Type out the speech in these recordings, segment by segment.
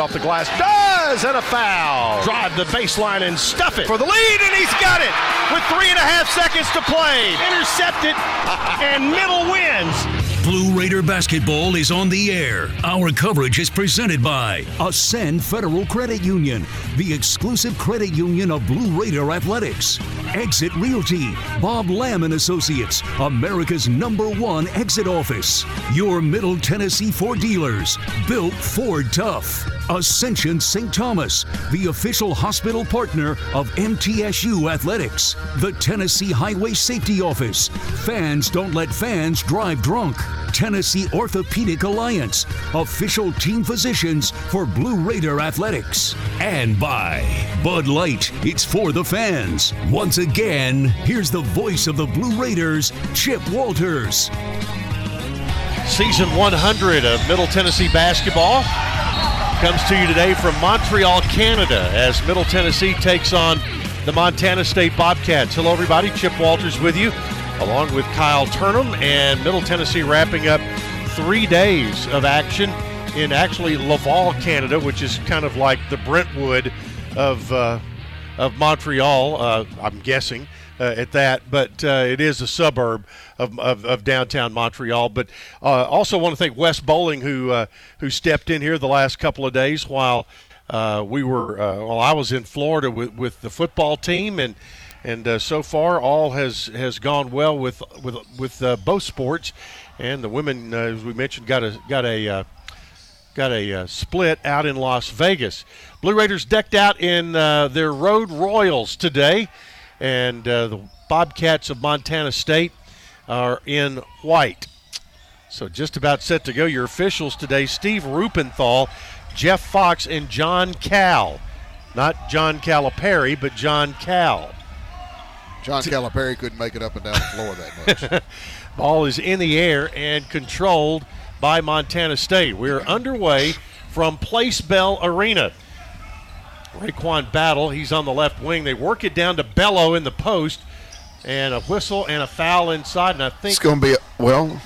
it off the glass. Does and a foul. Drive the baseline and stuff it. For the lead, and he's got it with three and a half seconds to play. Intercepted, and middle wins. Blue Raider basketball is on the air. Our coverage is presented by Ascend Federal Credit Union, the exclusive credit union of Blue Raider Athletics. Exit Realty, Bob Lamb and Associates, America's number one exit office. Your Middle Tennessee Ford dealers, built Ford Tough. Ascension St. Thomas, the official hospital partner of MTSU Athletics. The Tennessee Highway Safety Office. Fans don't let fans drive drunk. Tennessee Orthopedic Alliance, official team physicians for Blue Raider Athletics. And by Bud Light, it's for the fans. Once again, here's the voice of the Blue Raiders, Chip Walters. Season 100 of Middle Tennessee basketball comes to you today from Montreal, Canada, as Middle Tennessee takes on the Montana State Bobcats. Hello, everybody. Chip Walters with you, along with Kyle Turnham, and Middle Tennessee wrapping up three days of action in actually Laval, Canada, which is kind of like the Brentwood of uh, of Montreal. Uh, I'm guessing uh, at that, but uh, it is a suburb of, of, of downtown Montreal. But uh, also want to thank Wes Bowling who uh, who stepped in here the last couple of days while uh, we were uh, well I was in Florida with, with the football team and and so far all has has gone well with with with both sports and the women as we mentioned got a got a got a split out in Las Vegas. Blue Raiders decked out in uh, their road Royals today, and uh, the Bobcats of Montana State are in white. So just about set to go. Your officials today: Steve Rupenthal, Jeff Fox, and John Cal. Not John Calipari, but John Cal. John Calipari couldn't make it up and down the floor that much. Ball is in the air and controlled by Montana State. We're underway from Place Bell Arena. RaeQuan Battle, he's on the left wing. They work it down to Belo in the post, and a whistle and a foul inside. And I think, it's going to be, a, well,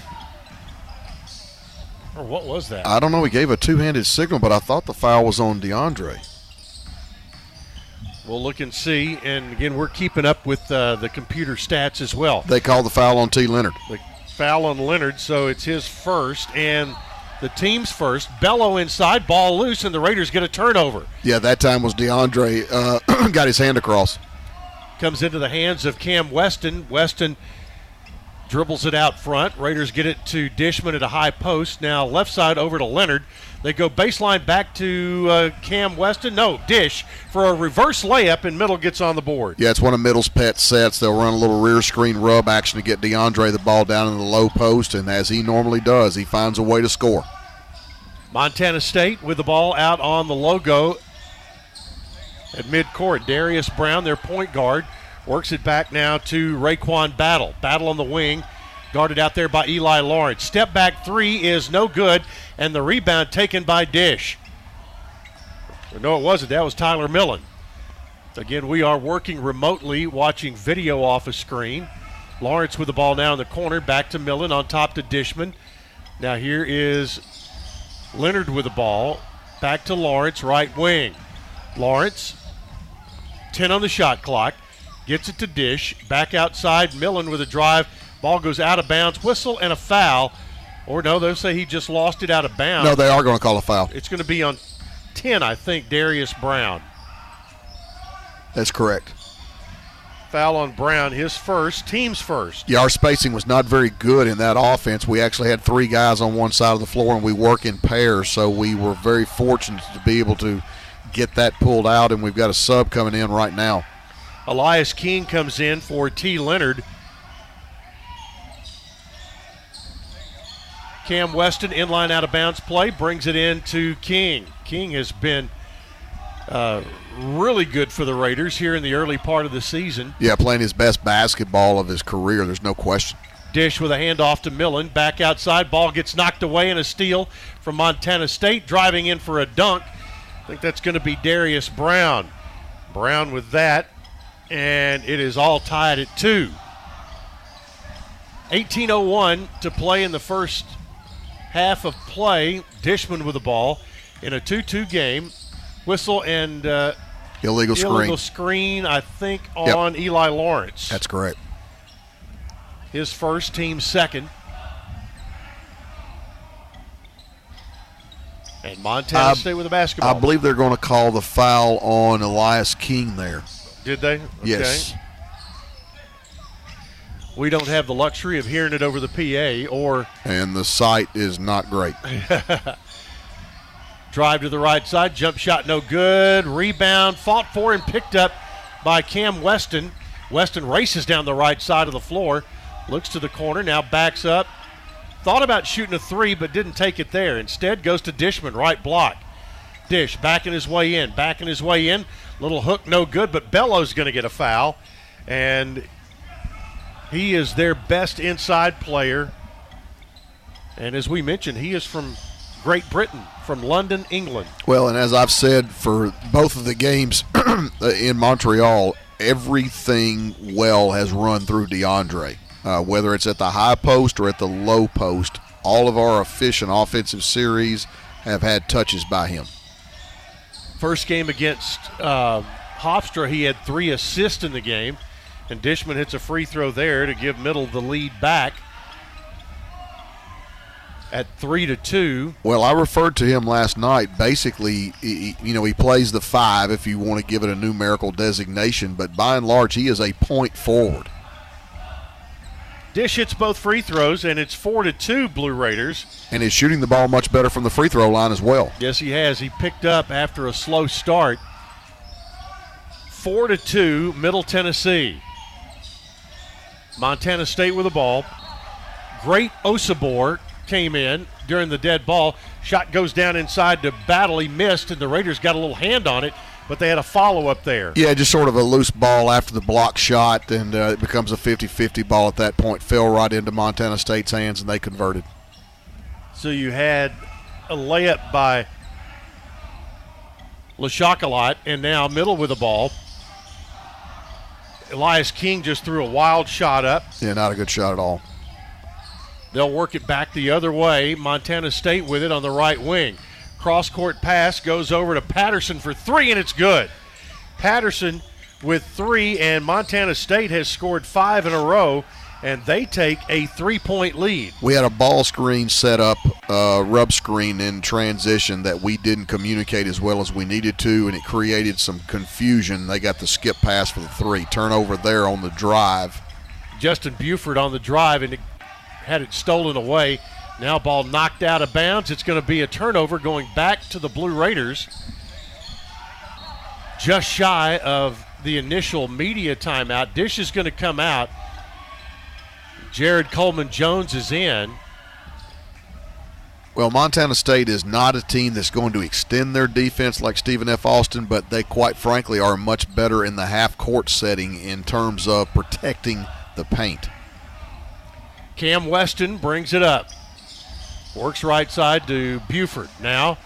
or what was that? I don't know. He gave a two handed signal, but I thought the foul was on DeAndre. We'll look and see. And again, we're keeping up with uh, the computer stats as well. They call the foul on T. Lenard. The foul on Lenard, so it's his first and the team's first. Belo inside, ball loose, and the Raiders get a turnover. Yeah, that time was DeAndre uh, got his hand across. Comes into the hands of Cam Weston. Weston dribbles it out front. Raiders get it to Dishman at a high post. Now left side over to Lenard. They go baseline back to uh, Cam Weston. No, Dish for a reverse layup, and Middle gets on the board. Yeah, it's one of Middle's pet sets. They'll run a little rear screen rub action to get DeAndre the ball down in the low post, and as he normally does, he finds a way to score. Montana State with the ball out on the logo at midcourt. Darius Brown, their point guard, works it back now to RaeQuan Battle. Battle on the wing, guarded out there by Eli Lawrence. Step back three is no good, and the rebound taken by Dish. No, it wasn't. That was Tyler Millen. Again, we are working remotely, watching video off a screen. Lawrence with the ball now in the corner, back to Millen on top to Dishman. Now here is Lenard with the ball, back to Lawrence, right wing. Lawrence, 10 on the shot clock, gets it to Dish, back outside. Millen with a drive, ball goes out of bounds, whistle and a foul. Or no, they'll say he just lost it out of bounds. No, they are going to call a foul. It's going to be on 10, I think, Darius Brown. That's correct. Foul on Brown, his first, team's first. Yeah, our spacing was not very good in that offense. We actually had three guys on one side of the floor, and we work in pairs, so we were very fortunate to be able to get that pulled out, and we've got a sub coming in right now. Elias King comes in for T. Lenard. Cam Weston, inline out of bounds play, brings it in to King. King has been uh, really good for the Raiders here in the early part of the season. Yeah, playing his best basketball of his career, there's no question. Dish with a handoff to Millen. Back outside. Ball gets knocked away in a steal from Montana State. Driving in for a dunk. I think that's going to be Darius Brown. Brown with that. And it is all tied at two. 18.01 to play in the first half of play. Dishman with the ball. in a 2 2 game. Whistle and uh, illegal screen. Illegal screen, I think, on yep. Eli Lawrence. That's correct. His first, team second. And Montana I, State with a basketball. I believe they're going to call the foul on Elias King there. Did they? Okay. Yes. We don't have the luxury of hearing it over the PA or. And the sight is not great. Drive to the right side, jump shot no good. Rebound, fought for and picked up by Cam Weston. Weston races down the right side of the floor, looks to the corner, now backs up. Thought about shooting a three, but didn't take it there. Instead, goes to Dishman, right block. Dish backing his way in, backing his way in. Little hook, no good, but Belo's going to get a foul. And he is their best inside player. And as we mentioned, he is from Great Britain, from London, England. Well, and as I've said for both of the games in Montreal, everything well has run through DeAndre. Uh, whether it's at the high post or at the low post, all of our efficient offensive series have had touches by him. First game against uh, Hofstra, he had three assists in the game, and Dishman hits a free throw there to give Middle the lead back at three to two. Well, I referred to him last night. Basically, he, you know, he plays the five if you want to give it a numerical designation, but by and large, he is a point forward. Dish hits both free throws, and it's four to two Blue Raiders. And he's shooting the ball much better from the free throw line as well. Yes, he has. He picked up after a slow start. Four to two, Middle Tennessee. Montana State with the ball. Great Osobor came in during the dead ball. Shot goes down inside to battle. He missed, and the Raiders got a little hand on it, but they had a follow up there. Yeah, just sort of a loose ball after the block shot, and uh, it becomes a 50 50 ball at that point. Fell right into Montana State's hands, and they converted. So you had a layup by Lecholat, and now middle with the ball. Elias King just threw a wild shot up. Yeah, not a good shot at all. They'll work it back the other way. Montana State with it on the right wing. Cross court pass goes over to Patterson for three, and it's good. Patterson with three, and Montana State has scored five in a row, and they take a three point lead. We had a ball screen set up, uh, rub screen in transition that we didn't communicate as well as we needed to, and it created some confusion. They got the skip pass for the three. Turnover there on the drive. Justin Bufford on the drive, and it had it stolen away. Now ball knocked out of bounds. It's going to be a turnover going back to the Blue Raiders. Just shy of the initial media timeout. Dish is going to come out. Jared Coleman Jones is in. Well, Montana State is not a team that's going to extend their defense like Stephen F. Austin, but they quite frankly are much better in the half court setting in terms of protecting the paint. Cam Weston brings it up. Works right side to Bufford. Now,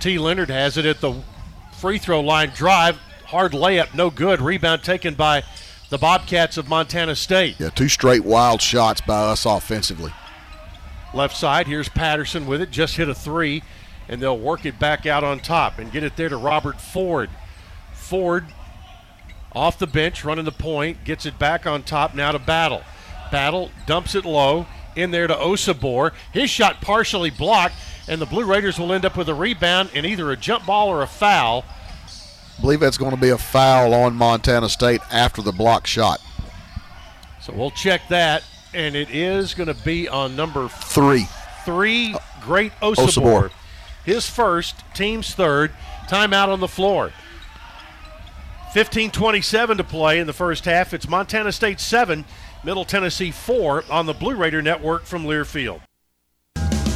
T. Lenard has it at the free throw line drive. Hard layup, no good. Rebound taken by the Bobcats of Montana State. Yeah, two straight wild shots by us offensively. Left side, here's Patterson with it. Just hit a three, and they'll work it back out on top and get it there to Robert Ford. Ford off the bench, running the point, gets it back on top now to Battle. Battle dumps it low in there to Osobor. His shot partially blocked, and the Blue Raiders will end up with a rebound and either a jump ball or a foul. I believe that's going to be a foul on Montana State after the block shot. So we'll check that, and it is going to be on number three. Three, great oh, Osobor. Osobor. His first, team's third. Timeout on the floor. 15 27 to play in the first half. It's Montana State 7, Middle Tennessee 4 on the Blue Raider Network from Learfield.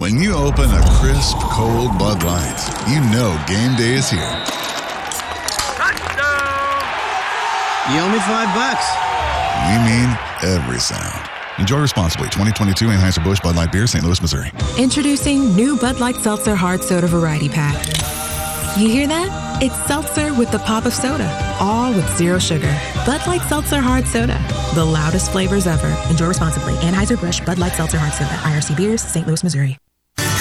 When you open a crisp, cold Bud Light, you know game day is here. Touchdown! You owe me five bucks. We mean every sound. Enjoy responsibly. 2022 Anheuser-Busch Bud Light Beer, St. Louis, Missouri. Introducing new Bud Light Seltzer Hard Soda Variety Pack. You hear that? It's seltzer with the pop of soda, all with zero sugar. Bud Light Seltzer Hard Soda, the loudest flavors ever. Enjoy responsibly. Anheuser-Busch Bud Light Seltzer Hard Soda, IRC Beers, St. Louis, Missouri.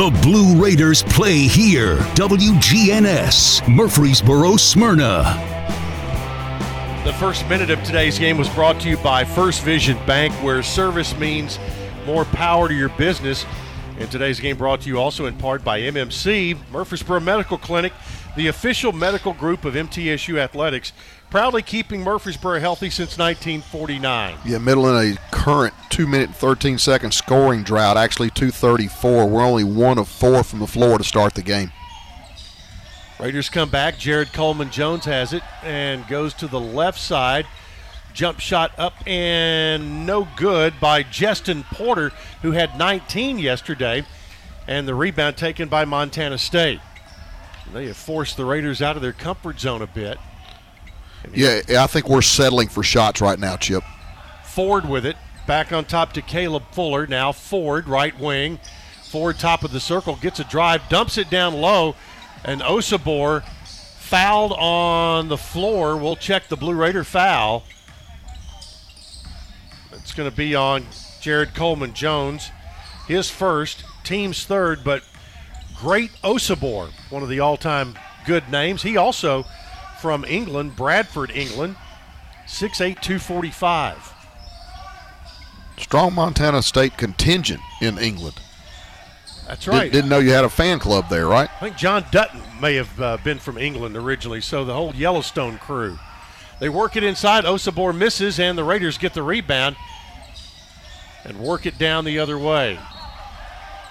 The Blue Raiders play here. WGNS, Murfreesboro, Smyrna. The first minute of today's game was brought to you by First Vision Bank, where service means more power to your business. And today's game brought to you also in part by MMC, Murfreesboro Medical Clinic, the official medical group of MTSU Athletics, proudly keeping Murfreesboro healthy since 1949. Yeah, middle in a current two minute 13 second scoring drought, actually 234. We're only one of four from the floor to start the game. Raiders come back. Jared Coleman Jones has it and goes to the left side. Jump shot up and no good by Justin Porter, who had 19 yesterday, and the rebound taken by Montana State. They have forced the Raiders out of their comfort zone a bit. Yeah, I think we're settling for shots right now, Chip. Ford with it. Back on top to Caleb Fuller. Now Ford, right wing. Ford, top of the circle, gets a drive, dumps it down low, and Osobor fouled on the floor. We'll check the Blue Raider foul. It's going to be on Jared Coleman Jones. His first, team's third, but great Osobor, one of the all time good names. He also from England, Bradford, England, 6'8, 245. Strong Montana State contingent in England. That's right. Didn't, didn't know you had a fan club there, right? I think John Dutton may have uh, been from England originally, so the whole Yellowstone crew. They work it inside. Osobor misses, and the Raiders get the rebound and work it down the other way.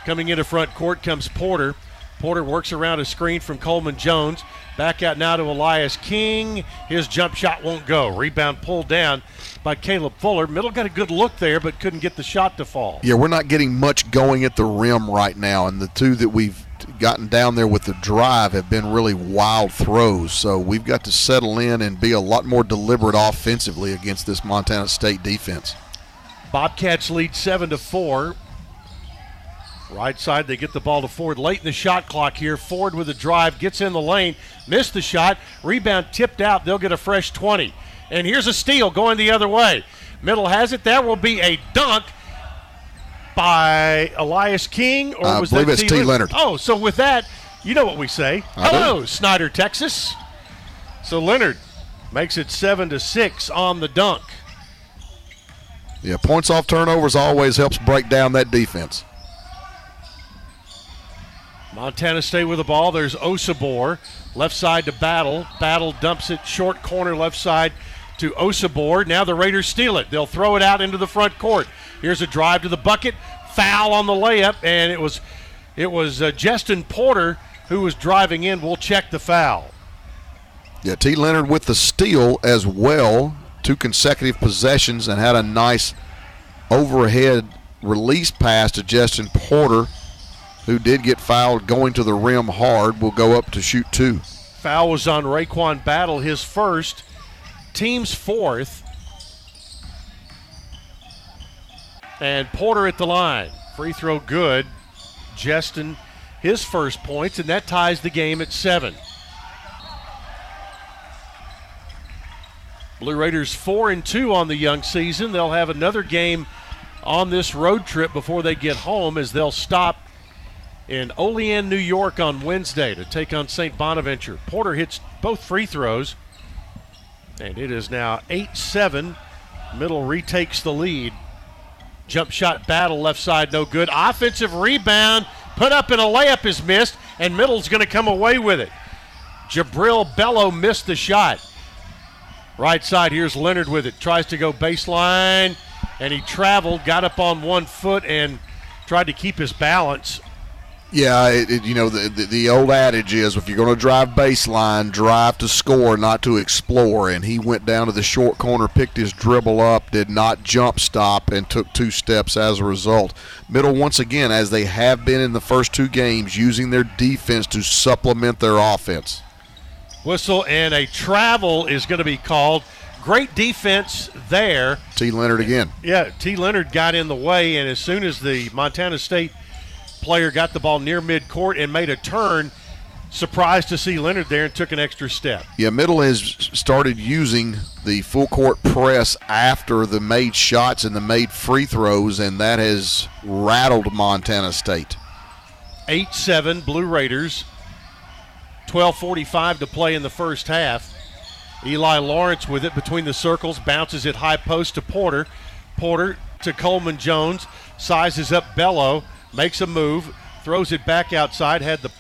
Coming into front court comes Porter. Porter works around a screen from Coleman Jones. Back out now to Elias King. His jump shot won't go. Rebound pulled down by Caleb Fuller. Middle got a good look there, but couldn't get the shot to fall. Yeah, we're not getting much going at the rim right now, and the two that we've gotten down there with the drive have been really wild throws. So we've got to settle in and be a lot more deliberate offensively against this Montana State defense. Bobcats lead seven to four. Right side, they get the ball to Ford late in the shot clock here. Ford with a drive, gets in the lane, missed the shot, rebound tipped out. They'll get a fresh 20. And here's a steal going the other way. Middle has it. That will be a dunk by Elias King, or I was believe that it's T. Lenard. Oh, so with that, you know what we say. I do. Hello, Snyder, Texas. So Lenard makes it seven to six on the dunk. Yeah, points off turnovers always helps break down that defense. Montana State with the ball. There's Osobor. Left side to Battle. Battle dumps it short corner left side to Osobor. Now the Raiders steal it. They'll throw it out into the front court. Here's a drive to the bucket. Foul on the layup, and it was it was uh, Justin Porter who was driving in. We'll check the foul. Yeah, T. Lenard with the steal as well. Two consecutive possessions and had a nice overhead release pass to Justin Porter, who did get fouled going to the rim hard. Will go up to shoot two. Foul was on RaeQuan Battle, his first, team's fourth. And Porter at the line. Free throw good. Justin, his first points, and that ties the game at seven. Blue Raiders four and two on the young season. They'll have another game on this road trip before they get home as they'll stop in Olean, New York on Wednesday to take on St. Bonaventure. Porter hits both free throws, and it is now 8 7. Middle retakes the lead Jump shot battle left side, no good. Offensive rebound, put up and a layup is missed, and Middle's going to come away with it. Jubrile Belo missed the shot. Right side, here's Lenard with it. Tries to go baseline, and he traveled, got up on one foot, and tried to keep his balance. Yeah, it, it, you know the, the the old adage is if you're going to drive baseline, drive to score, not to explore. And he went down to the short corner, picked his dribble up, did not jump stop, and took two steps as a result. Middle once again, as they have been in the first two games, using their defense to supplement their offense. Whistle and a travel is going to be called. Great defense there. T. Lenard again. Yeah, T. Lenard got in the way, and as soon as the Montana State player got the ball near midcourt and made a turn, surprised to see Lenard there and took an extra step. Yeah, Middle has started using the full court press after the made shots and the made free throws, and that has rattled Montana State. 8 7 Blue Raiders. 12.45 to play in the first half. Eli Lawrence with it between the circles, bounces it high post to Porter. Porter to Coleman Jones, sizes up Belo, makes a move, throws it back outside, had the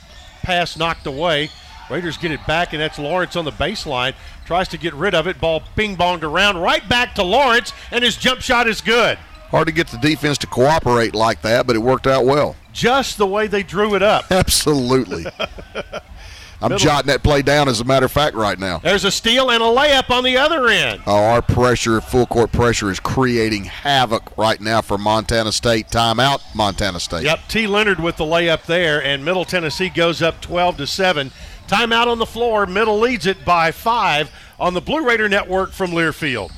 pass knocked away. Raiders get it back, and that's Lawrence on the baseline. Tries to get rid of it. Ball ping bonged around right back to Lawrence, and his jump shot is good. Hard to get the defense to cooperate like that, but it worked out well. Just the way they drew it up. Absolutely. I'm Middle. jotting that play down as a matter of fact right now. There's a steal and a layup on the other end. Oh, our pressure, full court pressure, is creating havoc right now for Montana State. Timeout, Montana State. Yep, T. Lenard with the layup there, and Middle Tennessee goes up 12 to 7. Timeout on the floor. Middle leads it by five on the Blue Raider Network from Learfield.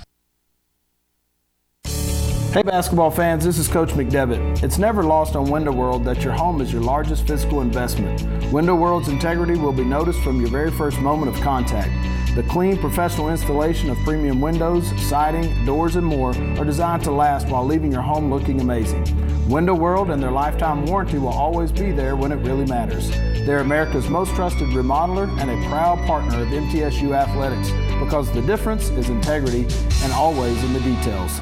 Hey basketball fans, this is Coach McDevitt. It's never lost on Window World that your home is your largest physical investment. Window World's integrity will be noticed from your very first moment of contact. The clean, professional installation of premium windows, siding, doors, and more are designed to last while leaving your home looking amazing. Window World and their lifetime warranty will always be there when it really matters. They're America's most trusted remodeler and a proud partner of MTSU Athletics because the difference is integrity and always in the details.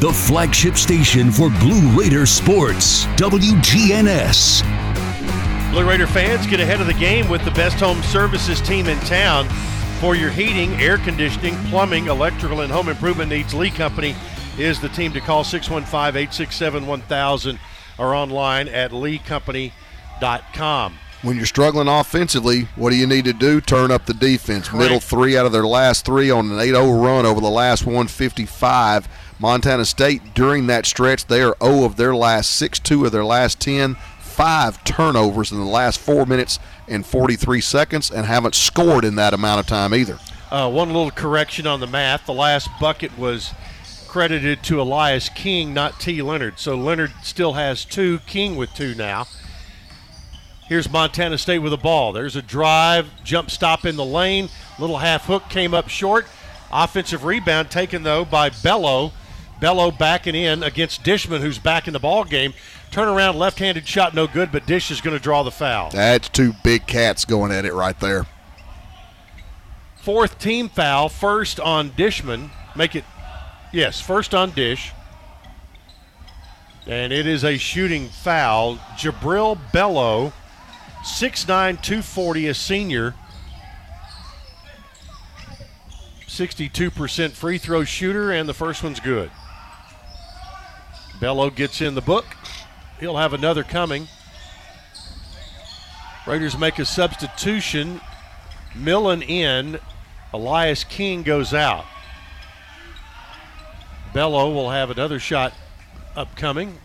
The flagship station for Blue Raider sports, WGNS. Blue Raider fans get ahead of the game with the best home services team in town. For your heating, air conditioning, plumbing, electrical, and home improvement needs, Lee Company is the team to call 615 867 1000 or online at leecompany.com. When you're struggling offensively, what do you need to do? Turn up the defense. Middle three out of their last three on an 8 0 run over the last 155. Montana State, during that stretch, they are 0 of their last 6, 2 of their last 10, five turnovers in the last four minutes and 43 seconds, and haven't scored in that amount of time either. Uh, one little correction on the math. The last bucket was credited to Elias King, not T. Lenard. So Lenard still has two, King with two now. Here's Montana State with a ball. There's a drive, jump stop in the lane. Little half hook came up short. Offensive rebound taken, though, by Belo. Belo backing in against Dishman, who's back in the ball game. Turn around, left-handed shot, no good, but Dish is going to draw the foul. That's two big cats going at it right there. Fourth team foul, first on Dishman. Make it, yes, first on Dish. And it is a shooting foul. Jubrile Belo, 6'9, 240, a senior. 62% free throw shooter, and the first one's good. Belo gets in the book. He'll have another coming. Raiders make a substitution. Millen in. Elias King goes out. Belo will have another shot upcoming.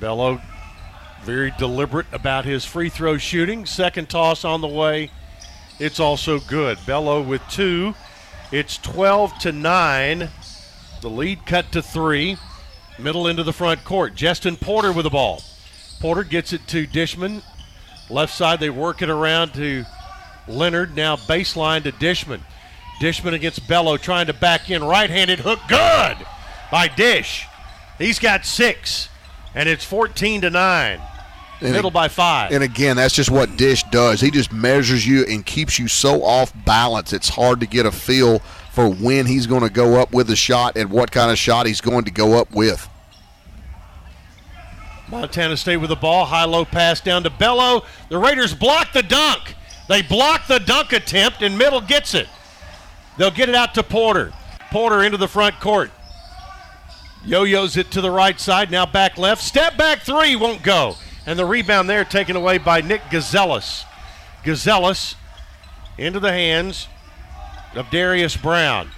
Belo very deliberate about his free throw shooting. Second toss on the way. It's also good. Belo with two. It's 12 to 9. The lead cut to three. Middle into the front court. Justin Porter with the ball. Porter gets it to Dishman. Left side, they work it around to Lenard. Now baseline to Dishman. Dishman against Belo trying to back in. Right handed hook. Good by Dish. He's got six. And it's 14 to 9. And Middle by five. And again, that's just what Dish does. He just measures you and keeps you so off balance. It's hard to get a feel for when he's going to go up with a shot and what kind of shot he's going to go up with. Montana State with the ball. High low pass down to Belo. The Raiders block the dunk. They block the dunk attempt, and Middle gets it. They'll get it out to Porter. Porter into the front court. Yo yo's it to the right side. Now back left. Step back three won't go. And the rebound there taken away by Nick Gazelas. Gazelas into the hands of Darius Brown.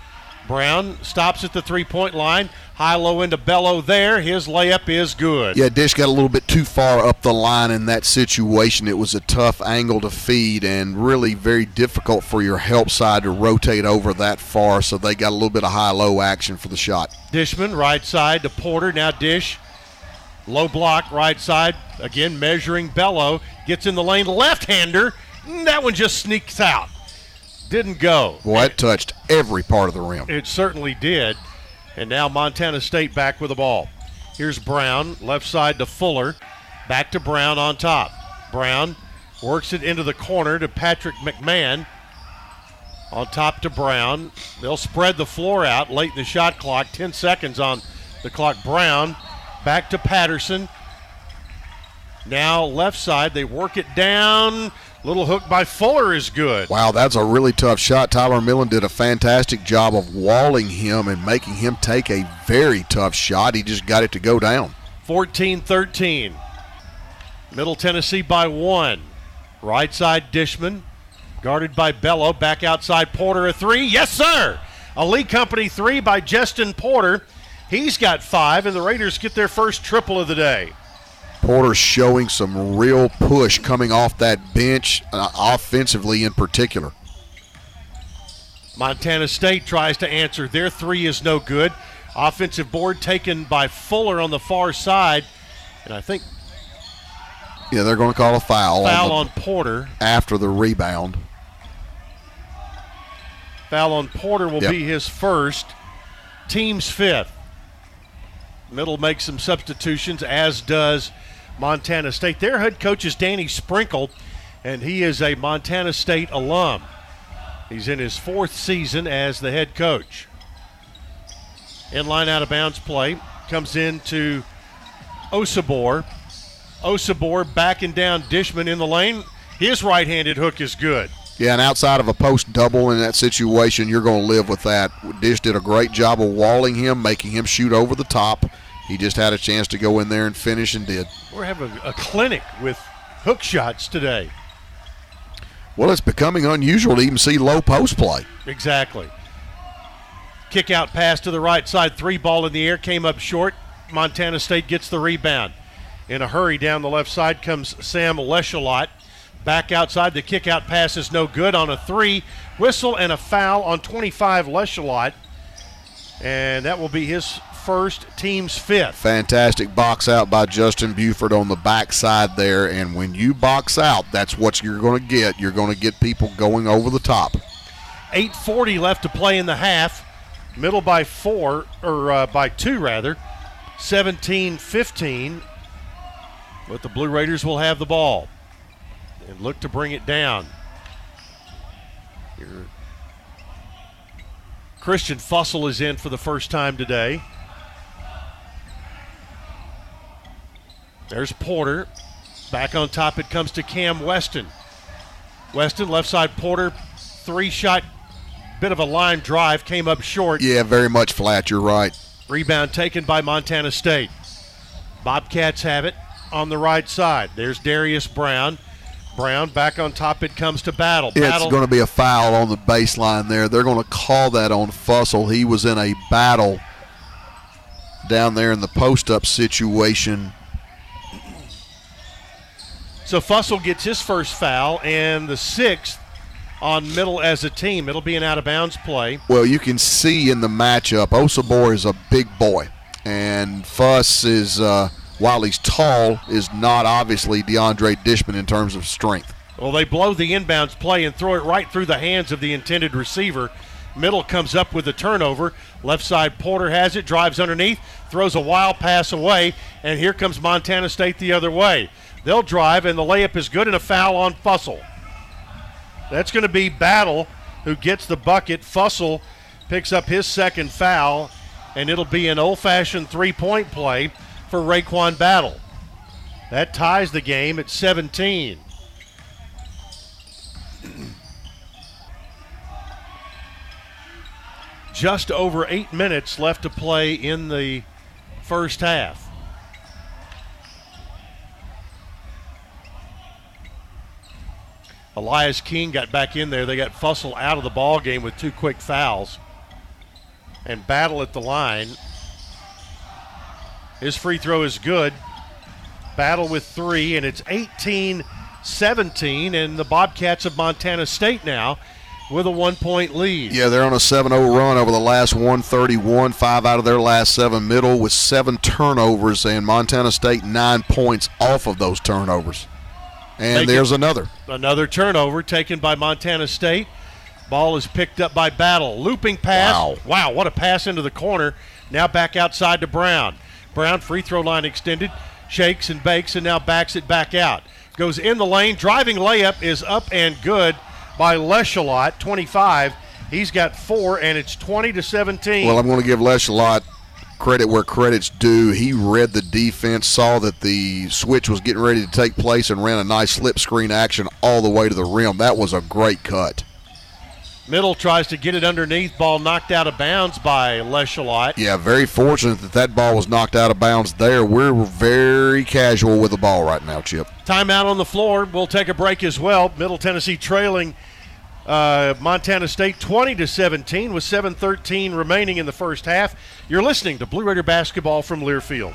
Brown stops at the three point line. High low into Belo there. His layup is good. Yeah, Dish got a little bit too far up the line in that situation. It was a tough angle to feed and really very difficult for your help side to rotate over that far. So they got a little bit of high low action for the shot. Dishman, right side to Porter. Now Dish. Low block, right side. Again, measuring Belo. Gets in the lane. Left hander. That one just sneaks out. Didn't go. Boy, it touched every part of the rim. It certainly did. And now Montana State back with the ball. Here's Brown, left side to Fuller. Back to Brown on top. Brown works it into the corner to Patrick McMahon. On top to Brown. They'll spread the floor out late in the shot clock. 10 seconds on the clock. Brown back to Patterson. Now left side. They work it down. Little hook by Fuller is good. Wow, that's a really tough shot. Tyler Millen did a fantastic job of walling him and making him take a very tough shot. He just got it to go down. 14 13. Middle Tennessee by one. Right side Dishman, guarded by Belo. Back outside Porter, a three. Yes, sir. A Lee Company three by Justin Porter. He's got five, and the Raiders get their first triple of the day. Porter's showing some real push coming off that bench, uh, offensively in particular. Montana State tries to answer. Their three is no good. Offensive board taken by Fuller on the far side, and I think Yeah, they're going to call a foul, foul the- on Porter. after the rebound. Foul on Porter will Yep. be his first, team's fifth. Middle makes some substitutions, as does Montana State. Their head coach is Danny Sprinkle, and he is a Montana State alum. He's in his fourth season as the head coach. In line out of bounds play comes in to Osobor. Osobor backing down Dishman in the lane. His right handed hook is good. Yeah, and outside of a post double in that situation, you're going to live with that. Dish did a great job of walling him, making him shoot over the top. He just had a chance to go in there and finish and did. We're having a clinic with hook shots today. Well, it's becoming unusual to even see low post play. Exactly. Kick out pass to the right side. Three ball in the air. Came up short. Montana State gets the rebound. In a hurry down the left side comes Sam Lecholat. Back outside. The kick out pass is no good on a three. Whistle and a foul on 25 Lecholat. And that will be his first, team's fifth. Fantastic box out by Justin Buford on the backside there. And when you box out, that's what you're going to get. You're going to get people going over the top. 8.40 left to play in the half. Middle by four, or uh, by two rather. 17 15. But the Blue Raiders will have the ball and look to bring it down. Here. Christian Fussell is in for the first time today. There's Porter. Back on top, it comes to Cam Weston. Weston, left side Porter, three shot, bit of a line drive, came up short. Yeah, very much flat. You're right. Rebound taken by Montana State. Bobcats have it on the right side. There's Darius Brown. Brown back on top. It comes to Battle. Battle It's going to be a foul on the baseline there. They're going to call that on Fussell. He was in a battle down there in the post up situation. So Fussell gets his first foul and the sixth on middle as a team. It'll be an out of bounds play. Well, you can see in the matchup, Osobor is a big boy, and Fuss is, uh, while he's tall, is not obviously DeAndre Dishman in terms of strength. Well, they blow the inbounds play and throw it right through the hands of the intended receiver. Middle comes up with the turnover. Left side Porter has it, drives underneath, throws a wild pass away, and here comes Montana State the other way. They'll drive, and the layup is good, and a foul on Fussell. That's going to be Battle who gets the bucket. Fussell picks up his second foul, and it'll be an old fashioned three point play for RaeQuan Battle. That ties the game at 17. Just over eight minutes left to play in the first half. Elias King got back in there. They got Fussell out of the ball game with two quick fouls. And battle at the line. His free throw is good. Battle with three, and it's 18 17. And the Bobcats of Montana State now with a one point lead. Yeah, they're on a 7 0 run over the last 131, five out of their last seven middle with seven turnovers, and Montana State nine points off of those turnovers. And there's another. Another turnover taken by Montana State. Ball is picked up by Battle. Looping pass. Wow. Wow, what a pass into the corner. Now back outside to Brown. Brown free throw line extended. Shakes and bakes and now backs it back out. Goes in the lane. Driving layup is up and good by Lecholat, 25. He's got four, and it's 20 to 17. Well, I'm going to give Lesh a lot credit where credit's due. He read the defense, saw that the switch was getting ready to take place, and ran a nice slip screen action all the way to the rim. That was a great cut. Middle tries to get it underneath. Ball knocked out of bounds by Lecholat. Yeah, very fortunate that that ball was knocked out of bounds there. We're very casual with the ball right now, Chip. Timeout on the floor. We'll take a break as well. Middle Tennessee trailing uh, Montana State 20 to 17 with 7:13 remaining in the first half. You're listening to Blue Raider basketball from Learfield.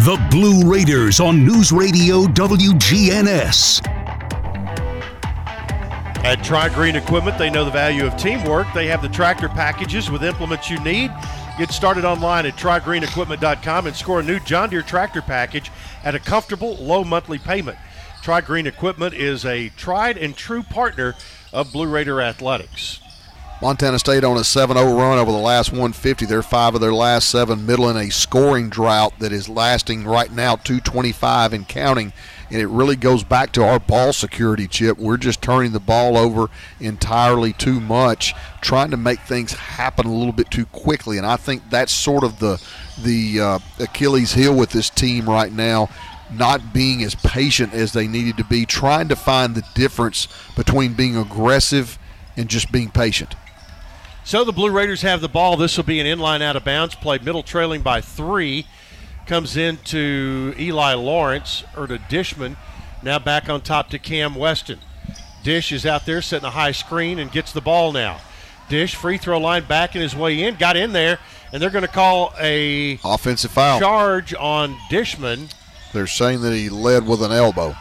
The Blue Raiders on News Radio WGNS. At Tri Green Equipment, they know the value of teamwork. They have the tractor packages with implements you need. Get started online at trygreenequipment.com and score a new John Deere tractor package at a comfortable, low monthly payment. Tri Green Equipment is a tried and true partner of Blue Raider Athletics. Montana State on a 7 0 run over the last 150. They're five of their last seven, middle in a scoring drought that is lasting right now 225 and counting And it really goes back to our ball security, Chip. We're just turning the ball over entirely too much, trying to make things happen a little bit too quickly. And I think that's sort of the the uh, Achilles heel with this team right now not being as patient as they needed to be, trying to find the difference between being aggressive and just being patient. So the Blue Raiders have the ball. This will be an inline out of bounds play. Middle trailing by three. Comes into Eli Lawrence or to Dishman. Now back on top to Cam Weston. Dish is out there setting a high screen and gets the ball now. Dish free throw line back in his way in, got in there, and they're going to call a offensive foul charge on Dishman. They're saying that he led with an elbow.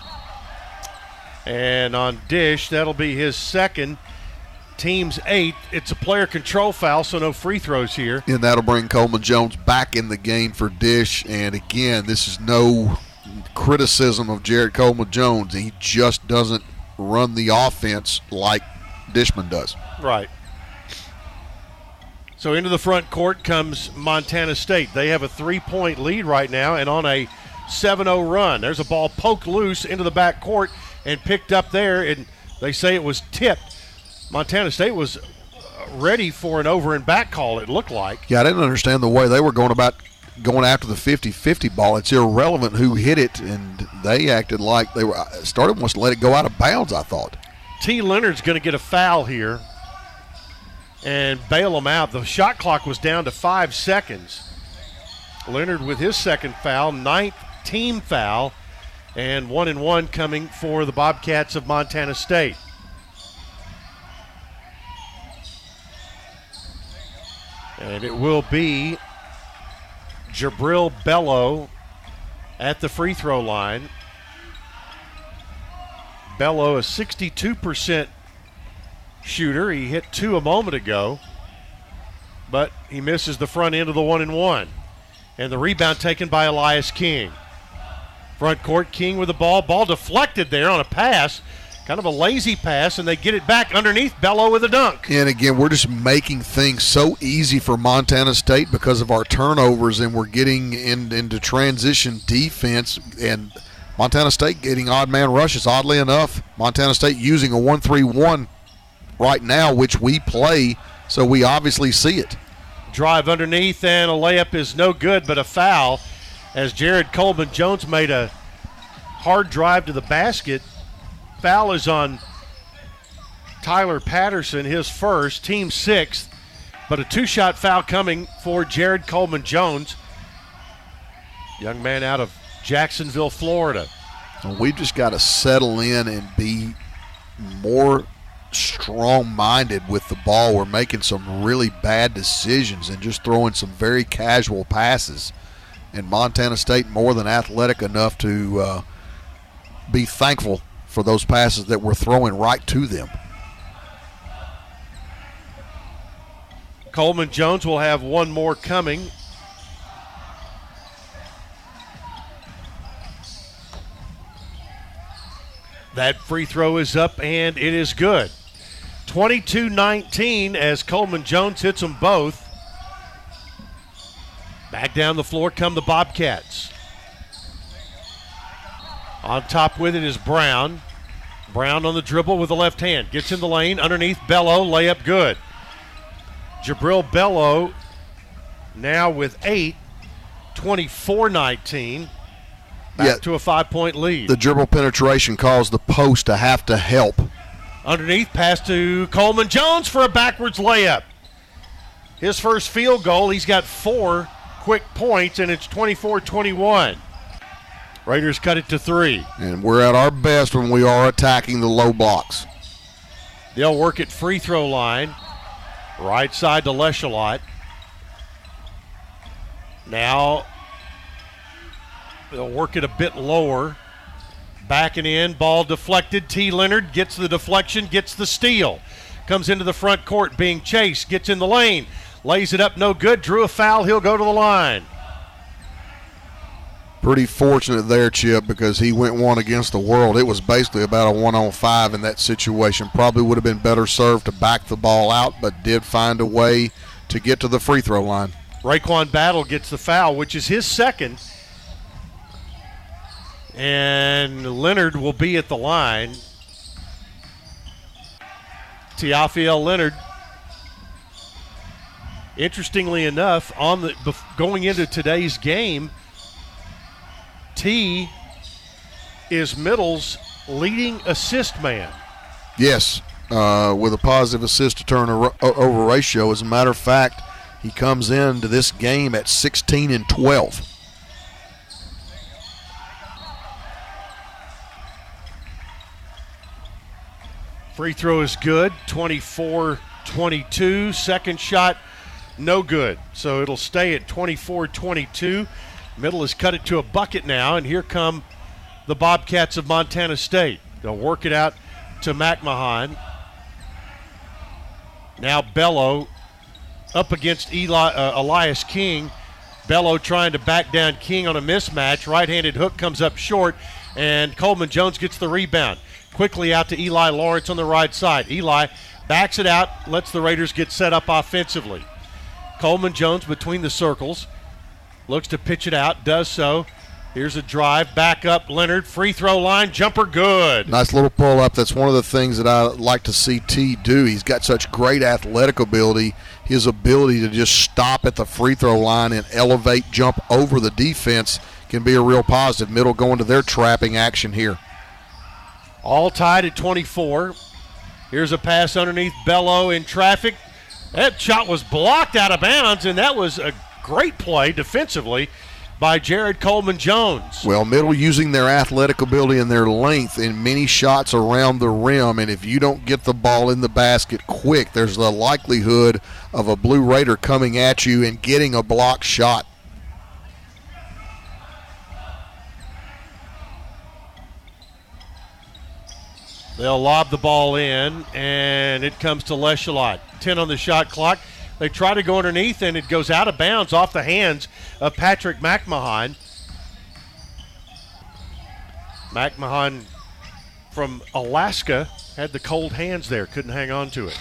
And on Dish, that'll be his second. Team's eight. It's a player control foul, so no free throws here. And that'll bring Coleman Jones back in the game for Dish. And again, this is no criticism of Jared Coleman Jones. He just doesn't run the offense like Dishman does. Right. So into the front court comes Montana State. They have a three point lead right now and on a 7 0 run. There's a ball poked loose into the back court and picked up there, and they say it was tipped. Montana State was ready for an over and back call, it looked like. Yeah, I didn't understand the way they were going about going after the 50 50 ball. It's irrelevant who hit it, and they acted like they were uh, started wants to let it go out of bounds, I thought. T. Lenard's going to get a foul here and bail him out. The shot clock was down to five seconds. Lenard with his second foul, ninth team foul, and one and one coming for the Bobcats of Montana State. And it will be Jubrile Belo at the free throw line. Belo, a 62% shooter. He hit two a moment ago, but he misses the front end of the one and one. And the rebound taken by Elias King. Front court, King with the ball. Ball deflected there on a pass. Kind of a lazy pass, and they get it back underneath Belo with a dunk. And again, we're just making things so easy for Montana State because of our turnovers, and we're getting in, into transition defense. And Montana State getting odd man rushes. Oddly enough, Montana State using a 1 3 1 right now, which we play, so we obviously see it. Drive underneath, and a layup is no good, but a foul as Jared Coleman Jones made a hard drive to the basket. Foul is on Tyler Patterson, his first, team sixth, but a two shot foul coming for Jared Coleman Jones, young man out of Jacksonville, Florida. We've just got to settle in and be more strong minded with the ball. We're making some really bad decisions and just throwing some very casual passes. And Montana State more than athletic enough to uh, be thankful for those passes that we're throwing right to them. Coleman Jones will have one more coming. That free throw is up and it is good. 22 19 as Coleman Jones hits them both. Back down the floor come the Bobcats. On top with it is Brown. Brown on the dribble with the left hand. Gets in the lane underneath Belo. Layup good. Jubrile Belo now with eight. 24 19. Back Yeah. to a five point lead. The dribble penetration caused the post to have to help. Underneath, pass to Coleman Jones for a backwards layup. His first field goal, he's got four quick points, and it's 24 21. Raiders cut it to three. And we're at our best when we are attacking the low blocks. They'll work at free throw line. Right side to Lecholat. Now they'll work it a bit lower. Backing in, ball deflected. T. Lenard gets the deflection, gets the steal. Comes into the front court, being chased, gets in the lane, lays it up, no good. Drew a foul, he'll go to the line. Pretty fortunate there, Chip, because he went one against the world. It was basically about a one on five in that situation. Probably would have been better served to back the ball out, but did find a way to get to the free throw line. RaeQuan Battle gets the foul, which is his second. And Lenard will be at the line. Teafale Lenard. Interestingly enough, on the going into today's game, T is Middle's leading assist man. Yes, uh, with a positive assist to turnover ratio. As a matter of fact, he comes into this game at 16 and 12. Free throw is good, 24 22. Second shot, no good. So it'll stay at 24 22. Middle has cut it to a bucket now, and here come the Bobcats of Montana State. They'll work it out to McMahon. Now Belo up against Eli, uh, Elias King. Belo trying to back down King on a mismatch. Right handed hook comes up short, and Coleman Jones gets the rebound. Quickly out to Eli Lawrence on the right side. Eli backs it out, lets the Raiders get set up offensively. Coleman Jones between the circles. Looks to pitch it out, does so. Here's a drive, back up Lenard, free throw line, jumper good. Nice little pull up. That's one of the things that I like to see T do. He's got such great athletic ability. His ability to just stop at the free throw line and elevate, jump over the defense can be a real positive. Middle going to their trapping action here. All tied at 24. Here's a pass underneath Belo in traffic. That shot was blocked out of bounds, and that was a great play defensively by Jared Coleman Jones. Well, Middle using their athletic ability and their length in many shots around the rim, and if you don't get the ball in the basket quick, there's the likelihood of a Blue Raider coming at you and getting a block shot. They'll lob the ball in, and it comes to Lecholat. 10 on the shot clock. They try to go underneath, and it goes out of bounds off the hands of Patrick McMahon. McMahon from Alaska had the cold hands there, couldn't hang on to it.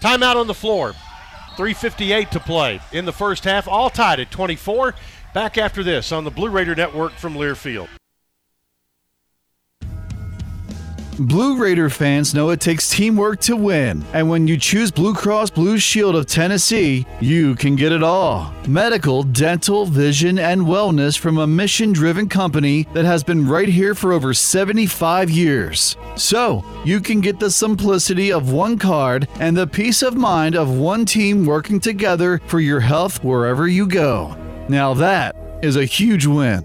Timeout on the floor. 3.58 to play in the first half, all tied at 24. Back after this on the Blue Raider Network from Learfield. Blue Raider fans know it takes teamwork to win, and when you choose Blue Cross Blue Shield of Tennessee, you can get it all. Medical, dental, vision, and wellness from a mission driven company that has been right here for over 75 years. So, you can get the simplicity of one card and the peace of mind of one team working together for your health wherever you go. Now, that is a huge win.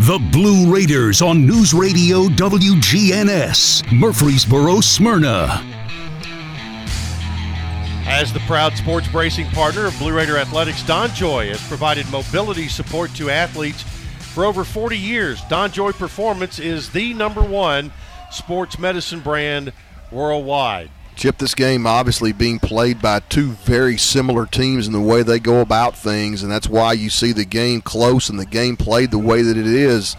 The Blue Raiders on News Radio WGNS, Murfreesboro, Smyrna. As the proud sports bracing partner of Blue Raider Athletics, DonJoy has provided mobility support to athletes for over 40 years. DonJoy Performance is the number one sports medicine brand worldwide. Chip, this game obviously being played by two very similar teams in the way they go about things, and that's why you see the game close and the game played the way that it is.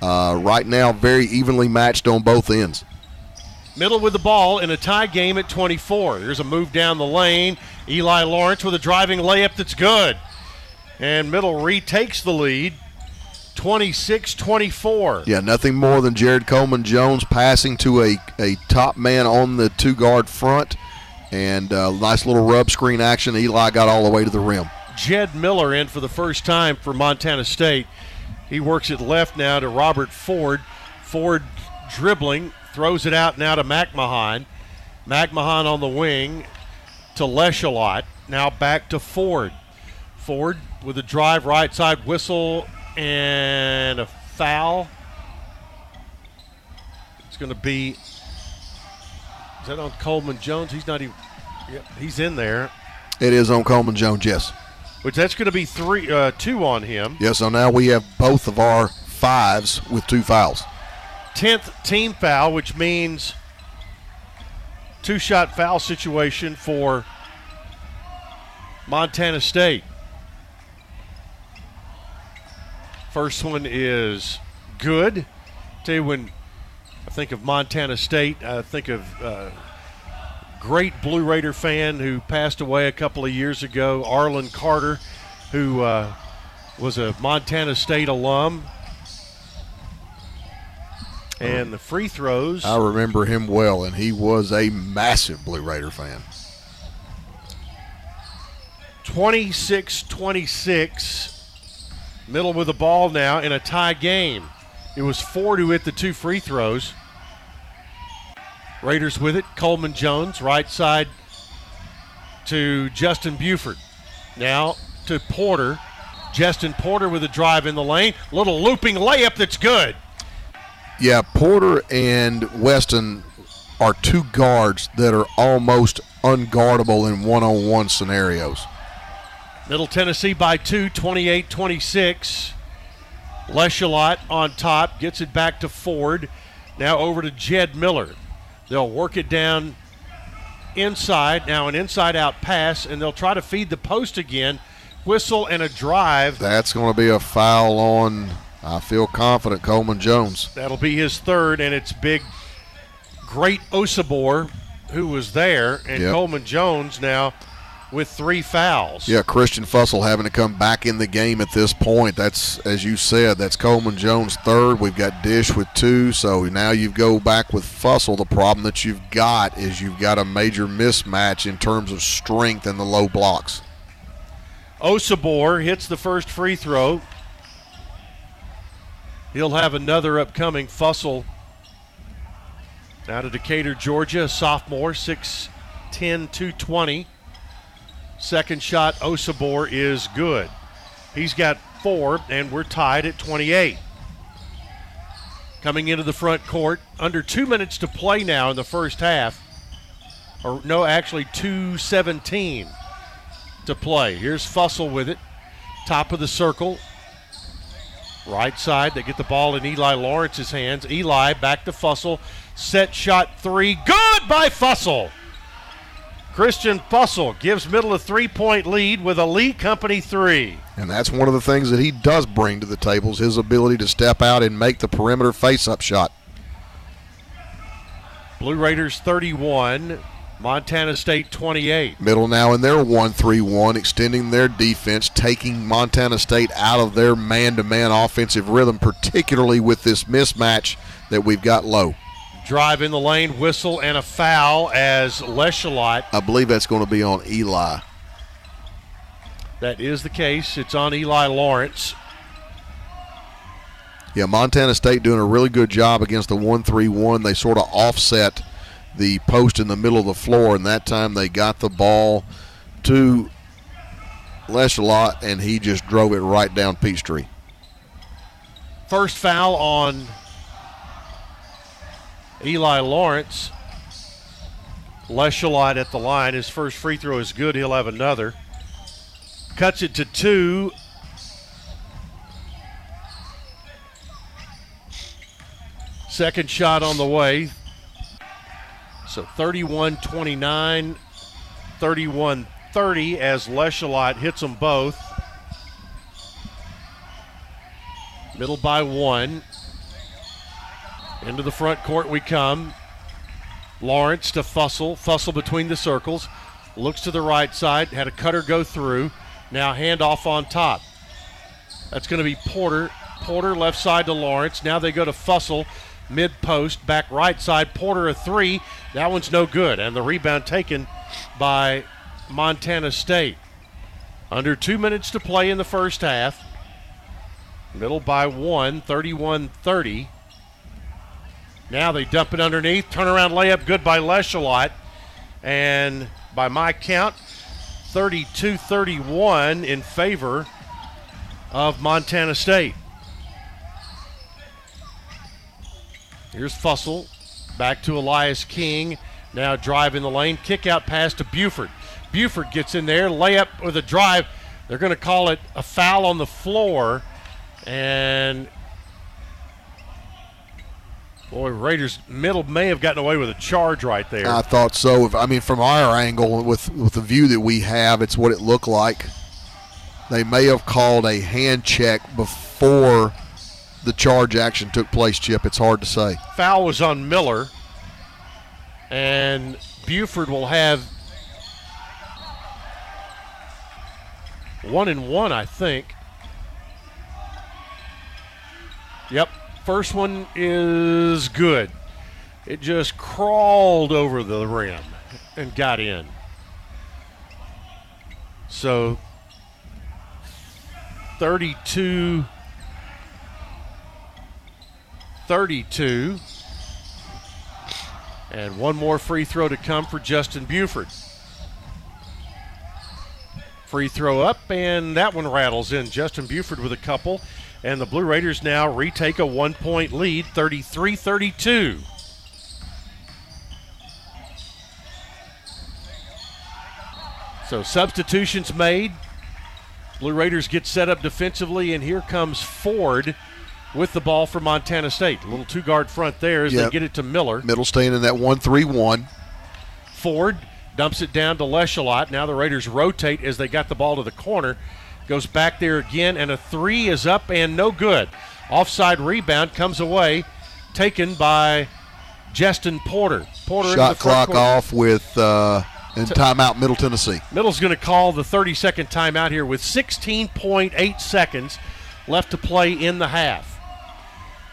Uh, right now, very evenly matched on both ends. Middle with the ball in a tie game at 24. Here's a move down the lane. Eli Lawrence with a driving layup that's good. And Middle retakes the lead 26 24. Yeah, nothing more than Jared Coleman Jones passing to a, a top man on the two guard front. And uh, nice little rub screen action. Eli got all the way to the rim. Jed Miller in for the first time for Montana State. He works it left now to Robert Ford. Ford dribbling, throws it out now to McMahon. McMahon on the wing to Lecholat. Now back to Ford. Ford with a drive right side whistle and a foul. It's going to be. Is that on Coleman Jones? He's not even. Yep, he's in there. It is on Coleman Jones, yes. Which that's going to be three, uh, two on him. Yeah, so now we have both of our fives with two fouls. Tenth team foul, which means two shot foul situation for Montana State. First one is good. Tell you when I think of Montana State, I think of uh, great Blue Raider fan who passed away a couple of years ago, Arlen Carter, who uh, was a Montana State alum. And the free throws. I remember him well, and he was a massive Blue Raider fan. 26 26. Middle with the ball now in a tie game. It was Ford who hit the two free throws. Raiders with it. Coleman Jones, right side to Justin Bufford. Now to Porter. Justin Porter with a drive in the lane. Little looping layup that's good. Yeah, Porter and Weston are two guards that are almost unguardable in one on one scenarios. Middle Tennessee by two, 28 26. Lecholat on top, gets it back to Ford. Now over to Jed Miller. They'll work it down inside. Now an inside out pass, and they'll try to feed the post again. Whistle and a drive. That's going to be a foul on, I feel confident, Coleman Jones. That'll be his third, and it's big, Great Osobor who was there, and Yep. Coleman Jones now with three fouls. Yeah, Christian Fussell having to come back in the game at this point. That's, as you said, that's Coleman Jones' third. We've got Dish with two, so now you go back with Fussell. The problem that you've got is you've got a major mismatch in terms of strength and the low blocks. Osobor hits the first free throw. He'll have another upcoming. Fussell out of Decatur, Georgia, a sophomore, 6'10, 220. Second shot, Osobor is good. He's got four, and we're tied at 28. Coming into the front court, under two minutes to play now in the first half. Or no, actually 217 to play. Here's Fussell with it. Top of the circle. Right side. They get the ball in Eli Lawrence's hands. Eli back to Fussell. Set shot three. Good by Fussell. Christian Fussell gives Middle a three point lead with a Lee Company three. And that's one of the things that he does bring to the tables his ability to step out and make the perimeter face-up shot. Blue Raiders 31, Montana State 28. Middle now in their 1-3-1, extending their defense, taking Montana State out of their man-to-man offensive rhythm, particularly with this mismatch that we've got low. Drive in the lane, whistle, and a foul as Lecholat. I believe that's going to be on Eli. That is the case. It's on Eli Lawrence. Yeah, Montana State doing a really good job against the 1-3-1. They sort of offset the post in the middle of the floor, and that time they got the ball to Lecholat, and he just drove it right down Peachtree. First foul on Eli Lawrence. Lecholat at the line. His first free throw is good. He'll have another. Cuts it to two. Second shot on the way. So 31 29, 31 30 as Lecholat hits them both. Middle by one. Into the front court we come. Lawrence to Fussell. Fussell between the circles. Looks to the right side. Had a cutter go through. Now handoff on top. That's going to be Porter. Porter left side to Lawrence. Now they go to Fussell. Mid post. Back right side. Porter a three. That one's no good. And the rebound taken by Montana State. Under two minutes to play in the first half. Middle by one, 31 30. Now they dump it underneath. Turnaround layup, good by Lecholat. And by my count, 32 31 in favor of Montana State. Here's Fussell. Back to Elias King. Now driving the lane. Kick out pass to Bufford. Bufford gets in there. Layup with a drive. They're going to call it a foul on the floor. And boy, Raiders middle may have gotten away with a charge right there. I thought so. If- I mean, from our angle, with with the view that we have, it's what it looked like. They may have called a hand check before the charge action took place. Chip, it's hard to say. Foul was on Miller. And Bufford will have one and one, I think. Yep. First one is good. It just crawled over the rim and got in. So 32 32. And one more free throw to come for Justin Bufford. Free throw up, and that one rattles in. Justin Bufford with a couple. And the Blue Raiders now retake a one point lead, 33 32. So substitutions made. Blue Raiders get set up defensively, and here comes Ford with the ball for Montana State. A little two guard front there as they get it to Miller. Middle staying in that 1 3 1. Ford dumps it down to Lecholat. Now the Raiders rotate as they got the ball to the corner. Goes back there again, and a three is up and no good. Offside rebound comes away, taken by Justin Porter. Porter Shot clock off with uh, and timeout Middle Tennessee. Middle's going to call the 30 second timeout here with 16.8 seconds left to play in the half.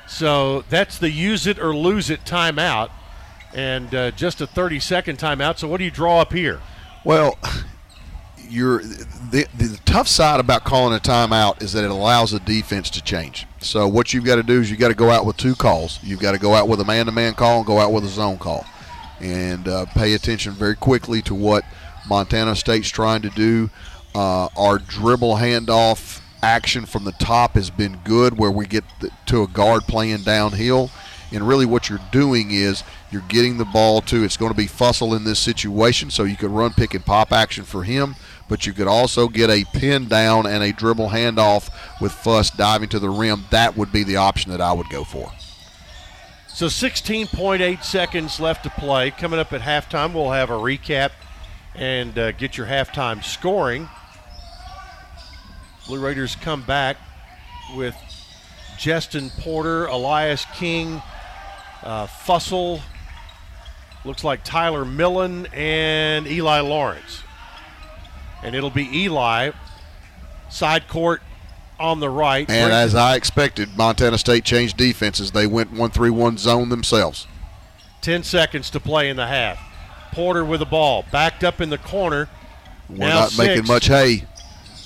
So that's the use it or lose it timeout, and uh, just a 30 second timeout. So what do you draw up here? Well, you're the, the tough side about calling a timeout is that it allows the defense to change. So what you've got to do is you've got to go out with two calls. You've got to go out with a man-to-man call and go out with a zone call, and uh, pay attention very quickly to what Montana State's trying to do. Uh, our dribble handoff action from the top has been good, where we get the, to a guard playing downhill. And really, what you're doing is you're getting the ball to. It's going to be Fussell in this situation, so you can run pick and pop action for him. But you could also get a pin down and a dribble handoff with Fuss diving to the rim. That would be the option that I would go for. So 16.8 seconds left to play. Coming up at halftime, we'll have a recap and uh, get your halftime scoring. Blue Raiders come back with Justin Porter, Elias King, uh, Fussell, looks like Tyler Millen, and Eli Lawrence. And it'll be Eli, side court on the right. And as I expected, Montana State changed defenses. They went 1 3 1 zone themselves. 10 seconds to play in the half. Porter with the ball, backed up in the corner. We're Now not making much hay.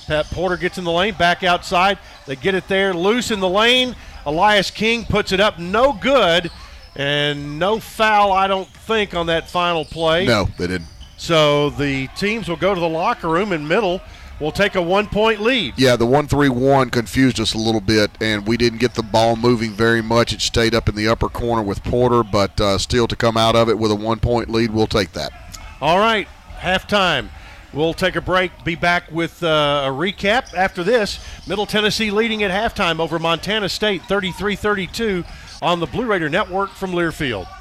Pat Porter gets in the lane, back outside. They get it there, loose in the lane. Elias King puts it up, no good, and no foul, I don't think, on that final play. No, they didn't. So the teams will go to the locker room, and middle will take a one point lead. Yeah, the 1 3 1 confused us a little bit, and we didn't get the ball moving very much. It stayed up in the upper corner with Porter, but uh, still to come out of it with a one point lead, we'll take that. All right, halftime. We'll take a break, be back with uh, a recap after this. Middle Tennessee leading at halftime over Montana State 33 32 on the Blue Raider Network from Learfield.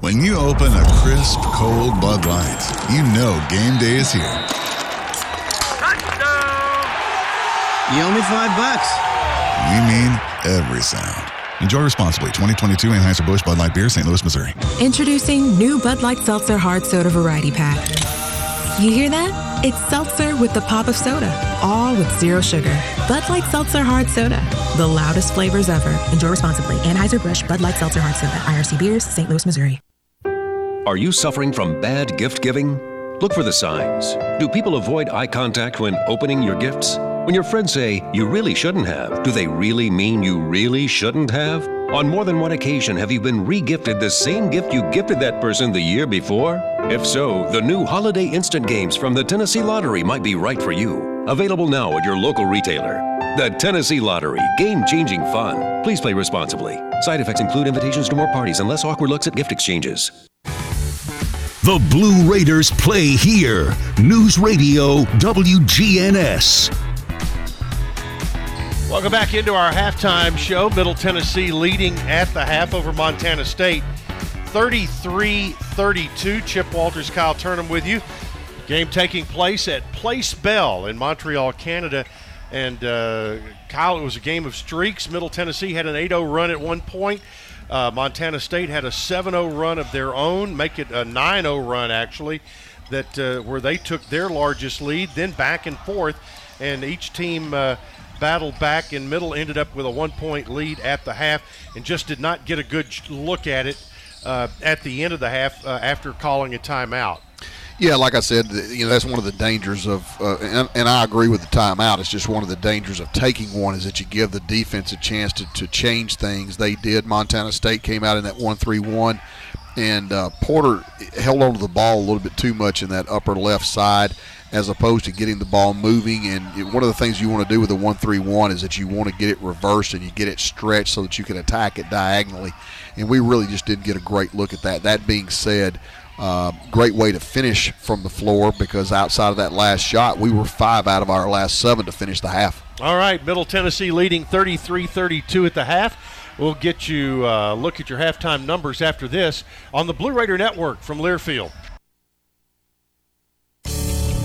When you open a crisp, cold Bud Light, you know game day is here. You owe me five bucks. We mean every sound. Enjoy responsibly. 2022 Anheuser-Busch Bud Light Beer, St. Louis, Missouri. Introducing new Bud Light Seltzer Hard Soda Variety Pack. You hear that? It's seltzer with the pop of soda, all with zero sugar. Bud Light Seltzer Hard Soda, the loudest flavors ever. Enjoy responsibly. Anheuser-Busch Bud Light Seltzer Hard Soda, IRC Beers, St. Louis, Missouri. Are you suffering from bad gift giving? Look for the signs. Do people avoid eye contact when opening your gifts? When your friends say, you really shouldn't have, do they really mean you really shouldn't have? On more than one occasion, have you been regifted the same gift you gifted that person the year before? If so, the new Holiday Instant Games from the Tennessee Lottery might be right for you. Available now at your local retailer. The Tennessee Lottery, game changing fun. Please play responsibly. Side effects include invitations to more parties and less awkward looks at gift exchanges. The Blue Raiders play here. News Radio WGNS. Welcome back into our halftime show. Middle Tennessee leading at the half over Montana State. 33 32. Chip Walters, Kyle Turnham with you. Game taking place at Place Bell in Montreal, Canada. And uh, Kyle, it was a game of streaks. Middle Tennessee had an 8 0 run at one point. Uh, Montana State had a 7 0 run of their own, make it a 9 0 run, actually, that uh, where they took their largest lead, then back and forth. And each team uh, battled back, in Middle ended up with a one point lead at the half and just did not get a good look at it uh, at the end of the half uh, after calling a timeout. Yeah, like I said, you know that's one of the dangers of, uh, and, and, I agree with the timeout. It's just one of the dangers of taking one is that you give the defense a chance to, to change things. They did. Montana State came out in that one-three-one, and uh, Porter held onto the ball a little bit too much in that upper left side, as opposed to getting the ball moving. And it, one of the things you want to do with the one-three-one is that you want to get it reversed and you get it stretched so that you can attack it diagonally. And we really just didn't get a great look at that. That being said. Uh, great way to finish from the floor because outside of that last shot, we were five out of our last seven to finish the half. All right, Middle Tennessee leading 33 32 at the half. We'll get you uh, look at your halftime numbers after this on the Blue Raider Network from Learfield.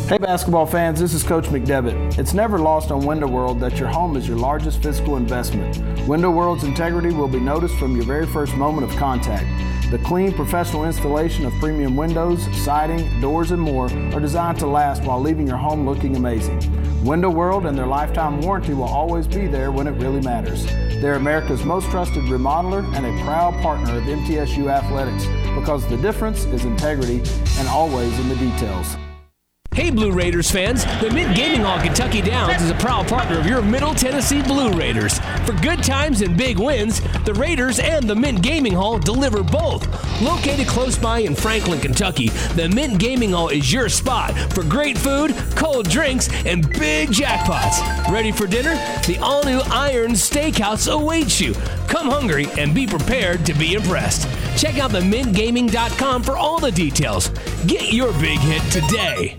Hey basketball fans, this is Coach McDevitt. It's never lost on Window World that your home is your largest physical investment. Window World's integrity will be noticed from your very first moment of contact. The clean, professional installation of premium windows, siding, doors, and more are designed to last while leaving your home looking amazing. Window World and their lifetime warranty will always be there when it really matters. They're America's most trusted remodeler and a proud partner of MTSU Athletics because the difference is integrity and always in the details. Hey Blue Raiders fans, the Mint Gaming Hall Kentucky Downs is a proud partner of your Middle Tennessee Blue Raiders. For good times and big wins, the Raiders and the Mint Gaming Hall deliver both. Located close by in Franklin, Kentucky, the Mint Gaming Hall is your spot for great food, cold drinks, and big jackpots. Ready for dinner? The all new Iron Steakhouse awaits you. Come hungry and be prepared to be impressed. Check out themintgaming.com for all the details. Get your big hit today.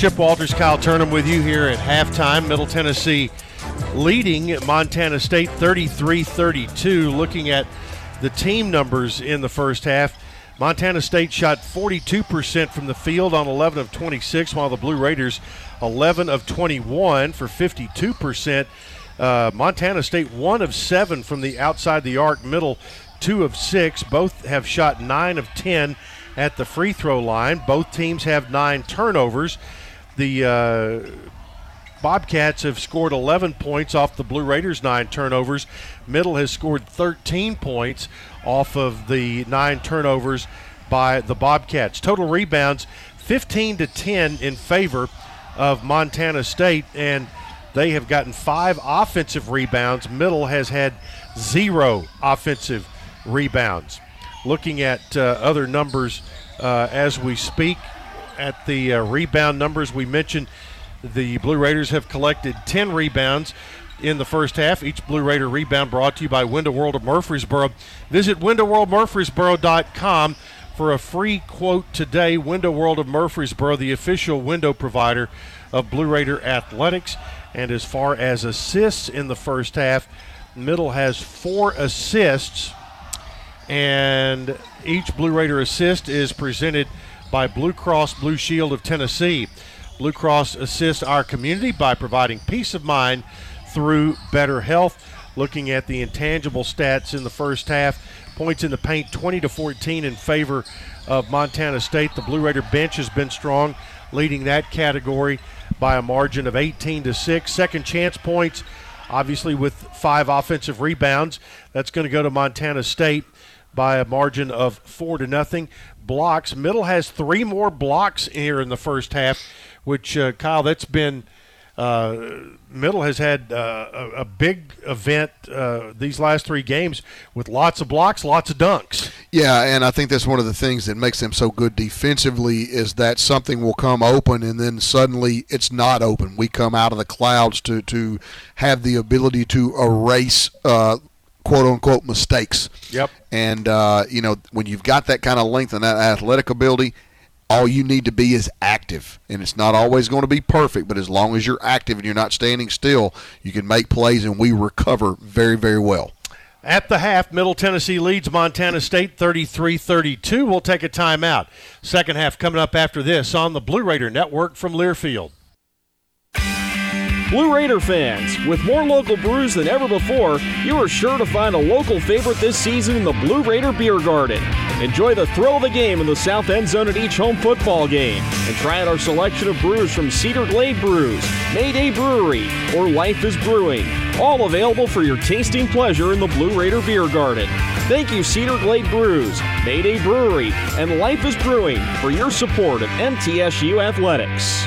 Chip Walters, Kyle Turnham with you here at halftime. Middle Tennessee leading Montana State 33 32. Looking at the team numbers in the first half, Montana State shot 42% from the field on 11 of 26, while the Blue Raiders 11 of 21 for 52%. Uh, Montana State one of seven from the outside the arc, middle two of six. Both have shot nine of 10 at the free throw line. Both teams have nine turnovers. The uh, Bobcats have scored 11 points off the Blue Raiders' nine turnovers. Middle has scored 13 points off of the nine turnovers by the Bobcats. Total rebounds 15 to 10 in favor of Montana State, and they have gotten five offensive rebounds. Middle has had zero offensive rebounds. Looking at uh, other numbers uh, as we speak, at the uh, rebound numbers, we mentioned the Blue Raiders have collected 10 rebounds in the first half. Each Blue Raider rebound brought to you by Window World of Murfreesboro. Visit windowworldmurfreesboro.com for a free quote today. Window World of Murfreesboro, the official window provider of Blue Raider athletics. And as far as assists in the first half, Middle has four assists, and each Blue Raider assist is presented by Blue Cross Blue Shield of Tennessee. Blue Cross assists our community by providing peace of mind through better health. Looking at the intangible stats in the first half, points in the paint 20 to 14 in favor of Montana State. The Blue Raider bench has been strong, leading that category by a margin of 18 to 6. Second chance points, obviously with five offensive rebounds, that's going to go to Montana State by a margin of four to nothing. Blocks, Middle has three more blocks here in the first half, which uh, Kyle, that's been. Uh, Middle has had uh, a, a, big event uh, these last three games with lots of blocks, lots of dunks. Yeah, and I think that's one of the things that makes them so good defensively is that something will come open and then suddenly it's not open. We come out of the clouds to to have the ability to erase uh, quote unquote mistakes. Yep. And uh, you know when you've got that kind of length and that athletic ability, all you need to be is active. And it's not always going to be perfect, but as long as you're active and you're not standing still, you can make plays and we recover very very well. At the half, Middle Tennessee leads Montana State 33 32. We'll take a timeout. Second half coming up after this on the Blue Raider Network from Learfield. Blue Raider fans, with more local brews than ever before, you are sure to find a local favorite this season in the Blue Raider Beer Garden. Enjoy the thrill of the game in the south end zone at each home football game, and try out our selection of brews from Cedar Glade Brews, Mayday Brewery, or Life is Brewing, all available for your tasting pleasure in the Blue Raider Beer Garden. Thank you, Cedar Glade Brews, Mayday Brewery, and Life is Brewing for your support of MTSU Athletics.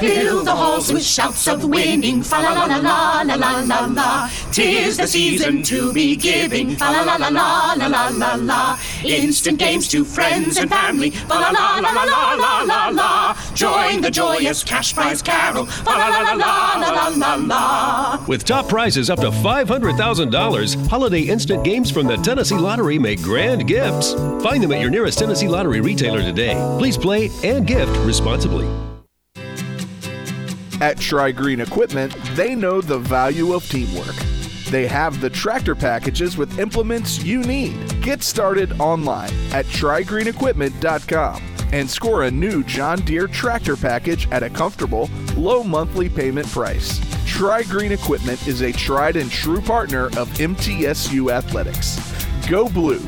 Fill the halls with shouts of winning. Fa la la la la la la la la. Tis the season to be giving. Fa la la la la la la la la. Instant games to friends and family. Fa la la la la la la la la. Join the joyous cash prize carol. Fa la la la la la la la la. With top prizes up to $500,000, Holiday Instant Games from the Tennessee Lottery make grand gifts. Find them at your nearest Tennessee Lottery retailer today. Please play and gift responsibly. At Tri Green Equipment, they know the value of teamwork. They have the tractor packages with implements you need. Get started online at trygreenequipment.com and score a new John Deere tractor package at a comfortable, low monthly payment price. Tri Green Equipment is a tried and true partner of MTSU Athletics. Go Blue!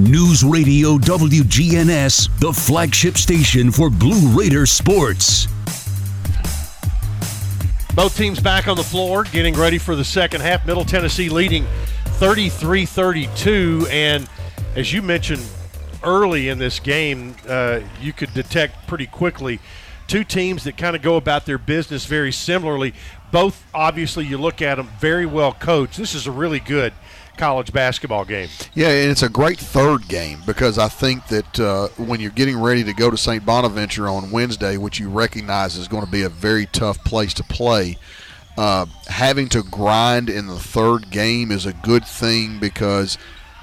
News Radio WGNS, the flagship station for Blue Raider sports. Both teams back on the floor, getting ready for the second half. Middle Tennessee leading 33 32. And as you mentioned early in this game, uh, you could detect pretty quickly two teams that kind of go about their business very similarly. Both, obviously, you look at them very well coached. This is a really good college basketball game. Yeah, and it's a great third game because I think that uh, when you're getting ready to go to St. Bonaventure on Wednesday, which you recognize is going to be a very tough place to play, uh, having to grind in the third game is a good thing because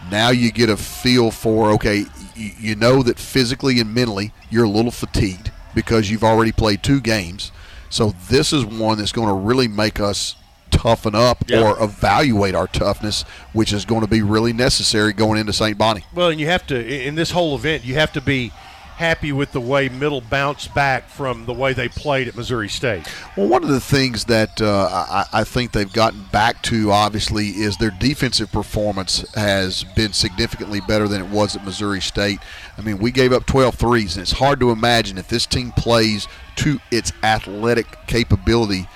now you get a feel for okay, you, you know that physically and mentally you're a little fatigued because you've already played two games. So this is one that's going to really make us toughen up Yeah. or evaluate our toughness, which is going to be really necessary going into St. Bonnie. Well, and you have to in this whole event, you have to be happy with the way Middle bounced back from the way they played at Missouri State. Well, one of the things that uh, I, I think they've gotten back to, obviously, is their defensive performance has been significantly better than it was at Missouri State. I mean, we gave up 12 threes, and it's hard to imagine if this team plays to its athletic capability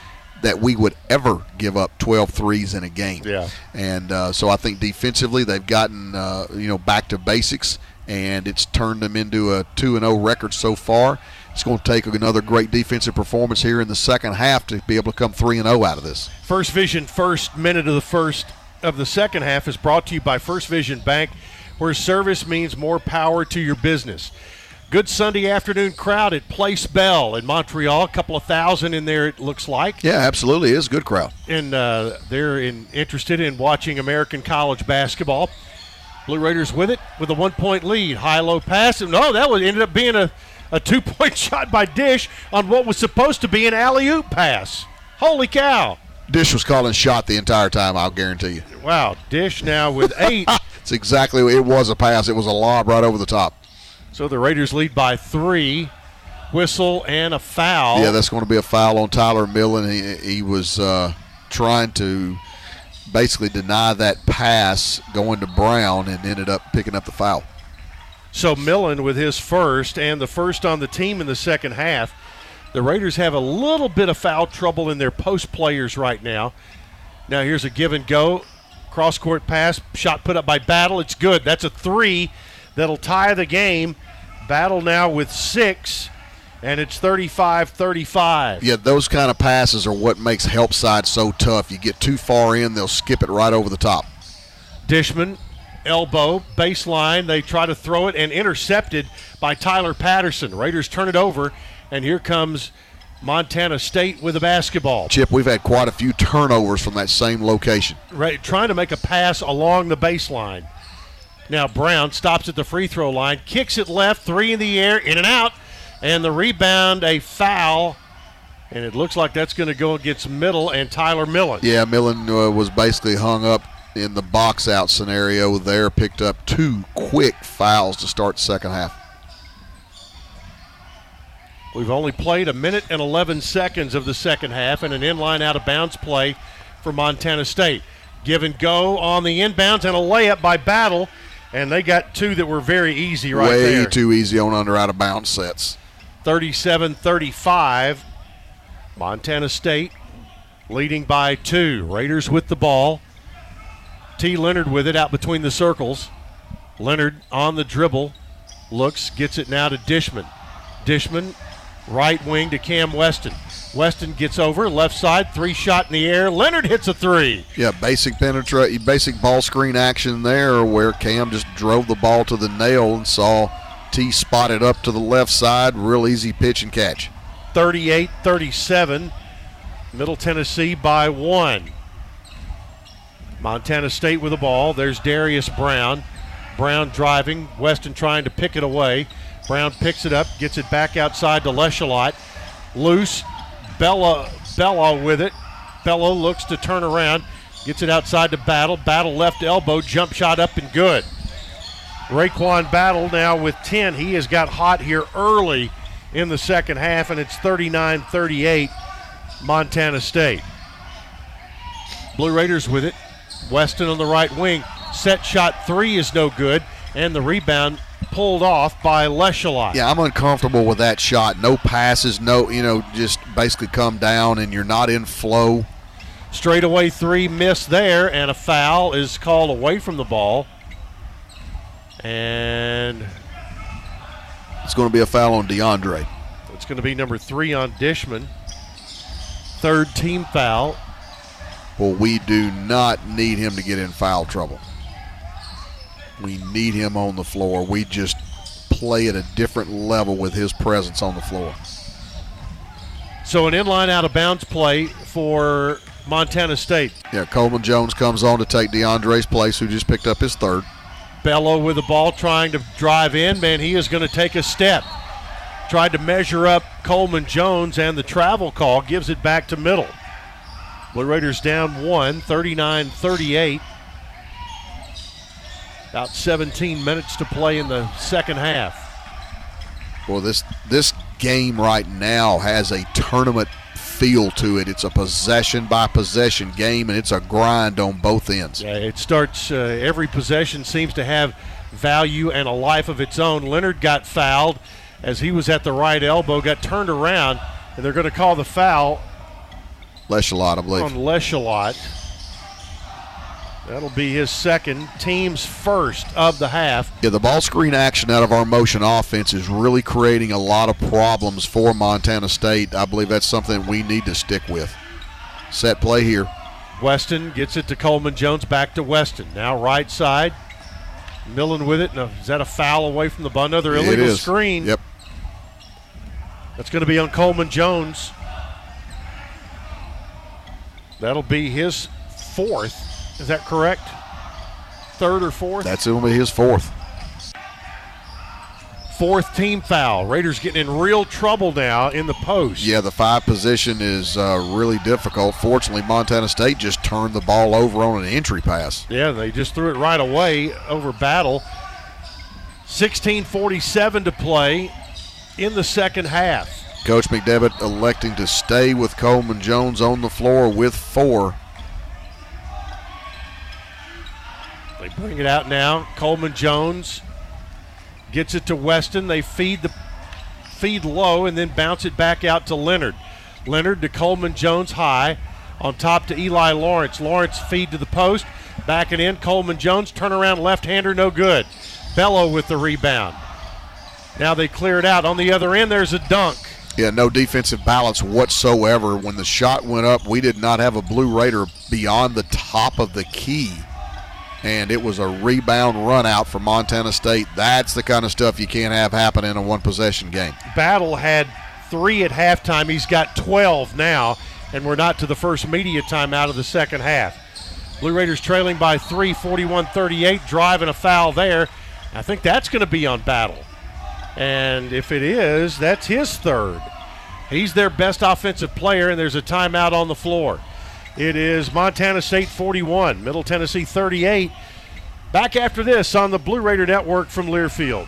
that we would ever give up 12 threes in a game. Yeah. And uh, so I think defensively they've gotten uh, you know back to basics, and it's turned them into a 2 0 record so far. It's going to take another great defensive performance here in the second half to be able to come 3 0 out of this. First Vision first minute of the first of the second half is brought to you by First Vision Bank, where service means more power to your business. Good Sunday afternoon crowd at Place Bell in Montreal. A couple of thousand in there, it looks like. Yeah, absolutely. It is a good crowd. And uh, they're in, interested in watching American college basketball. Blue Raiders with it with a one point lead. High low pass. No, that was ended up being a, a two point shot by Dish on what was supposed to be an alley oop pass. Holy cow. Dish was calling shot the entire time, I'll guarantee you. Wow. Dish now with eight. it's exactly it was a pass. It was a lob right over the top. So the Raiders lead by three. Whistle and a foul. Yeah, that's going to be a foul on Tyler Millen. He, he was uh, trying to basically deny that pass going to Brown and ended up picking up the foul. So Millen with his first and the first on the team in the second half. The Raiders have a little bit of foul trouble in their post players right now. Now here's a give and go. Cross court pass, shot put up by Battle. It's good. That's a three that'll tie the game. Battle now with six, and it's 35 35. Yeah, those kind of passes are what makes help side so tough. You get too far in, they'll skip it right over the top. Dishman, elbow, baseline. They try to throw it and intercepted by Tyler Patterson. Raiders turn it over, and here comes Montana State with a basketball. Chip, we've had quite a few turnovers from that same location. Right, trying to make a pass along the baseline. Now Brown stops at the free throw line, kicks it left, three in the air, in and out, and the rebound, a foul. And it looks like that's going to go against Middle and Tyler Millen. Yeah, Millen uh, was basically hung up in the box out scenario there, picked up two quick fouls to start the second half. We've only played a minute and 11 seconds of the second half and an inline out of bounds play for Montana State. Give and go on the inbounds and a layup by Battle and they got two that were very easy right there. Way there. too easy on under out of bounds sets. 37 35. Montana State leading by two. Raiders with the ball. T. Lenard with it out between the circles. Lenard on the dribble. Looks, gets it now to Dishman. Dishman, right wing to Cam Weston. Weston gets over left side, three shot in the air. Lenard hits a three. Yeah, basic penetrate, basic ball screen action there, where Cam just drove the ball to the nail and saw T spotted up to the left side. Real easy pitch and catch. 38-37, Middle Tennessee by one. Montana State with the ball. There's Darius Brown. Brown driving. Weston trying to pick it away. Brown picks it up, gets it back outside to Lecholat. Loose. Belo Belo with it. Belo looks to turn around, gets it outside to Battle. Battle left elbow, jump shot up and good. RaeQuan Battle now with 10. He has got hot here early in the second half, and it's 39 38 Montana State. Blue Raiders with it. Weston on the right wing. Set shot three is no good, and the rebound pulled off by Lecholat. Yeah, I'm uncomfortable with that shot. No passes, no, you know, just basically come down and you're not in flow. Straightaway three missed there, and a foul is called away from the ball. And it's going to be a foul on DeAndre. It's going to be number three on Dishman. Third team foul. Well, we do not need him to get in foul trouble. We need him on the floor. We just play at a different level with his presence on the floor. So an inline out of bounds play for Montana State. Yeah, Coleman Jones comes on to take DeAndre's place, who just picked up his third. Belo with the ball trying to drive in. Man, he is going to take a step. Tried to measure up Coleman Jones, and the travel call gives it back to middle. Blue Raiders down one, 39 38. About 17 minutes to play in the second half. Well, this this game right now has a tournament feel to it. It's a possession by possession game, and it's a grind on both ends. Yeah, it starts. Uh, every possession seems to have value and a life of its own. Lenard got fouled as he was at the right elbow, got turned around, and they're going to call the foul. Lecholat, I believe. On Lecholat. That'll be his second, team's first of the half. Yeah, the ball screen action out of our motion offense is really creating a lot of problems for Montana State. I believe that's something we need to stick with. Set play here. Weston gets it to Coleman Jones, back to Weston. Now right side. Millen with it. No, is that a foul away from the ball? Another It illegal is. screen. Yep. That's going to be on Coleman Jones. That'll be his fourth. Is that correct? Third or fourth? That's going to be his fourth. Fourth team foul. Raiders getting in real trouble now in the post. Yeah, the five position is uh, really difficult. Fortunately, Montana State just turned the ball over on an entry pass. Yeah, they just threw it right away over Battle. 16:47 to play in the second half. Coach McDevitt electing to stay with Coleman Jones on the floor with four. They bring it out now. Coleman Jones gets it to Weston. They feed the feed low and then bounce it back out to Lenard. Lenard to Coleman Jones high. On top to Eli Lawrence. Lawrence feed to the post. Back Backing in. Coleman Jones. Turnaround left hander, no good. Belo with the rebound. Now they clear it out. On the other end, there's a dunk. Yeah, no defensive balance whatsoever. When the shot went up, we did not have a Blue Raider beyond the top of the key. And it was a rebound run out for Montana State. That's the kind of stuff you can't have happen in a one possession game. Battle had three at halftime. He's got 12 now, and we're not to the first media timeout of the second half. Blue Raiders trailing by three, 41 38, driving a foul there. I think that's going to be on Battle. And if it is, that's his third. He's their best offensive player, and there's a timeout on the floor. It is Montana State 41, Middle Tennessee 38. Back after this on the Blue Raider Network from Learfield.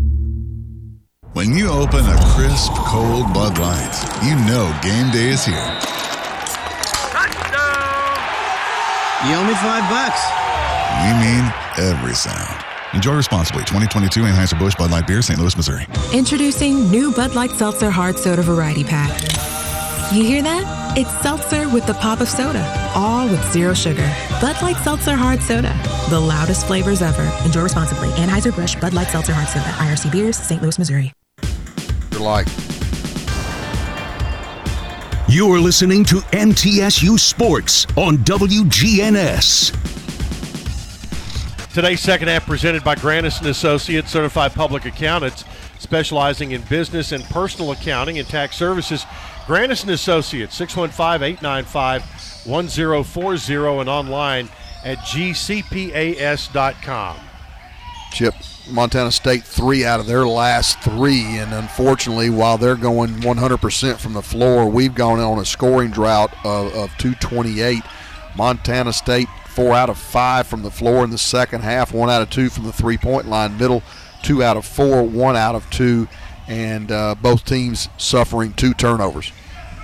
When you open a crisp, cold Bud Light, you know game day is here. Touchdown! You owe me five bucks. We mean every sound. Enjoy responsibly. 2022 Anheuser-Busch Bud Light Beer, St. Louis, Missouri. Introducing new Bud Light Seltzer Hard Soda Variety Pack. You hear that? It's seltzer with the pop of soda, all with zero sugar. Bud Light Seltzer Hard Soda, the loudest flavors ever. Enjoy responsibly. Anheuser-Busch Bud Light Seltzer Hard Soda, IRC Beers, St. Louis, Missouri. You're like, You're listening to MTSU Sports on WGNS. Today's second half presented by Grandison Associates, certified public accountants specializing in business and personal accounting and tax services. Grandison Associates, 615-895-1040 and online at gcpas.com. Chip, Montana State three out of their last three, and unfortunately, while they're going 100% from the floor, we've gone on a scoring drought of, of 228. Montana State four out of five from the floor in the second half, one out of two from the three-point line. Middle two out of four, one out of two, and uh, both teams suffering two turnovers.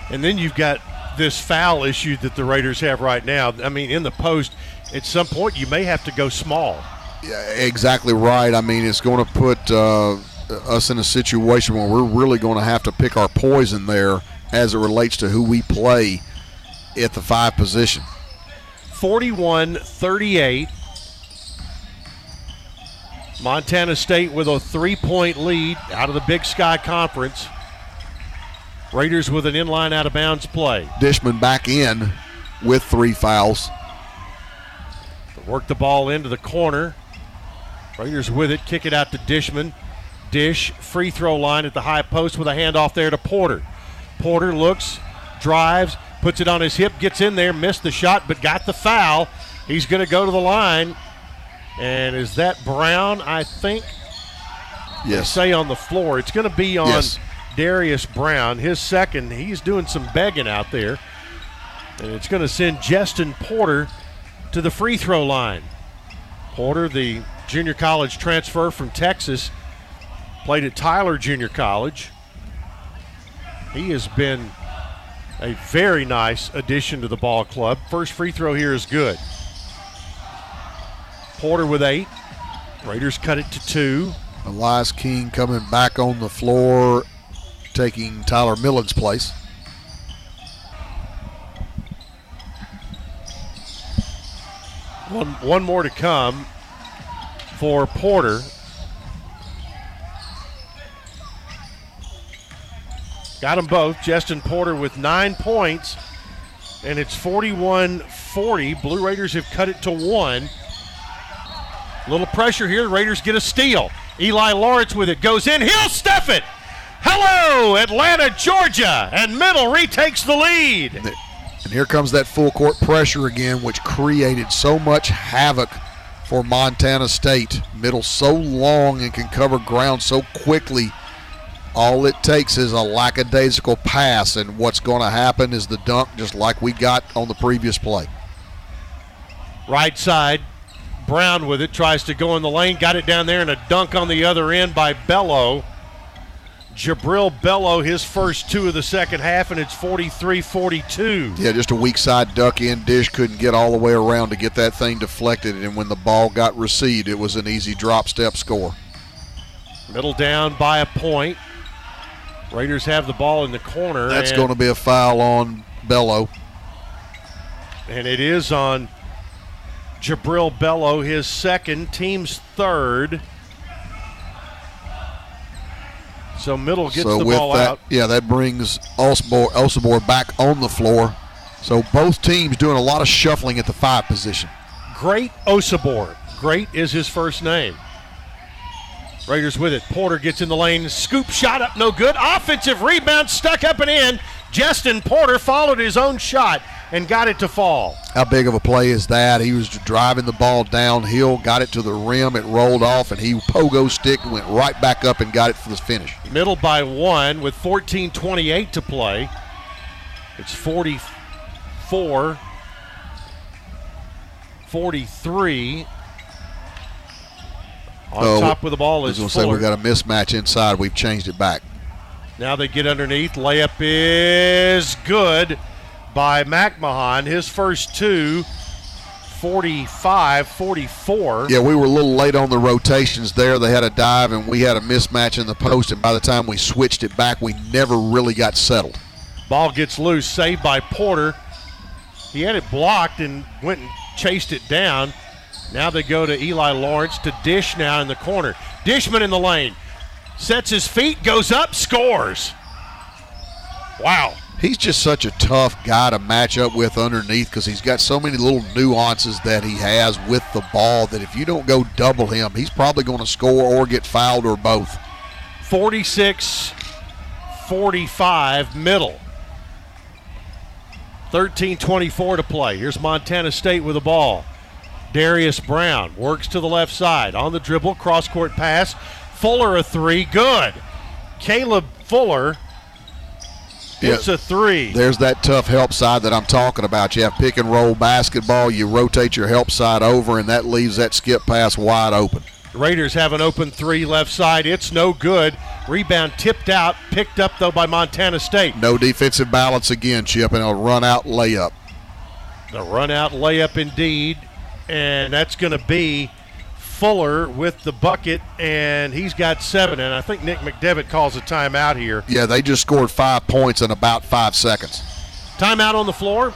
And then you've got this foul issue that the Raiders have right now. I mean, in the post, at some point you may have to go small. Yeah, exactly right. I mean, it's going to put uh, us in a situation where we're really going to have to pick our poison there as it relates to who we play at the five position. 41 38. Montana State with a three point lead out of the Big Sky Conference. Raiders with an inline out of bounds play. Dishman back in with three fouls. Work the ball into the corner. Raiders with it, kick it out to Dishman. Dish, free throw line at the high post with a handoff there to Porter. Porter looks, drives, puts it on his hip, gets in there, missed the shot, but got the foul. He's going to go to the line. And is that Brown? I think. Yes. Say on the floor. It's going to be on Yes. Darius Brown. His second. He's doing some begging out there. And it's going to send Justin Porter to the free throw line. Porter, the junior college transfer from Texas, played at Tyler Junior College. He has been a very nice addition to the ball club. First free throw here is good. Porter with eight. Raiders cut it to two. Elias King coming back on the floor, taking Tyler Millen's place. One, one more to come for Porter. Got them both. Justin Porter with nine points, and it's 41 40. Blue Raiders have cut it to one. Little pressure here. Raiders get a steal. Eli Lawrence with it goes in. He'll stuff it. Hello, Atlanta, Georgia, and Middle retakes the lead. And here comes that full court pressure again, which created so much havoc for Montana State. Middle so long and can cover ground so quickly. All it takes is a lackadaisical pass, and what's going to happen is the dunk, just like we got on the previous play. Right side, Brown with it, tries to go in the lane, got it down there, and a dunk on the other end by Belo. Jubrile Belo, his first two of the second half, and it's 43 42. Yeah, just a weak side duck in. Dish couldn't get all the way around to get that thing deflected, and when the ball got received, it was an easy drop step score. Middle down by a point. Raiders have the ball in the corner. That's going to be a foul on Belo. And it is on Jubrile Belo, his second, team's third. So Middle gets so the with ball that, out. yeah, that brings Osobor back on the floor. So both teams doing a lot of shuffling at the five position. Great Osobor. Great is his first name. Raiders with it. Porter gets in the lane. Scoop shot up, no good. Offensive rebound stuck up and in. Justin Porter followed his own shot and got it to fall. How big of a play is that? He was driving the ball downhill, got it to the rim, it rolled off, and he pogo stick went right back up and got it for the finish. Middle by one with 14:28 to play. It's 44 43. On So, top with the ball is. I was gonna say Fuller. we got a mismatch inside. We've changed it back. Now they get underneath. Layup is good by McMahon. His first two, 45 44. Yeah, we were a little late on the rotations there. They had a dive, and we had a mismatch in the post. And by the time we switched it back, we never really got settled. Ball gets loose, saved by Porter. He had it blocked and went and chased it down. Now they go to Eli Lawrence to Dish now in the corner. Dishman in the lane. Sets his feet, goes up, scores. Wow. He's just such a tough guy to match up with underneath because he's got so many little nuances that he has with the ball that if you don't go double him, he's probably going to score or get fouled or both. 46 45 middle. 13 24 to play. Here's Montana State with the ball. Darius Brown works to the left side on the dribble, cross court pass. Fuller a three, good. Caleb Fuller hits Yeah. a three. There's that tough help side that I'm talking about. You have pick and roll basketball, you rotate your help side over, and that leaves that skip pass wide open. Raiders have an open three left side. It's no good. Rebound tipped out, picked up though by Montana State. No defensive balance again, Chip, and a run out layup. The run out layup indeed. And that's going to be Fuller with the bucket, and he's got seven. And I think Nick McDevitt calls a timeout here. Yeah, they just scored five points in about five seconds. Timeout on the floor.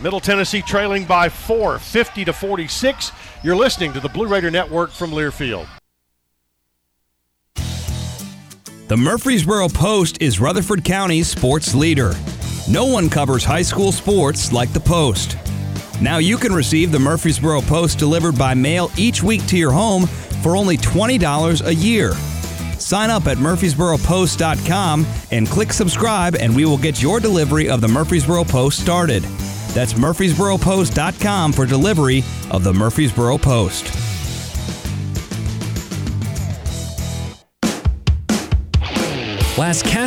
Middle Tennessee trailing by four, 50 to 46. You're listening to the Blue Raider Network from Learfield. The Murfreesboro Post is Rutherford County's sports leader. No one covers high school sports like the Post. Now you can receive the Murfreesboro Post delivered by mail each week to your home for only $20 a year. Sign up at murfreesboropost.com and click subscribe, and we will get your delivery of the Murfreesboro Post started. That's murfreesboropost.com for delivery of the Murfreesboro Post.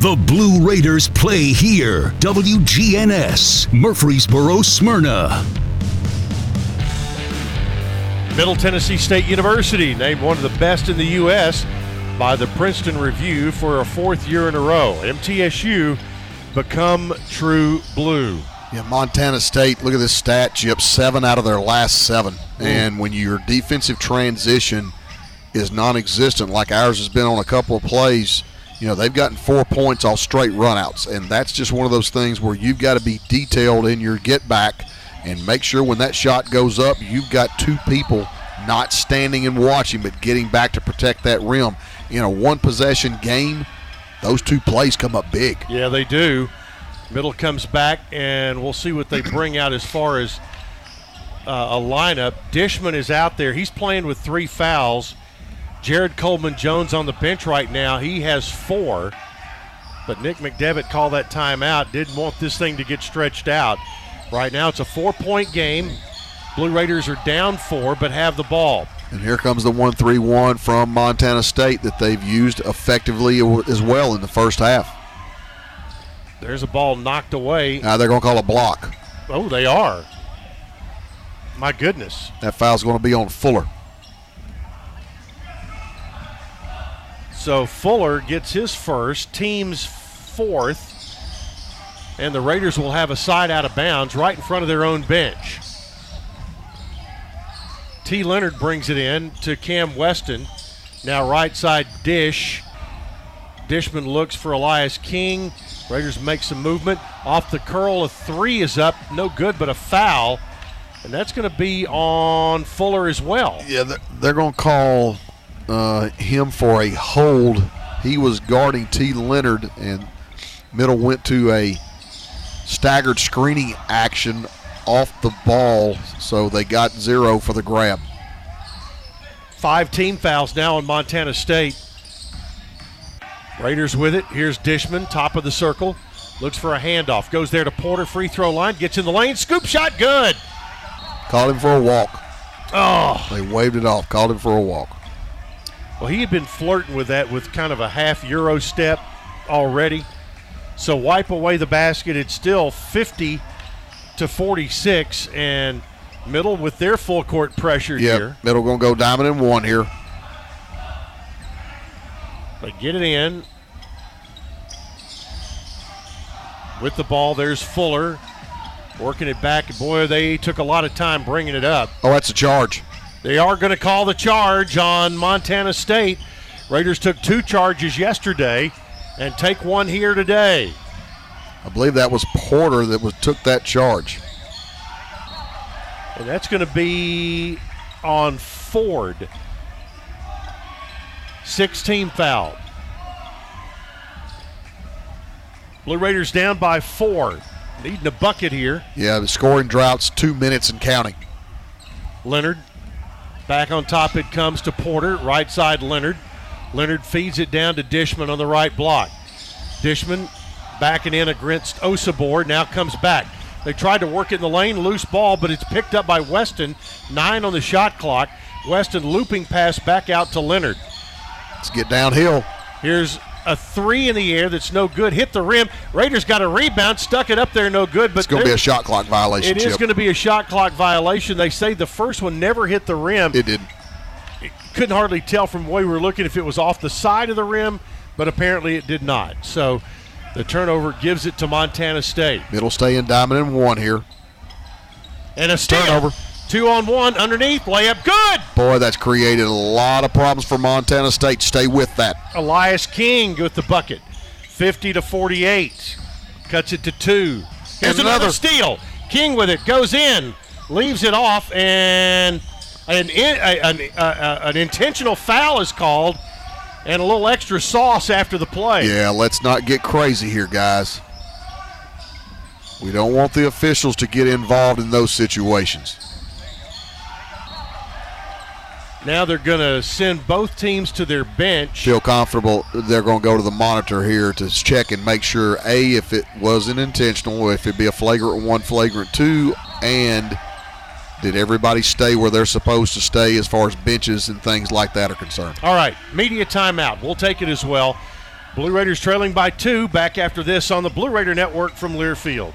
The Blue Raiders play here. WGNS, Murfreesboro, Smyrna. Middle Tennessee State University named one of the best in the U.S. by the Princeton Review for a fourth year in a row. MTSU become true blue. Yeah, Montana State, look at this stat, Chip. Seven out of their last seven. And when your defensive transition is non existent, like ours has been on a couple of plays, you know, they've gotten four points off straight runouts. And that's just one of those things where you've got to be detailed in your get back and make sure when that shot goes up, you've got two people not standing and watching, but getting back to protect that rim. In a one possession game, those two plays come up big. Yeah, they do. Middle comes back, and we'll see what they bring out as far as uh, a lineup. Dishman is out there. He's playing with three fouls. Jared Coleman Jones on the bench right now. He has four. But Nick McDevitt called that timeout. Didn't want this thing to get stretched out. Right now it's a four point game. Blue Raiders are down four, but have the ball. And here comes the 1 3 1 from Montana State that they've used effectively as well in the first half. There's a ball knocked away. Now they're going to call a block. Oh, they are. My goodness. That foul's going to be on Fuller. So Fuller gets his first, team's fourth, and the Raiders will have a side out of bounds right in front of their own bench. T. Lenard brings it in to Cam Weston. Now right side dish. Dishman looks for Elias King. Raiders make some movement. Off the curl, a three is up. No good, but a foul. And that's going to be on Fuller as well. Yeah, they're, they're going to call uh, him for a hold. He was guarding T. Lenard, and Middle went to a staggered screening action off the ball, so they got zero for the grab. Five team fouls now on Montana State. Raiders with it. Here's Dishman, top of the circle. Looks for a handoff. Goes there to Porter, free throw line. Gets in the lane. Scoop shot, good. Called him for a walk. Oh. They waved it off. Called him for a walk. Well, he had been flirting with that with kind of a half euro step already. So wipe away the basket. It's still 50 to 46, and Middle with their full court pressure yep. here. Middle going to go diamond and one here. They get it in. With the ball, there's Fuller working it back. Boy, they took a lot of time bringing it up. Oh, that's a charge. They are going to call the charge on Montana State. Raiders took two charges yesterday and take one here today. I believe that was Porter that was took that charge. And that's going to be on Ford. 16 foul. Blue Raiders down by four. Needing a bucket here. Yeah, the scoring drought's two minutes and counting. Lenard back on top. It comes to Porter. Right side Lenard. Lenard feeds it down to Dishman on the right block. Dishman backing in against Osobor. Now comes back. They tried to work it in the lane, loose ball, but it's picked up by Weston. Nine on the shot clock. Weston looping pass back out to Lenard. Let's get downhill. Here's a three in the air that's no good. Hit the rim. Raiders got a rebound, stuck it up there, no good. But it's going to be a shot clock violation. It is going to be a shot clock violation. They say the first one never hit the rim. It didn't. Couldn't hardly tell from the way we were looking if it was off the side of the rim, but apparently it did not. So the turnover gives it to Montana State. Middle staying diamond and one here. And a steal. Turnover. Two on one underneath, layup good. Boy, that's created a lot of problems for Montana State. Stay with that. Elias King with the bucket. 50 to 48. Cuts it to two. Here's another. another steal. King with it, goes in, leaves it off, and an, an, an, an intentional foul is called, and a little extra sauce after the play. Yeah, let's not get crazy here, guys. We don't want the officials to get involved in those situations. Now they're going to send both teams to their bench. Feel comfortable. They're going to go to the monitor here to check and make sure A, if it wasn't intentional, if it be a flagrant one, flagrant two, and did everybody stay where they're supposed to stay as far as benches and things like that are concerned? All right, media timeout. We'll take it as well. Blue Raiders trailing by two. Back after this on the Blue Raider Network from Learfield.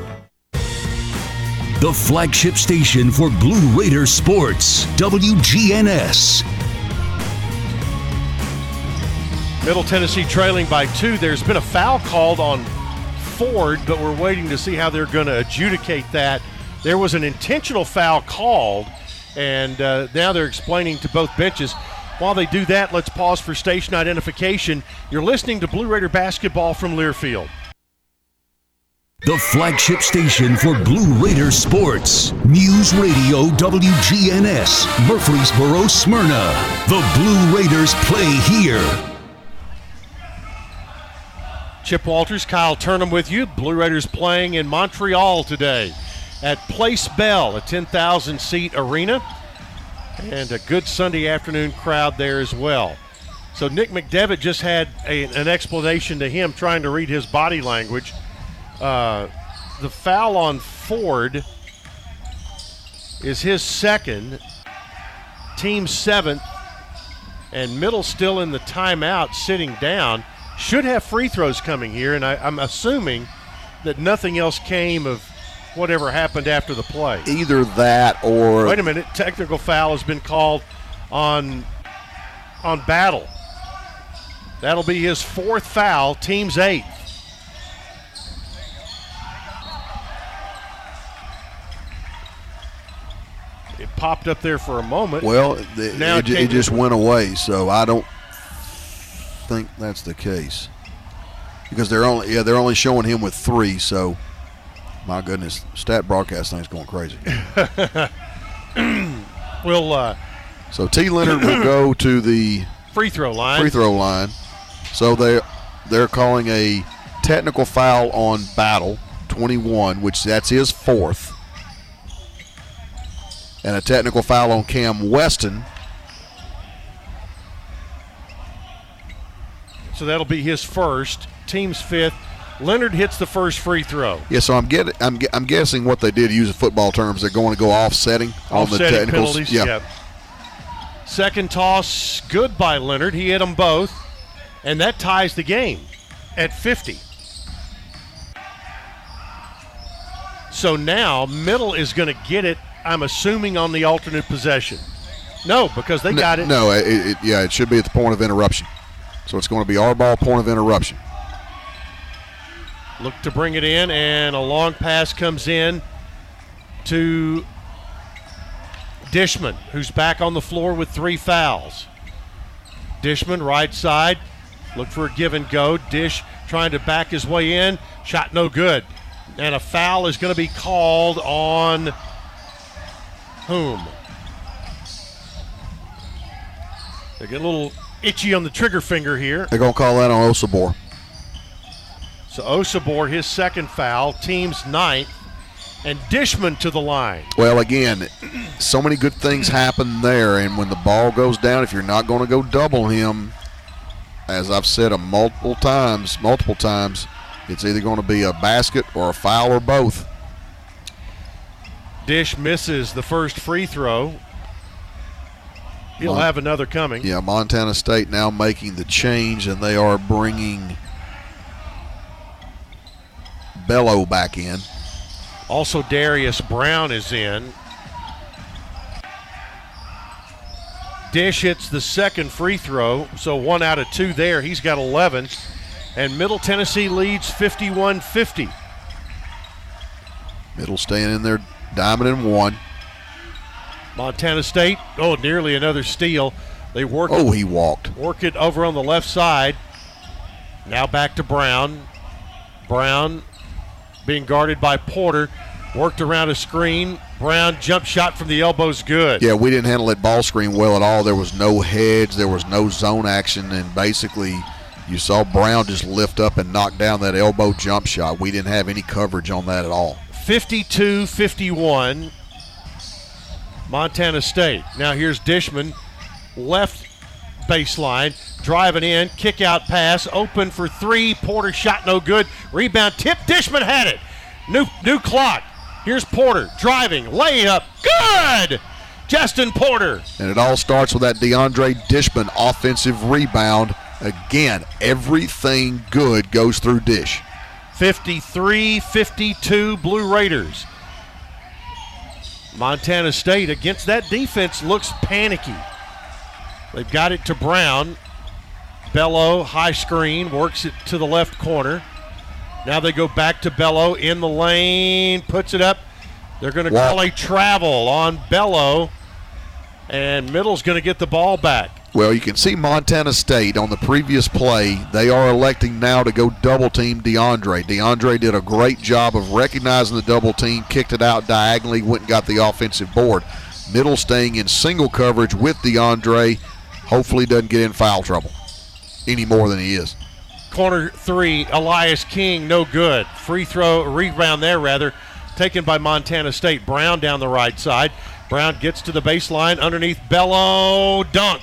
the flagship station for Blue Raider sports, WGNS. Middle Tennessee trailing by two. There's been a foul called on Ford, but we're waiting to see how they're going to adjudicate that. There was an intentional foul called, and uh, now they're explaining to both benches. While they do that, let's pause for station identification. You're listening to Blue Raider basketball from Learfield. The flagship station for Blue Raider sports. News Radio WGNS, Murfreesboro, Smyrna. The Blue Raiders play here. Chip Walters, Kyle Turnham with you. Blue Raiders playing in Montreal today at Place Bell, a 10,000 seat arena, and a good Sunday afternoon crowd there as well. So Nick McDevitt just had a, an explanation to him trying to read his body language uh, the foul on Ford is his second, team seventh, and Middle still in the timeout, sitting down. Should have free throws coming here, and I, I'm assuming that nothing else came of whatever happened after the play. Either that or wait a minute, technical foul has been called on on Battle. That'll be his fourth foul, team's eighth. Popped up there for a moment. Well, the, now it, it, it just went away, so I don't think that's the case because they're only yeah they're only showing him with three. So my goodness, stat broadcast thing's going crazy. we'll. Uh, so T. Lenard will go to the free throw line. Free throw line. So they they're calling a technical foul on Battle, 21, which that's his fourth. And a technical foul on Cam Weston. So that'll be his first, team's fifth. Lenard hits the first free throw. Yeah, so I'm getting, I'm, I'm guessing what they did use using football terms, they're going to go offsetting on the Offsetting technicals. penalties. yeah. yeah. Second toss, good by Lenard. He hit them both, and that ties the game at 50. So now Middle is going to get it. I'm assuming on the alternate possession. No, because they No- got it. No, it, it, yeah, it should be at the point of interruption. So it's going to be our ball, point of interruption. Look to bring it in, and a long pass comes in to Dishman, who's back on the floor with three fouls. Dishman, right side, look for a give and go. Dish trying to back his way in, shot no good. And a foul is going to be called on whom? They get a little itchy on the trigger finger here. They're going to call that on Osobor. So Osobor, his second foul, team's ninth, and Dishman to the line. Well, again, so many good things happen there, and when the ball goes down, if you're not going to go double him, as I've said a multiple times, multiple times, it's either going to be a basket or a foul or both. Dish misses the first free throw. He'll Mon- have another coming. Yeah, Montana State now making the change, and they are bringing Belo back in. Also, Darius Brown is in. Dish hits the second free throw, so one out of two there. He's got 11. And Middle Tennessee leads 51 50. Middle staying in there, diamond and one. Montana State, oh, nearly another steal. They work Oh, he walked. work it over on the left side. Now back to Brown. Brown being guarded by Porter. Worked around a screen. Brown jump shot from the elbows good. Yeah, we didn't handle that ball screen well at all. There was no heads, there was no zone action, and basically you saw Brown just lift up and knock down that elbow jump shot. We didn't have any coverage on that at all. 52 51. Montana State. Now here's Dishman, left baseline, driving in, kick out pass, open for three. Porter shot no good. Rebound tip. Dishman had it. New new clock. Here's Porter driving, layup, good. Jestin Porter. And it all starts with that DeAndre Dishman offensive rebound. Again, everything good goes through Dish. 53 52 Blue Raiders. Montana State against that defense looks panicky. They've got it to Brown. Belo, high screen, works it to the left corner. Now they go back to Belo in the lane, puts it up. They're going to call a travel on Belo, and Middle's going to get the ball back. Well, you can see Montana State on the previous play. They are electing now to go double team DeAndre. DeAndre did a great job of recognizing the double team, kicked it out diagonally, went and got the offensive board. Middle staying in single coverage with DeAndre. Hopefully, doesn't get in foul trouble any more than he is. Corner three, Elias King, no good. Free throw, rebound there rather, taken by Montana State. Brown down the right side. Brown gets to the baseline underneath Belo, dunk.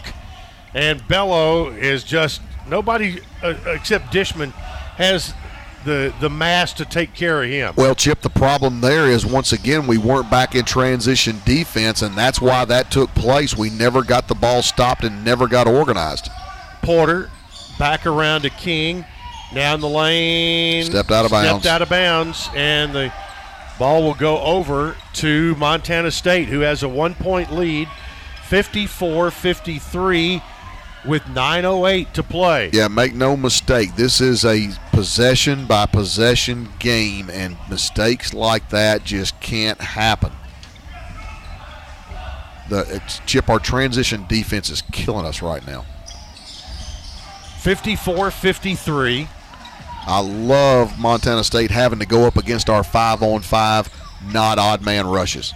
And Belo is just nobody uh, except Dishman has the the mass to take care of him. Well, Chip, the problem there is once again we weren't back in transition defense, and that's why that took place. We never got the ball stopped and never got organized. Porter back around to King. Down the lane. Stepped out of bounds. Stepped out of bounds. And the ball will go over to Montana State, who has a one point lead, 54 53, with 9.08 to play. Yeah, make no mistake. This is a possession by possession game, and mistakes like that just can't happen. The it's, Chip, our transition defense is killing us right now. 54 53. I love Montana State having to go up against our five on five, not odd man rushes.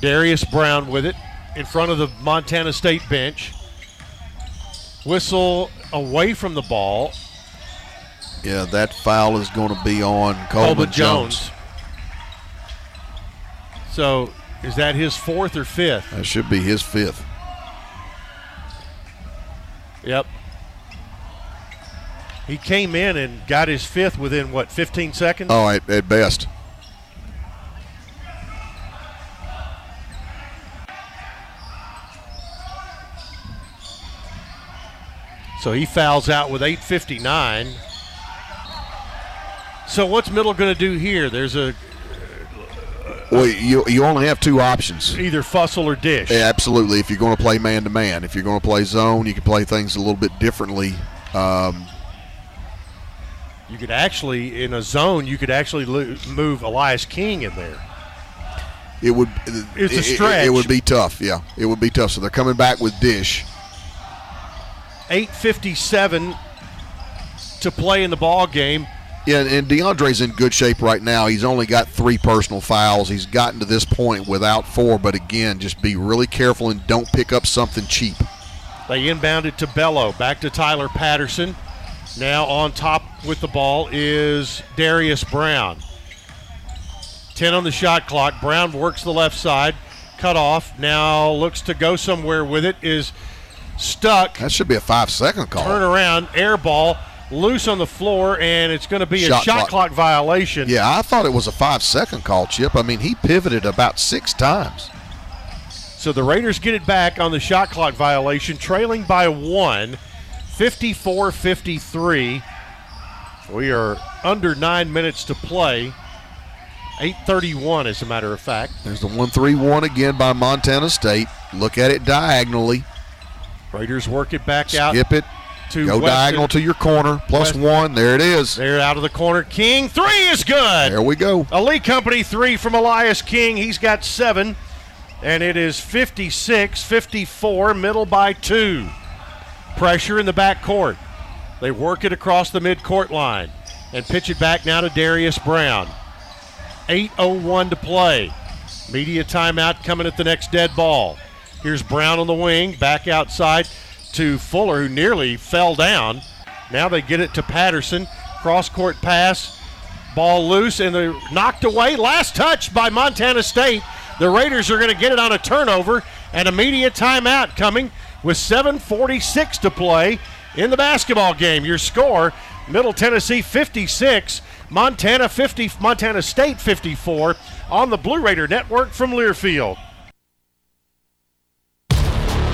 Darius Brown with it in front of the Montana State bench. Whistle away from the ball. Yeah, that foul is going to be on Coleman Jones. Jones. So is that his fourth or fifth? That should be his fifth. Yep. He came in and got his fifth within what, 15 seconds? Oh, at, at best. So he fouls out with 8:59. So what's Middle going to do here? There's a Well, you you only have two options. either Fussell or Dish. Yeah, absolutely. If you're going to play man to man, if you're going to play zone, you can play things a little bit differently. Um, You could actually, in a zone, you could actually lo- move Elias King in there. it would It's a it- it- stretch. It, would be tough. Yeah, it would be tough. So they're coming back with Dish. 8:57 to play in the ball game. Yeah, and DeAndre's in good shape right now. He's only got three personal fouls. He's gotten to this point without four, but again, just be really careful and don't pick up something cheap. They inbounded to Belo. Back to Tyler Patterson. Now on top with the ball is Darius Brown. 10 on the shot clock. Brown works the left side. Cut off. Now looks to go somewhere with it. Is stuck. That should be a five second call. Turn around. Air ball. Loose on the floor. And it's going to be a Shot shot clock. clock violation. Yeah, I thought it was a five second call, Chip. I mean, he pivoted about six times. So the Raiders get it back on the shot clock violation, trailing by one, 54 53. We are under nine minutes to play. 831, as a matter of fact. There's the 1 3 1 again by Montana State. Look at it diagonally. Raiders work it back out. Skip it. to Go Weston. diagonal to your corner. Plus Weston. one. There it is. They're out of the corner. King, three is good. There we go. a Lee Company three from Elias King. He's got seven. And it is 56 54, middle by two. Pressure in the back court. They work it across the midcourt line and pitch it back now to Darius Brown. 8.01 to play. Media timeout coming at the next dead ball. Here's Brown on the wing, back outside to Fuller, who nearly fell down. Now they get it to Patterson. Cross court pass. Ball loose and they're knocked away. Last touch by Montana State. The Raiders are going to get it on a turnover and immediate timeout coming with 7.46 to play in the basketball game. Your score Middle Tennessee 56, Montana 50, Montana State 54 on the Blue Raider Network from Learfield.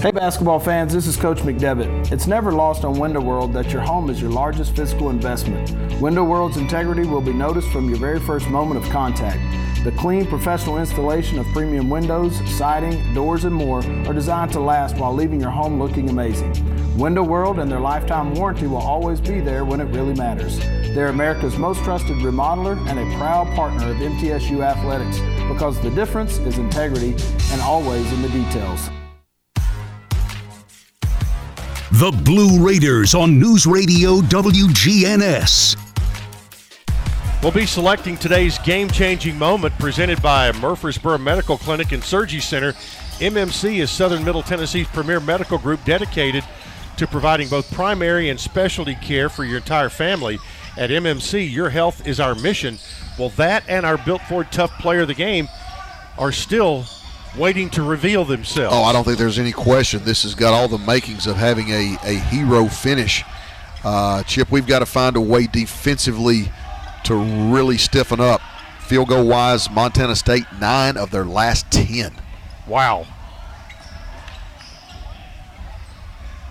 Hey basketball fans, this is Coach McDevitt. It's never lost on Window World that your home is your largest physical investment. Window World's integrity will be noticed from your very first moment of contact. The clean, professional installation of premium windows, siding, doors, and more are designed to last while leaving your home looking amazing. Window World and their lifetime warranty will always be there when it really matters. They're America's most trusted remodeler and a proud partner of MTSU Athletics because the difference is integrity and always in the details. The Blue Raiders on News Radio WGNS. We'll be selecting today's game changing moment presented by Murfreesboro Medical Clinic and Surgery Center. MMC is Southern Middle Tennessee's premier medical group dedicated to providing both primary and specialty care for your entire family. At MMC, your health is our mission. Well, that and our Built Ford Tough Player of the Game are still waiting to reveal themselves. Oh, I don't think there's any question. This has got all the makings of having a, a hero finish. Uh, Chip, we've got to find a way defensively to really stiffen up. Field goal wise, Montana State, nine of their last 10. Wow.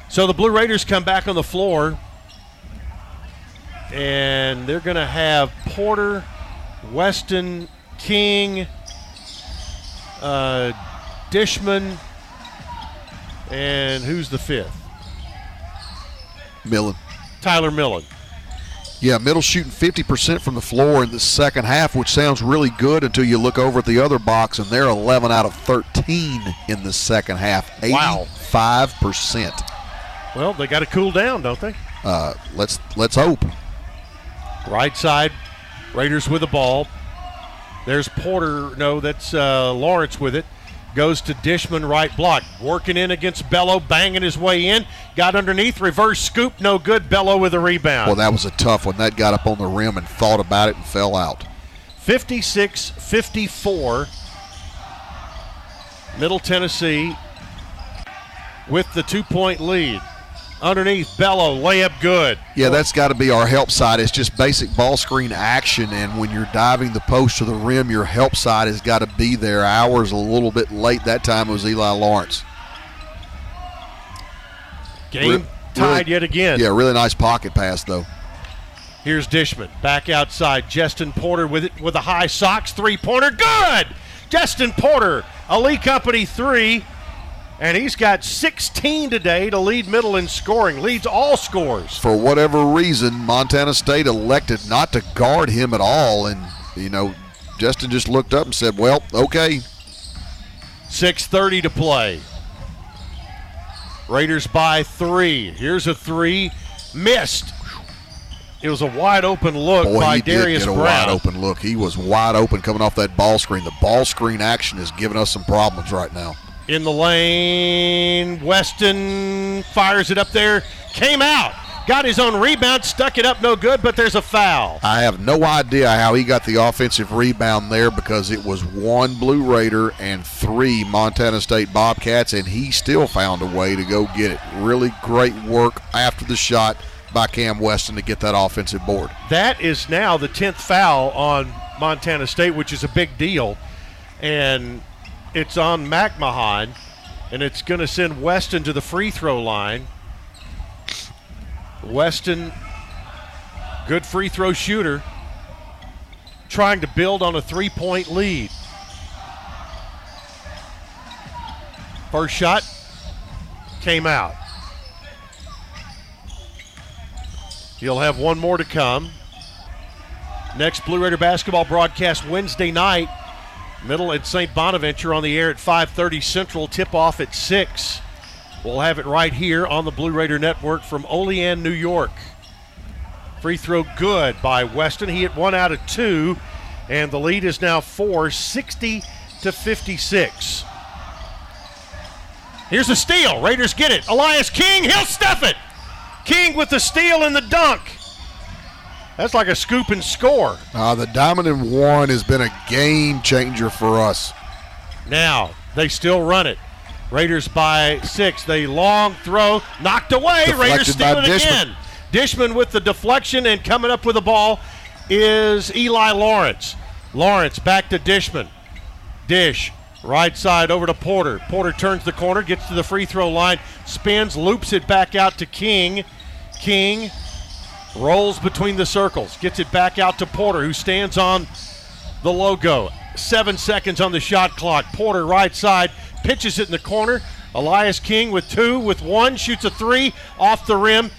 So the Blue Raiders come back on the floor, and they're going to have Porter, Weston, King, uh, Dishman, and who's the fifth? Millen. Tyler Millen. Yeah, middle shooting 50% from the floor in the second half, which sounds really good until you look over at the other box, and they're 11 out of 13 in the second half. 85%. Well, they got to cool down, don't they? Uh, let's let's hope. Right side, Raiders with the ball. There's Porter. No, that's uh, Lawrence with it. Goes to Dishman, right block. Working in against Belo, banging his way in. Got underneath, reverse scoop, no good. Belo with a rebound. Well, that was a tough one. That got up on the rim and thought about it and fell out. 56 54. Middle Tennessee with the two point lead. Underneath, Belo, layup good. Yeah, that's got to be our help side. It's just basic ball screen action, and when you're diving the post to the rim, your help side has got to be there. Hours a little bit late that time was Eli Lawrence. Game tied really- yet again. Yeah, really nice pocket pass though. Here's Dishman back outside. Jestin Porter with it with a high socks three pointer. Good. Jestin Porter, a Lee Company three, and he's got 16 today to lead middle in scoring. Leads all scores. For whatever reason, Montana State elected not to guard him at all, and you know, Jestin just looked up and said, "Well, okay." 6:30 to play. Raiders by three. Here's a three, missed. It was a wide open look Boy, by he Darius did get a Brown. wide open look. He was wide open coming off that ball screen. The ball screen action is giving us some problems right now. In the lane. Weston fires it up there. Came out. Got his own rebound. Stuck it up. No good, but there's a foul. I have no idea how he got the offensive rebound there because it was one Blue Raider and three Montana State Bobcats, and he still found a way to go get it. Really great work after the shot by Cam Weston to get that offensive board. That is now the 10th foul on Montana State, which is a big deal. And it's on McMahon, and it's going to send Weston to the free throw line. Weston, good free throw shooter, trying to build on a three point lead. First shot came out. He'll have one more to come. Next Blue Raider basketball broadcast Wednesday night. Middle at St. Bonaventure on the air at 5:30 Central. Tip off at six. We'll have it right here on the Blue Raider Network from Olean, New York. Free throw good by Weston. He hit one out of two, and the lead is now four, 60 to 56. Here's a steal. Raiders get it. Elias King, he'll stuff it. King with the steal and the dunk. That's like a scoop and score. Uh, the Diamond and One has been a game changer for us. Now they still run it. Raiders by six. They long throw, knocked away. Raiders Deflected steal it Dishman. again. Dishman with the deflection and coming up with the ball is Eli Lawrence. Lawrence back to Dishman. Dish right side over to Porter. Porter turns the corner, gets to the free throw line, spins, loops it back out to King. King rolls between the circles, gets it back out to Porter, who stands on the logo. Seven seconds on the shot clock. Porter right side pitches it in the corner. Elias King with two, with one, shoots a three off the rim.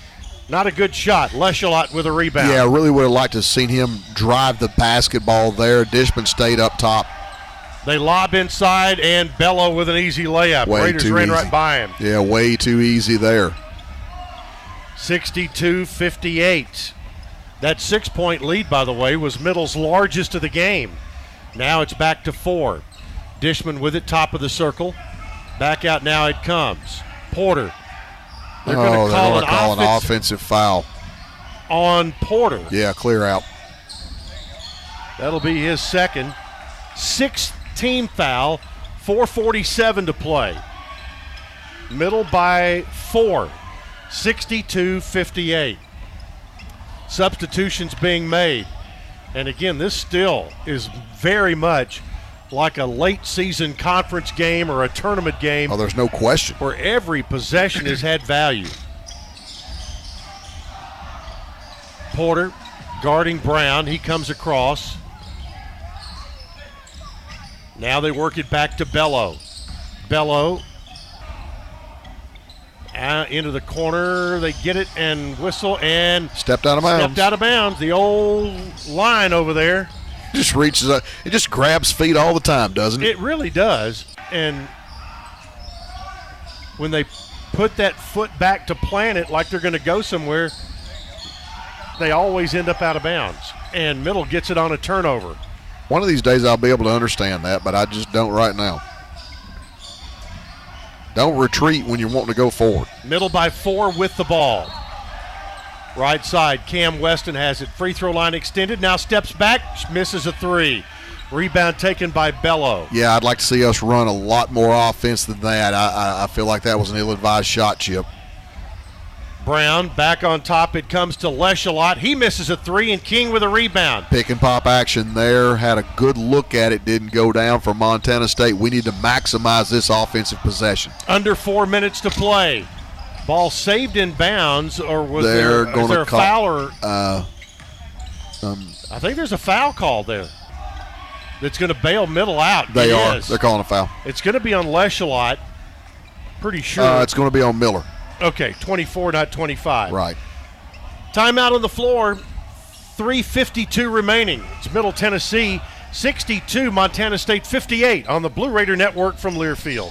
Not a good shot. Lecholat with a rebound. Yeah, I really would have liked to have seen him drive the basketball there. Dishman stayed up top. They lob inside and Belo with an easy layup. Way Raiders ran easy. right by him. Yeah, way too easy there. 62 58. That six point lead, by the way, was Middle's largest of the game. Now it's back to four. Dishman with it, top of the circle. Back out now it comes. Porter. They're oh, going to call, an, call an offensive foul. on Porter. Yeah, clear out. That'll be his second. Sixth team foul, 447 to play. Middle by four, 62 58. Substitutions being made. And again, this still is very much like a late season conference game or a tournament game. Oh, there's no question. Where every possession has had value. Porter guarding Brown. He comes across. Now they work it back to Belo. Belo into the corner. They get it and whistle and stepped out of bounds. Stepped out of bounds. The old line over there. Just reaches up. It just grabs feet all the time, doesn't it? It really does. And when they put that foot back to plant it like they're going to go somewhere, they always end up out of bounds. And Middle gets it on a turnover. One of these days I'll be able to understand that, but I just don't right now. Don't retreat when you're wanting to go forward. Middle by four with the ball. Right side, Cam Weston has it. Free throw line extended. Now steps back, misses a three. Rebound taken by Belo. Yeah, I'd like to see us run a lot more offense than that. I, I, I feel like that was an ill-advised shot, Chip. Brown back on top. It comes to Lecholat. He misses a three, and King with a rebound. Pick and pop action there. Had a good look at it. Didn't go down for Montana State. We need to maximize this offensive possession. Under four minutes to play. Ball saved in bounds, or was They're there, there a call, foul? Or, uh, um, I think there's a foul call there. That's going to bail middle out. They it are. Is. They're calling a foul. It's going to be on Lecholat. Pretty sure. Uh, it's going to be on Miller. Okay, 24, not 25. Right. Timeout on the floor. 3.52 remaining. It's Middle Tennessee 62, Montana State 58 on the Blue Raider Network from Learfield.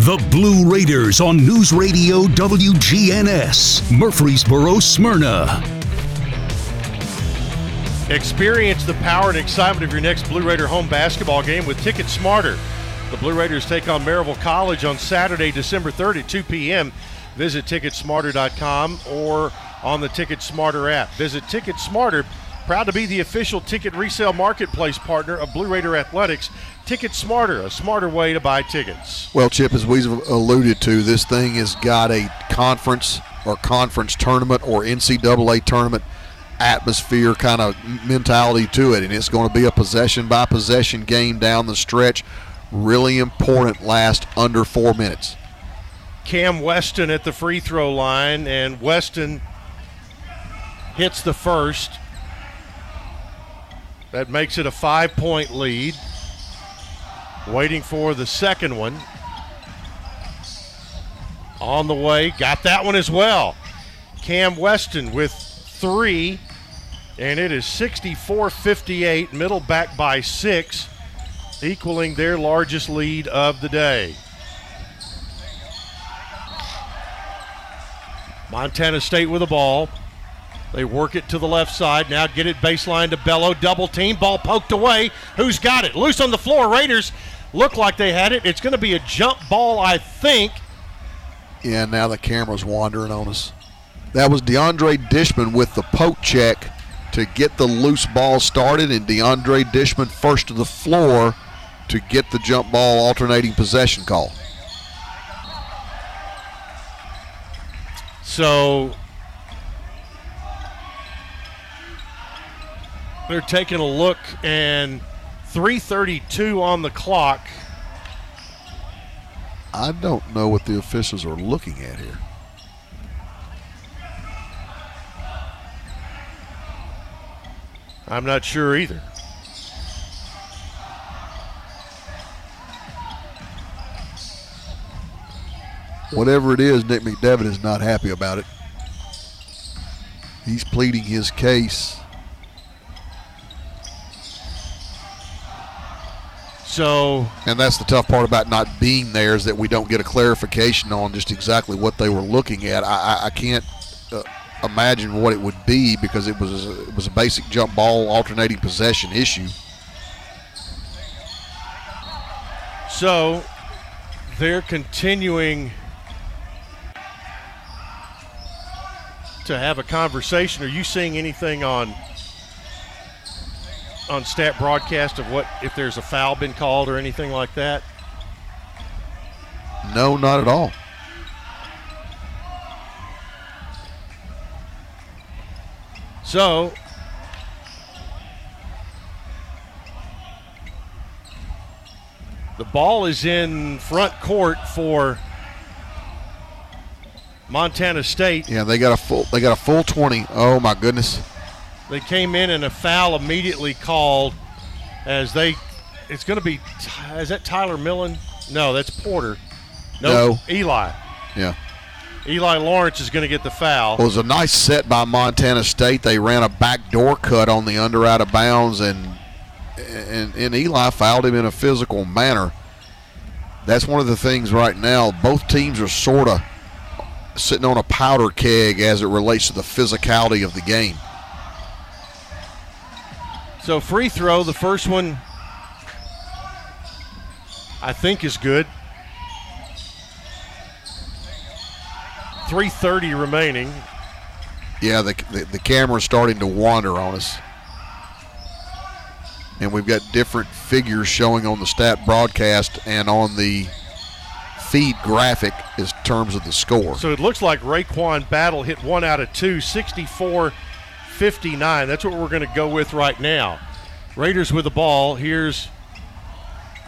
The Blue Raiders on News Radio WGNS, Murfreesboro, Smyrna. Experience the power and excitement of your next Blue Raider home basketball game with Ticket Smarter. The Blue Raiders take on Maryville College on Saturday, December 3rd at 2 p.m. Visit Ticketsmarter.com or on the Ticket Smarter app. Visit Ticket Smarter, proud to be the official ticket resale marketplace partner of Blue Raider Athletics. Ticket Smarter, a smarter way to buy tickets. Well, Chip, as we've alluded to, this thing has got a conference or conference tournament or NCAA tournament atmosphere kind of mentality to it, and it's going to be a possession by possession game down the stretch. Really important last under four minutes. Cam Weston at the free throw line, and Weston hits the first. That makes it a five point lead. Waiting for the second one. On the way, got that one as well. Cam Weston with three, and it is 64 58, middle back by six, equaling their largest lead of the day. Montana State with the ball. They work it to the left side. Now get it baseline to Belo. Double team. Ball poked away. Who's got it? Loose on the floor. Raiders look like they had it. It's going to be a jump ball, I think. Yeah, now the camera's wandering on us. That was DeAndre Dishman with the poke check to get the loose ball started, and DeAndre Dishman first to the floor to get the jump ball alternating possession call. So they're taking a look, and 3:32 on the clock. I don't know what the officials are looking at here. I'm not sure either. Whatever it is, Nick McDevitt is not happy about it. He's pleading his case. So, and that's the tough part about not being there is that we don't get a clarification on just exactly what they were looking at. I, I, I can't uh, imagine what it would be because it was it was a basic jump ball alternating possession issue. So they're continuing to have a conversation. Are you seeing anything on on stat broadcast of what if there's a foul been called or anything like that? No, not at all. So the ball is in front court for Montana State. Yeah, they got a full they got a full 20. Oh my goodness. They came in and a foul immediately called as they it's going to be is that Tyler Millen? No, that's Porter. No. Eli. Yeah. Eli Lawrence is going to get the foul. Well, it was a nice set by Montana State. They ran a backdoor cut on the under out of bounds, and, and and Eli fouled him in a physical manner. That's one of the things right now. Both teams are sort of sitting on a powder keg as it relates to the physicality of the game. So free throw, the first one, I think is good. 3:30 remaining. Yeah, the, the, the camera's starting to wander on us. And we've got different figures showing on the stat broadcast and on the feed graphic in terms of the score. So it looks like RaeQuan Battle hit one out of two, 64 59. That's what we're going to go with right now. Raiders with the ball. Here's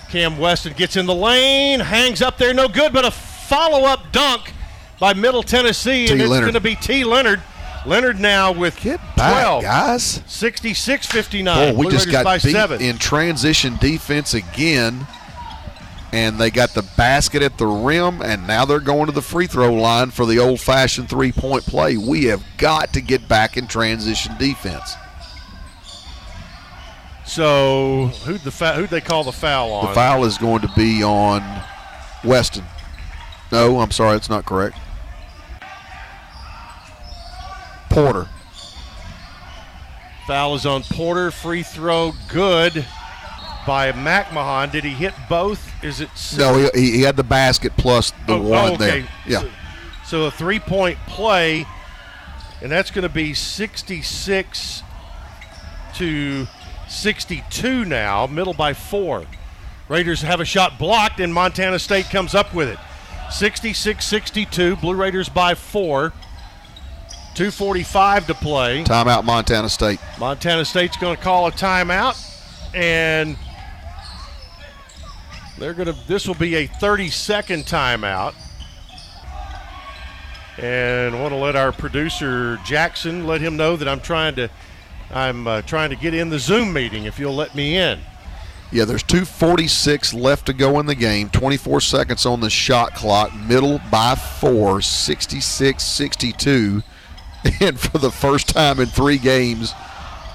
Cam Weston gets in the lane, hangs up there, no good, but a follow up dunk by Middle Tennessee, T. and it's going to be T. Lenard. Lenard now with back, 12. guys. 66 59. Boy, we Blue just Raiders got beat seven. in transition defense again. And they got the basket at the rim, and now they're going to the free throw line for the old fashioned three point play. We have got to get back in transition defense. So who'd the fa- who'd they call the foul on? The foul is going to be on Weston. No, I'm sorry, that's not correct. Porter. Foul is on Porter. Free throw good by McMahon. Did he hit both? Is it No, he, he he had the basket plus the Oh, one oh, okay. there. Yeah. So, so a three point play, and that's going to be 66 to 62 now, middle by four. Raiders have a shot blocked, and Montana State comes up with it. 66 62. Blue Raiders by four. 2.45 to play. Timeout, Montana State. Montana State's going to call a timeout, and they're going to. This will be a 30-second timeout, and want to let our producer Jackson let him know that I'm trying to. I'm uh, trying to get in the Zoom meeting. If you'll let me in. Yeah, there's 2.46 left to go in the game. 24 seconds on the shot clock. Middle by four, 66 62. And for the first time in three games,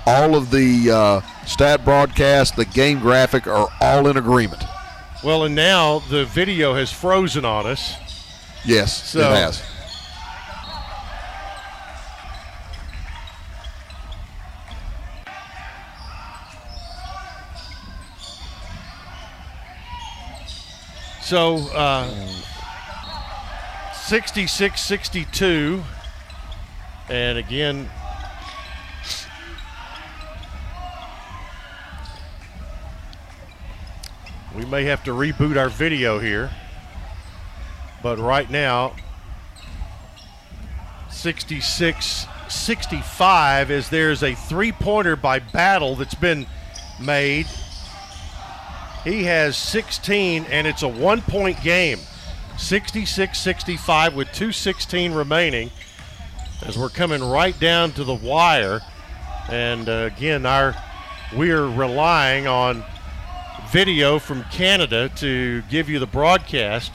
all of the uh, stat broadcast, the game graphic are all in agreement. Well, and now the video has frozen on us. Yes, So- it has. So, uh, 66 62. And again, we may have to reboot our video here. But right now, 66 65 as there's a three pointer by Battle that's been made. He has 16, and it's a one point game. 66 65 with 216 remaining as we're coming right down to the wire. And uh, again, our we're relying on video from Canada to give you the broadcast.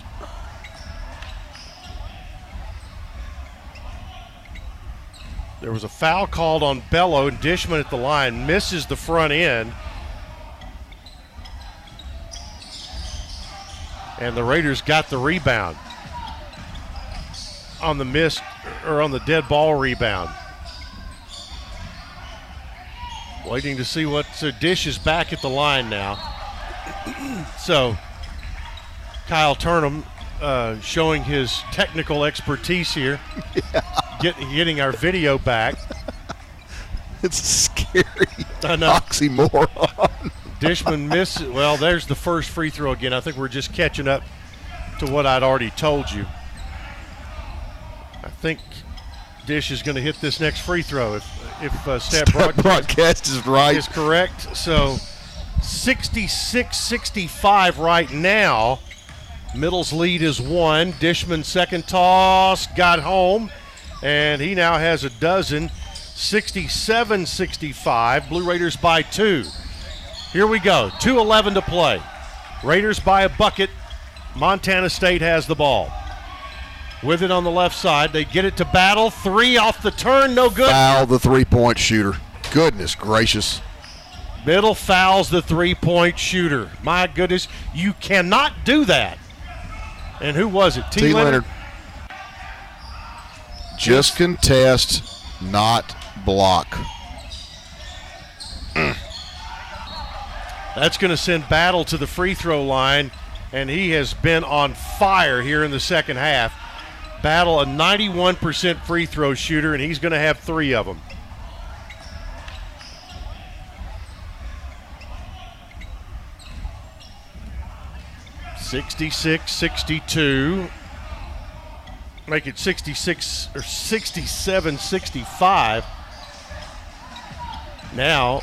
There was a foul called on Belo, Dishman at the line misses the front end. And the Raiders got the rebound on the missed or on the dead ball rebound. Waiting to see what so Dish is back at the line now. so Kyle Turnham uh, showing his technical expertise here, get, getting our video back. It's scary I know. oxymoron. Dishman misses. Well, there's the first free throw again. I think we're just catching up to what I'd already told you. I think Dish is going to hit this next free throw if if uh, stat, Stat broadcast, broadcast is right. is correct. So 66-65 right now. Middle's lead is one. Dishman second toss got home, and he now has a dozen. 67-65. Blue Raiders by two. Here we go. 2.11 to play. Raiders by a bucket. Montana State has the ball. With it on the left side. They get it to battle. Three off the turn. No good. Foul the three point shooter. Goodness gracious. Middle fouls the three point shooter. My goodness. You cannot do that. And who was it? T. Lenard. Just contest, not block. That's going to send Battle to the free throw line, and he has been on fire here in the second half. Battle, a 91% free throw shooter, and he's going to have three of them. Sixty-six, sixty-two. Make it 66 or 67, 65. Now,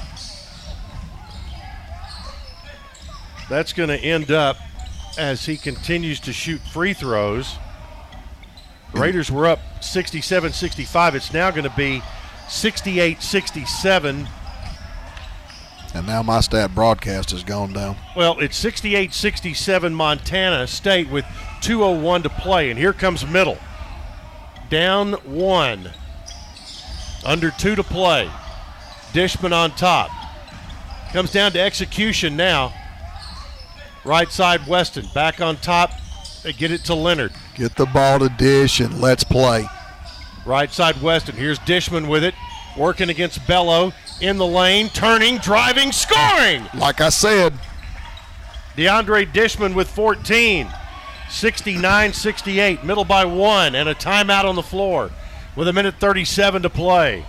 that's going to end up as he continues to shoot free throws. Raiders were up 67 65. It's now going to be 68 67. And now my stat broadcast has gone down. Well, it's 68 67 Montana State with 2.01 to play. And here comes Middle. Down one. Under two to play. Dishman on top. Comes down to execution now. Right side Weston back on top. They get it to Lenard. Get the ball to Dish and let's play. Right side Weston. Here's Dishman with it. Working against Belo in the lane. Turning, driving, scoring. Like I said, DeAndre Dishman with 14. 69 68. Middle by one. And a timeout on the floor with a minute 37 to play.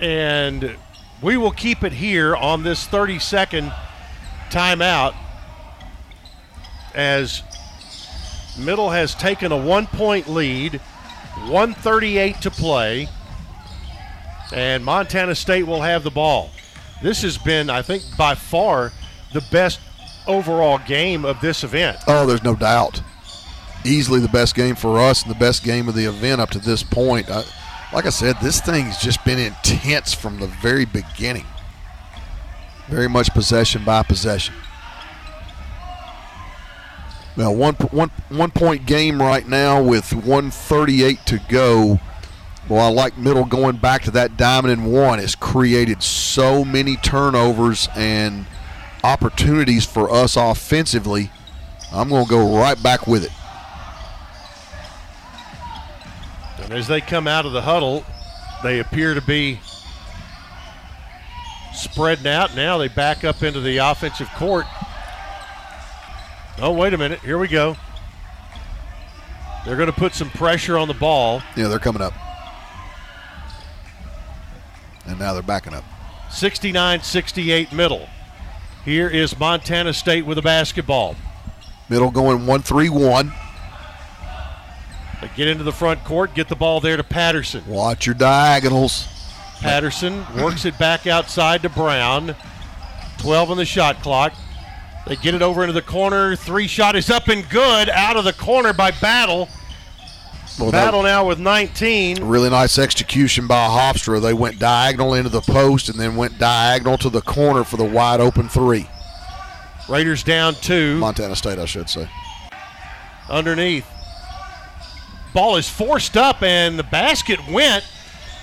And we will keep it here on this 30 second timeout as Middle has taken a one point lead, 138 to play, and Montana State will have the ball. This has been, I think, by far the best overall game of this event. oh, there's no doubt. Easily the best game for us and the best game of the event up to this point. Like I said, this thing's just been intense from the very beginning. Very much possession by possession. Now, one, one, one point game right now with 138 to go. Well, I like middle going back to that diamond and one. It's created so many turnovers and opportunities for us offensively. I'm going to go right back with it. And as they come out of the huddle, they appear to be spreading out. Now they back up into the offensive court. Oh, wait a minute. Here we go. They're going to put some pressure on the ball. Yeah, they're coming up. And now they're backing up. 69 68 middle. Here is Montana State with a basketball. Middle going 1 3 1. They get into the front court, get the ball there to Patterson. Watch your diagonals. Patterson works it back outside to Brown. 12 on the shot clock. They get it over into the corner. Three shot is up and good. Out of the corner by Battle. Well, Battle now with 19. Really nice execution by Hofstra. They went diagonal into the post and then went diagonal to the corner for the wide open three. Raiders down two. Montana State, I should say. Underneath. Ball is forced up and the basket went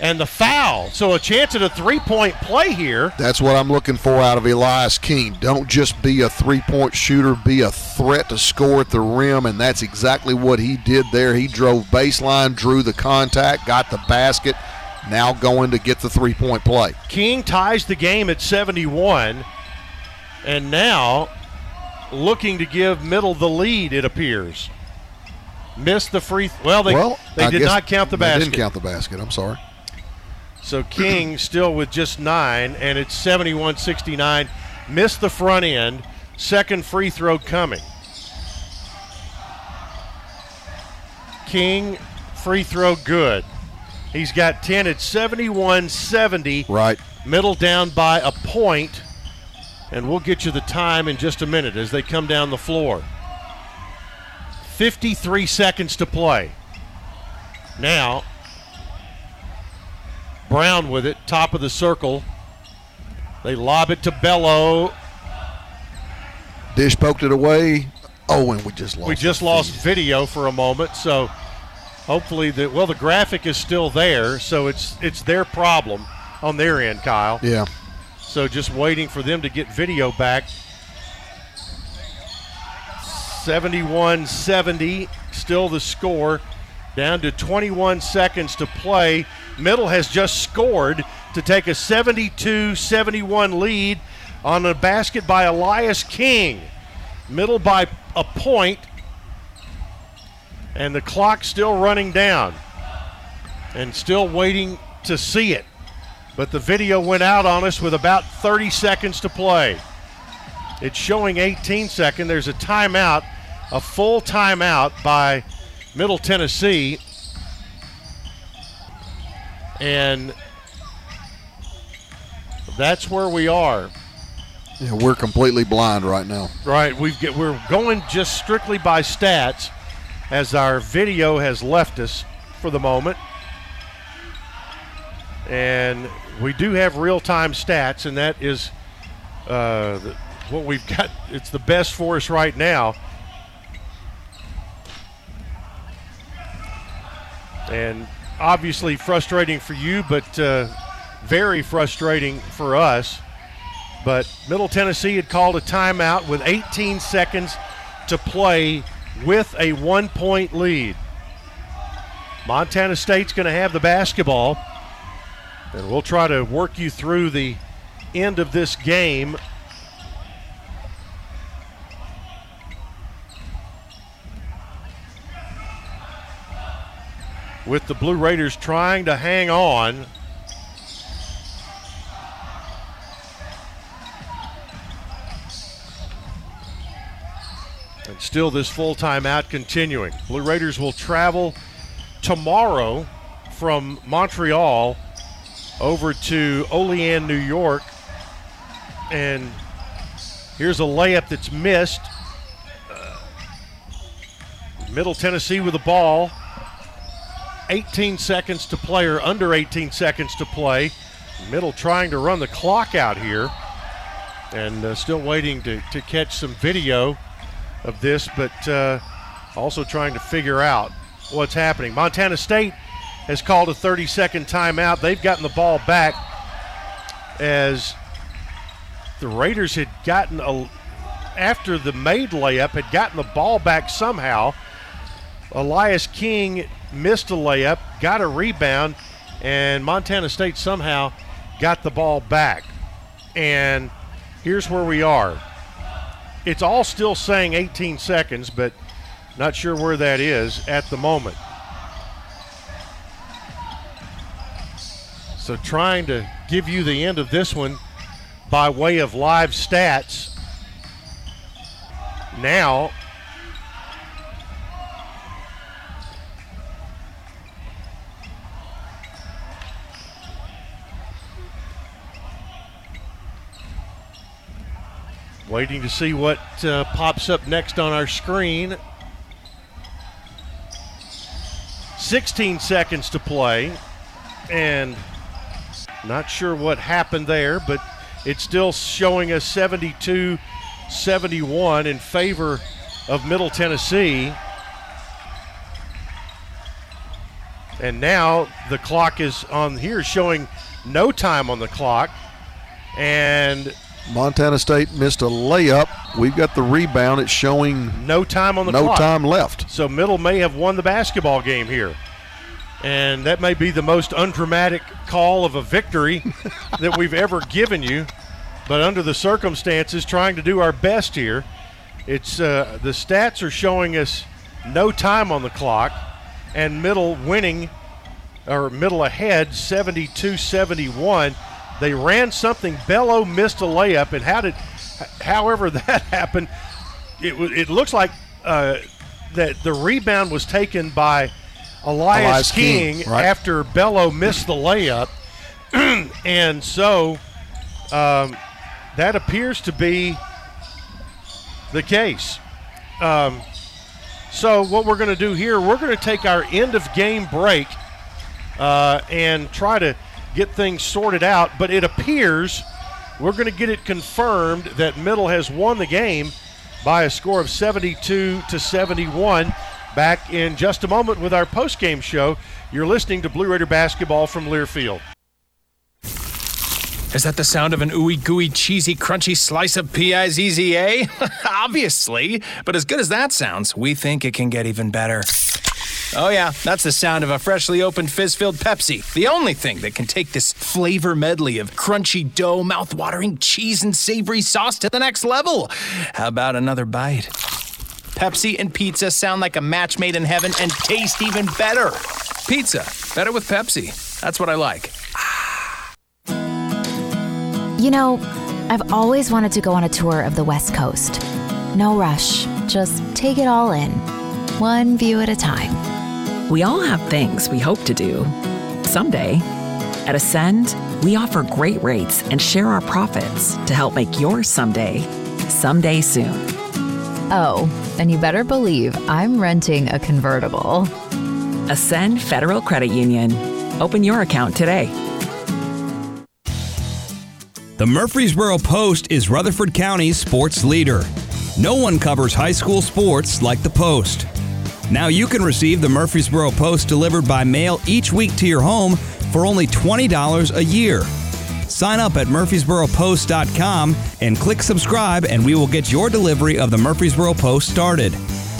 and the foul. So a chance at a three point play here. That's what I'm looking for out of Elias King. Don't just be a three point shooter, be a threat to score at the rim, and that's exactly what he did there. He drove baseline, drew the contact, got the basket, now going to get the three point play. King ties the game at 71 and now looking to give Middle the lead, it appears. Missed the free. Th- well, they well, they I did not count the they basket. didn't count the basket. I'm sorry. So King still with just nine, and it's 71 69. Missed the front end. Second free throw coming. King, free throw good. He's got 10 at 71 70. Right. Middle down by a point, and we'll get you the time in just a minute as they come down the floor. 53 seconds to play. Now, Brown with it, top of the circle. They lob it to Belo. Dish poked it away. Oh, and we just lost. We just lost video for a moment, so hopefully the well the graphic is still there, so it's it's their problem on their end, Kyle. Yeah. So just waiting for them to get video back. 71 70, still the score. Down to 21 seconds to play. Middle has just scored to take a 72 71 lead on a basket by Elias King. Middle by a point, and the clock still running down and still waiting to see it. But the video went out on us with about 30 seconds to play. It's showing 18 seconds. There's a timeout, a full timeout by Middle Tennessee. And that's where we are. Yeah, we're completely blind right now. Right, we've get, we're going just strictly by stats as our video has left us for the moment. And we do have real-time stats, and that is uh, the, what we've got. It's the best for us right now. And obviously frustrating for you, but uh, very frustrating for us. But Middle Tennessee had called a timeout with 18 seconds to play with a one point lead. Montana State's going to have the basketball, and we'll try to work you through the end of this game. With the Blue Raiders trying to hang on And still this full timeout continuing. Blue Raiders will travel tomorrow from Montreal over to Olean, New York. And here's a layup that's missed. Middle Tennessee with the ball. 18 seconds to play, or under 18 seconds to play. Middle trying to run the clock out here. And uh, still waiting to, to catch some video of this, but uh, also trying to figure out what's happening. Montana State has called a 30 second timeout. They've gotten the ball back as the Raiders had gotten a, after the made layup, had gotten the ball back somehow. Elias King missed a layup, got a rebound, and Montana State somehow got the ball back. And here's where we are it's all still saying 18 seconds, but Not sure where that is at the moment. So trying to give you the end of this one by way of live stats. Now, waiting to see what uh, pops up next on our screen. 16 seconds to play, and not sure what happened there, but it's still showing us 72 71 in favor of Middle Tennessee. And now the clock is on here showing no time on the clock. And Montana State missed a layup. We've got the rebound. It's showing no time on the no clock. time left. So Middle may have won the basketball game here. And that may be the most undramatic call of a victory that we've ever given you. But under the circumstances, trying to do our best here, it's uh, the stats are showing us no time on the clock, and Middle winning or Middle ahead 72-71. They ran something. Belo missed a layup, and how did, however that happened, it. It looks like uh, that the rebound was taken by Elias, Elias King, King, right. after Belo missed the layup, and so um, that appears to be the case. Um, so what we're going to do here, we're going to take our end of game break uh, and try to get things sorted out. But it appears we're going to get it confirmed that Middle has won the game by a score of 72 to 71. Back in just a moment with our post game show. You're listening to Blue Raider basketball from Learfield. Is that the sound of an ooey gooey cheesy crunchy slice of P-I-Z-Z-A? Obviously, but as good as that sounds, we think it can get even better. Oh yeah, that's the sound of a freshly opened fizz-filled Pepsi. The only thing that can take this flavor medley of crunchy dough, mouth-watering cheese, and savory sauce to the next level. How about another bite? Pepsi and pizza sound like a match made in heaven and taste even better. Pizza, better with Pepsi. That's what I like. You know, I've always wanted to go on a tour of the West Coast. No rush, just take it all in, one view at a time. We all have things we hope to do someday. At Ascend, we offer great rates and share our profits to help make your someday, someday soon. Oh, and you better believe I'm renting a convertible. Ascend Federal Credit Union. Open your account today. The Murfreesboro Post is Rutherford County's sports leader. No one covers high school sports like the Post. Now you can receive the Murfreesboro Post delivered by mail each week to your home for only $20 a year. Sign up at murfreesboropost.com and click subscribe, and we will get your delivery of the Murfreesboro Post started.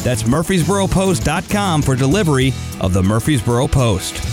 That's murfreesboropost.com for delivery of the Murfreesboro Post.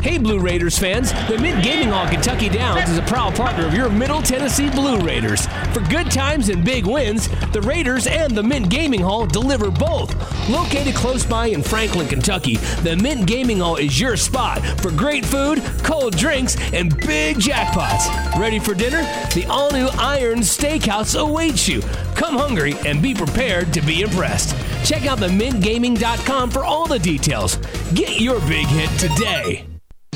Hey, Blue Raiders fans! The Mint Gaming Hall Kentucky Downs is a proud partner of your Middle Tennessee Blue Raiders. For good times and big wins, the Raiders and the Mint Gaming Hall deliver both. Located close by in Franklin, Kentucky, the Mint Gaming Hall is your spot for great food, cold drinks, and big jackpots. Ready for dinner? The all new Iron Steakhouse awaits you. Come hungry and be prepared to be impressed. Check out the mintgaming.com for all the details. Get your big hit today.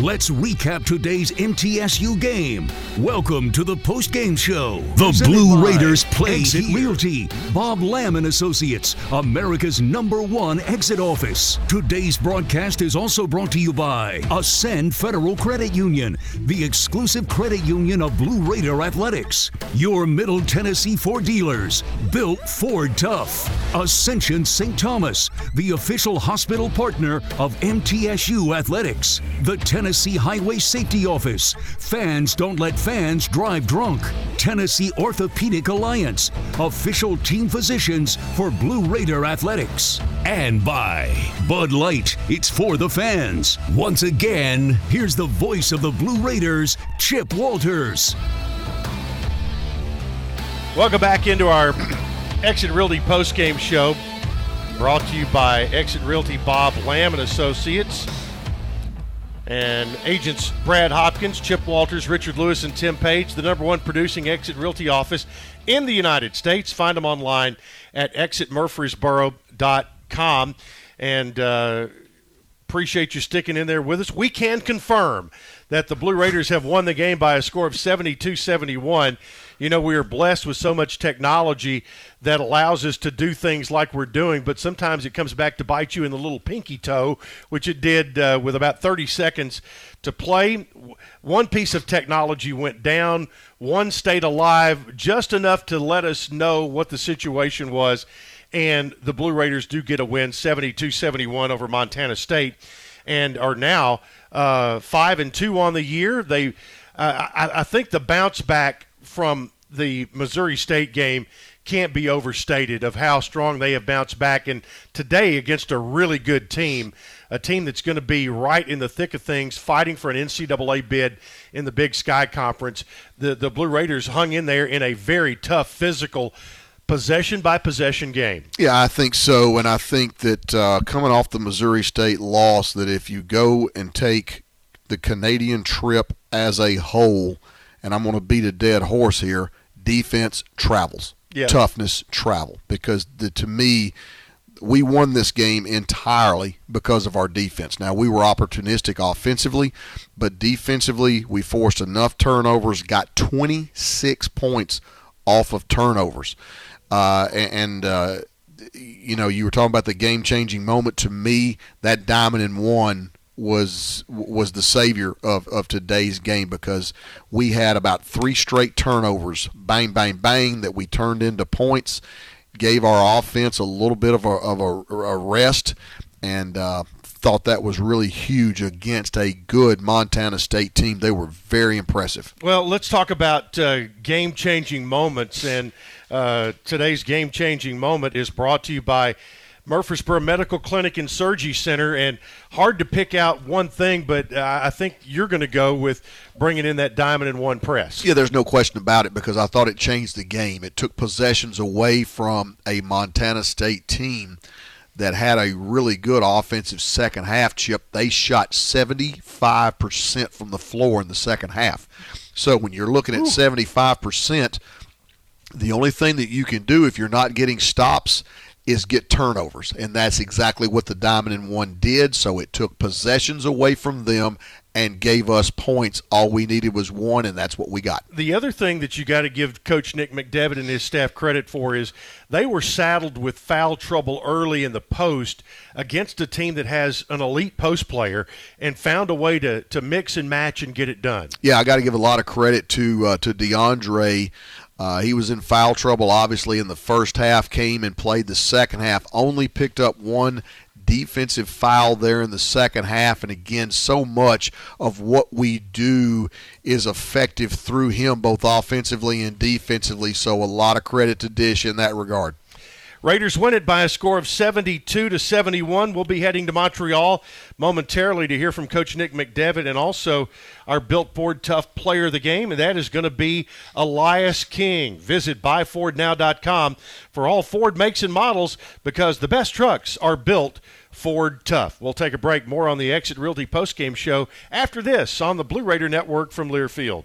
Let's recap today's MTSU game. Welcome to the post-game show. The Presented Blue Raiders play Exit Exit Realty. Bob Lamb and Associates, America's number one exit office. Today's broadcast is also brought to you by Ascend Federal Credit Union, the exclusive credit union of Blue Raider Athletics. Your Middle Tennessee Ford dealers, built Ford Tough. Ascension St. Thomas, the official hospital partner of MTSU Athletics. The Tennessee Highway Safety Office. Fans don't let fans drive drunk. Tennessee Orthopedic Alliance, official team physicians for Blue Raider Athletics. And by Bud Light, it's for the fans. Once again, here's the voice of the Blue Raiders, Chip Walters. Welcome back into our Exit Realty post-game show, brought to you by Exit Realty Bob Lamb and Associates, and agents Brad Hopkins, Chip Walters, Richard Lewis, and Tim Page, the number one producing Exit Realty office in the United States. Find them online at exitmurfreesboro.com, and uh, appreciate you sticking in there with us. We can confirm that the Blue Raiders have won the game by a score of 72 71. You know, we are blessed with so much technology that allows us to do things like we're doing, but sometimes it comes back to bite you in the little pinky toe, which it did uh, with about 30 seconds to play. One piece of technology went down, one stayed alive just enough to let us know what the situation was and the Blue Raiders do get a win 72-71 over Montana State and are now uh, 5 and 2 on the year. They uh, I, I think the bounce back from the Missouri State game can't be overstated of how strong they have bounced back. And today against a really good team a team that's going to be right in the thick of things fighting for an NCAA bid in the Big Sky Conference. The the Blue Raiders hung in there in a very tough physical possession by possession game. Yeah, I think so, and I think that uh, coming off the Missouri State loss, that if you go and take the Canadian trip as a whole, and I'm going to beat a dead horse here, defense travels, Yeah. toughness travel, because the, to me. We won this game entirely because of our defense. Now, we were opportunistic offensively, but defensively, we forced enough turnovers, got 26 points off of turnovers. Uh, and, and uh, you know, you were talking about the game-changing moment. To me, that diamond in one was was the savior of, of today's game because we had about three straight turnovers, bang, bang, bang, that we turned into points, gave our offense a little bit of a, of a, a rest, and uh, thought that was really huge against a good Montana State team. They were very impressive. Well, let's talk about uh, game changing moments. And uh, today's game changing moment is brought to you by Murfreesboro Medical Clinic and Surgery Center. And hard to pick out one thing, but uh, I think you're going to go with bringing in that diamond in one press. Yeah, there's no question about it because I thought it changed the game. It took possessions away from a Montana State team that had a really good offensive second half chip. They shot 75% from the floor in the second half. So when you're looking at 75%, the only thing that you can do if you're not getting stops is get turnovers. And that's exactly what the Diamond in One did. So it took possessions away from them and gave us points. All we needed was one, and that's what we got. The other thing that you got to give Coach Nick McDevitt and his staff credit for is they were saddled with foul trouble early in the post against a team that has an elite post player and found a way to, to mix and match and get it done. Yeah, I got to give a lot of credit to uh, to DeAndre. Uh, he was in foul trouble, obviously, in the first half. Came and played the second half. Only picked up one defensive foul there in the second half. And again, so much of what we do is effective through him, both offensively and defensively. So a lot of credit to Dish in that regard. Raiders win it by a score of 72 to 71. We'll be heading to Montreal momentarily to hear from Coach Nick McDevitt and also our Built Ford Tough player of the game, and that is going to be Elias King. Visit buyfordnow.com for all Ford makes and models because the best trucks are built Ford Tough. We'll take a break. More on the Exit Realty postgame show after this on the Blue Raider Network from Learfield.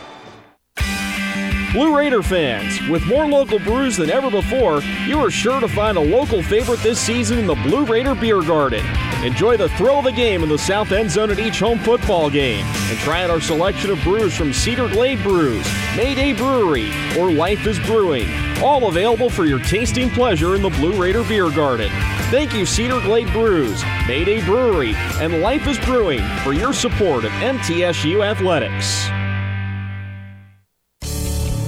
Blue Raider fans, with more local brews than ever before, you are sure to find a local favorite this season in the Blue Raider Beer Garden. Enjoy the thrill of the game in the south end zone at each home football game, and try out our selection of brews from Cedar Glade Brews, Mayday Brewery, or Life is Brewing, all available for your tasting pleasure in the Blue Raider Beer Garden. Thank you, Cedar Glade Brews, Mayday Brewery, and Life is Brewing for your support of MTSU Athletics.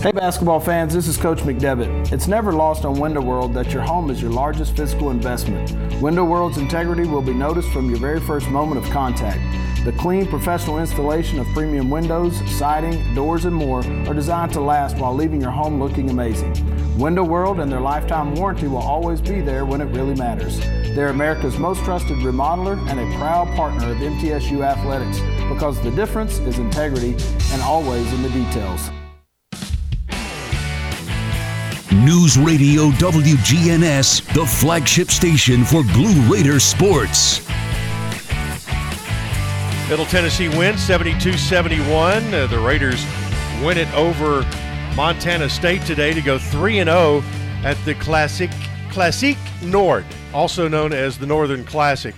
Hey basketball fans, this is Coach McDevitt. It's never lost on Window World that your home is your largest physical investment. Window World's integrity will be noticed from your very first moment of contact. The clean, professional installation of premium windows, siding, doors, and more are designed to last while leaving your home looking amazing. Window World and their lifetime warranty will always be there when it really matters. They're America's most trusted remodeler and a proud partner of MTSU Athletics because the difference is integrity and always in the details. News Radio WGNS, the flagship station for Blue Raider sports. Middle Tennessee wins 72 71. Uh, the Raiders win it over Montana State today to go 3 0 at the Classic Classic Nord, also known as the Northern Classic.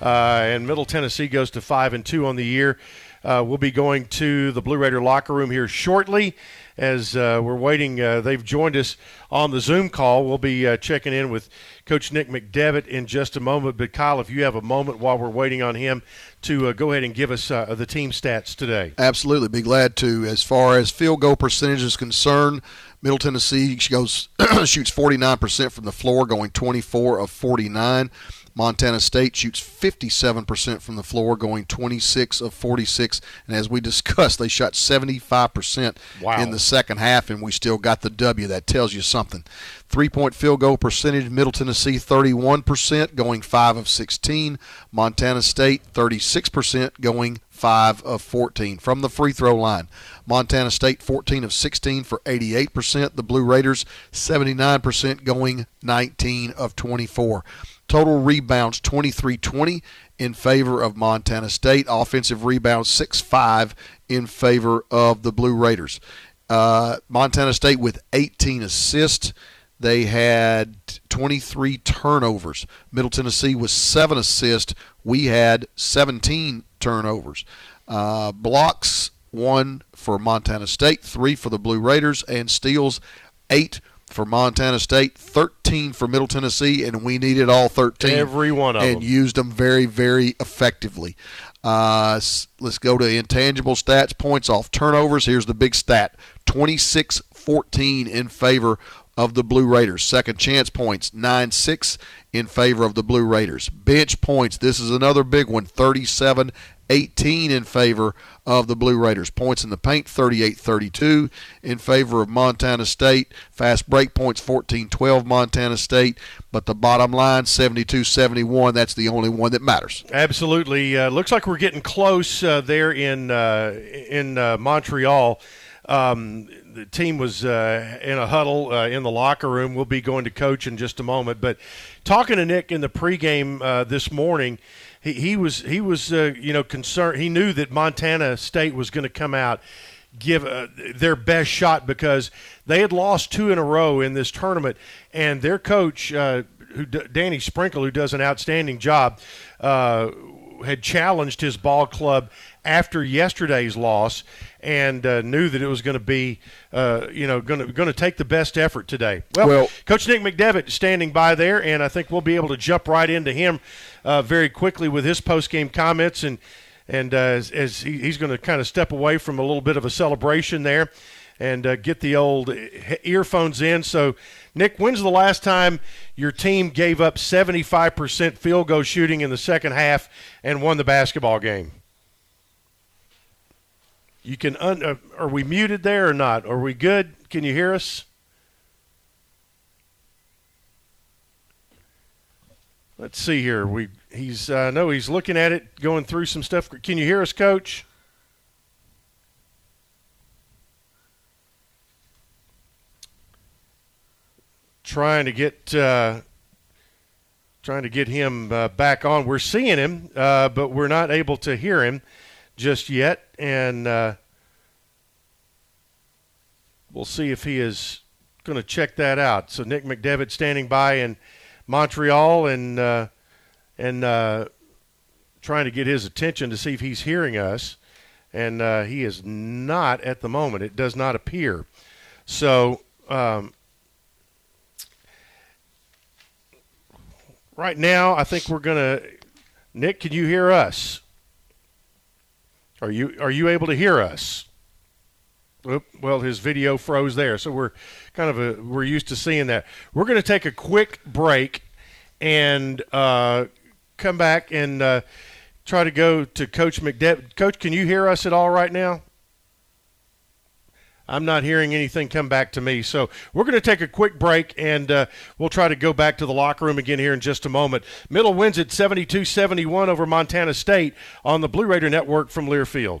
Uh, and Middle Tennessee goes to 5 and 2 on the year. Uh, we'll be going to the Blue Raider locker room here shortly as uh, we're waiting. Uh, they've joined us on the Zoom call. We'll be uh, checking in with Coach Nick McDevitt in just a moment. But Kyle, if you have a moment while we're waiting on him to uh, go ahead and give us uh, the team stats today. Absolutely, be glad to. As far as field goal percentage is concerned, Middle Tennessee goes shoots 49% from the floor, going 24 of 49. Montana State shoots 57% from the floor, going 26 of 46. And as we discussed, they shot 75% Wow. in the second half, and we still got the W. That tells you something. Three point field goal percentage, Middle Tennessee 31%, going 5 of 16. Montana State 36%, going 5 of 14. From the free throw line, Montana State 14 of 16 for 88%. The Blue Raiders 79%, going 19 of 24. Total rebounds 23 20 in favor of Montana State. Offensive rebounds 6 5 in favor of the Blue Raiders. Uh, Montana State with 18 assists. They had 23 turnovers. Middle Tennessee was 7 assists. We had 17 turnovers. Uh, blocks, 1 for Montana State, 3 for the Blue Raiders, and steals, 8 for Montana State, 13 for Middle Tennessee, and we needed all 13. Every one of and them. used them very, very effectively. Uh, let's go to intangible stats, points off turnovers. Here's the big stat 26 14 in favor of the Blue Raiders. Second chance points, 9 6 in favor of the Blue Raiders. Bench points, this is another big one, 37 18 in favor of the Blue Raiders. Points in the paint, 38 32 in favor of Montana State. Fast break points, 14 12 Montana State. But the bottom line, 72 71. That's the only one that matters. Absolutely. Uh, looks like we're getting close uh, there in uh, in uh, Montreal. Um, the team was uh, in a huddle uh, in the locker room. We'll be going to coach in just a moment. But talking to Nick in the pregame uh, this morning, he, he was he was uh, you know concerned. He knew that Montana State was going to come out give uh, their best shot because they had lost two in a row in this tournament, and their coach, uh, who Danny Sprinkle, who does an outstanding job, uh, had challenged his ball club after yesterday's loss and uh, knew that it was going to be, uh, you know, going to going to take the best effort today. Well, Well- Coach Nick McDevitt standing by there, and I think we'll be able to jump right into him uh, very quickly with his post game comments and and uh, as, as he, he's going to kind of step away from a little bit of a celebration there and uh, get the old earphones in. So, Nick, when's the last time your team gave up 75% field goal shooting in the second half and won the basketball game? You can. Un- uh, are we muted there or not? Are we good? Can you hear us? Let's see here. We he's uh, no, he's looking at it, going through some stuff. Can you hear us, Coach? Trying to get uh, trying to get him uh, back on. We're seeing him, uh, but we're not able to hear him just yet, and uh, we'll see if he is going to check that out. So Nick McDevitt standing by in Montreal and uh, and uh, trying to get his attention to see if he's hearing us, and uh, he is not at the moment. It does not appear. So. Um, right now, I think we're gonna. Nick, can you hear us? Are you are you able to hear us? Well, his video froze there, so we're kind of a, we're used to seeing that. We're going to take a quick break and uh, come back and uh, try to go to Coach McDevitt. Coach, can you hear us at all right now? I'm not hearing anything come back to me. So we're going to take a quick break and uh, we'll try to go back to the locker room again here in just a moment. Middle wins at 72 71 over Montana State on the Blue Raider Network from Learfield.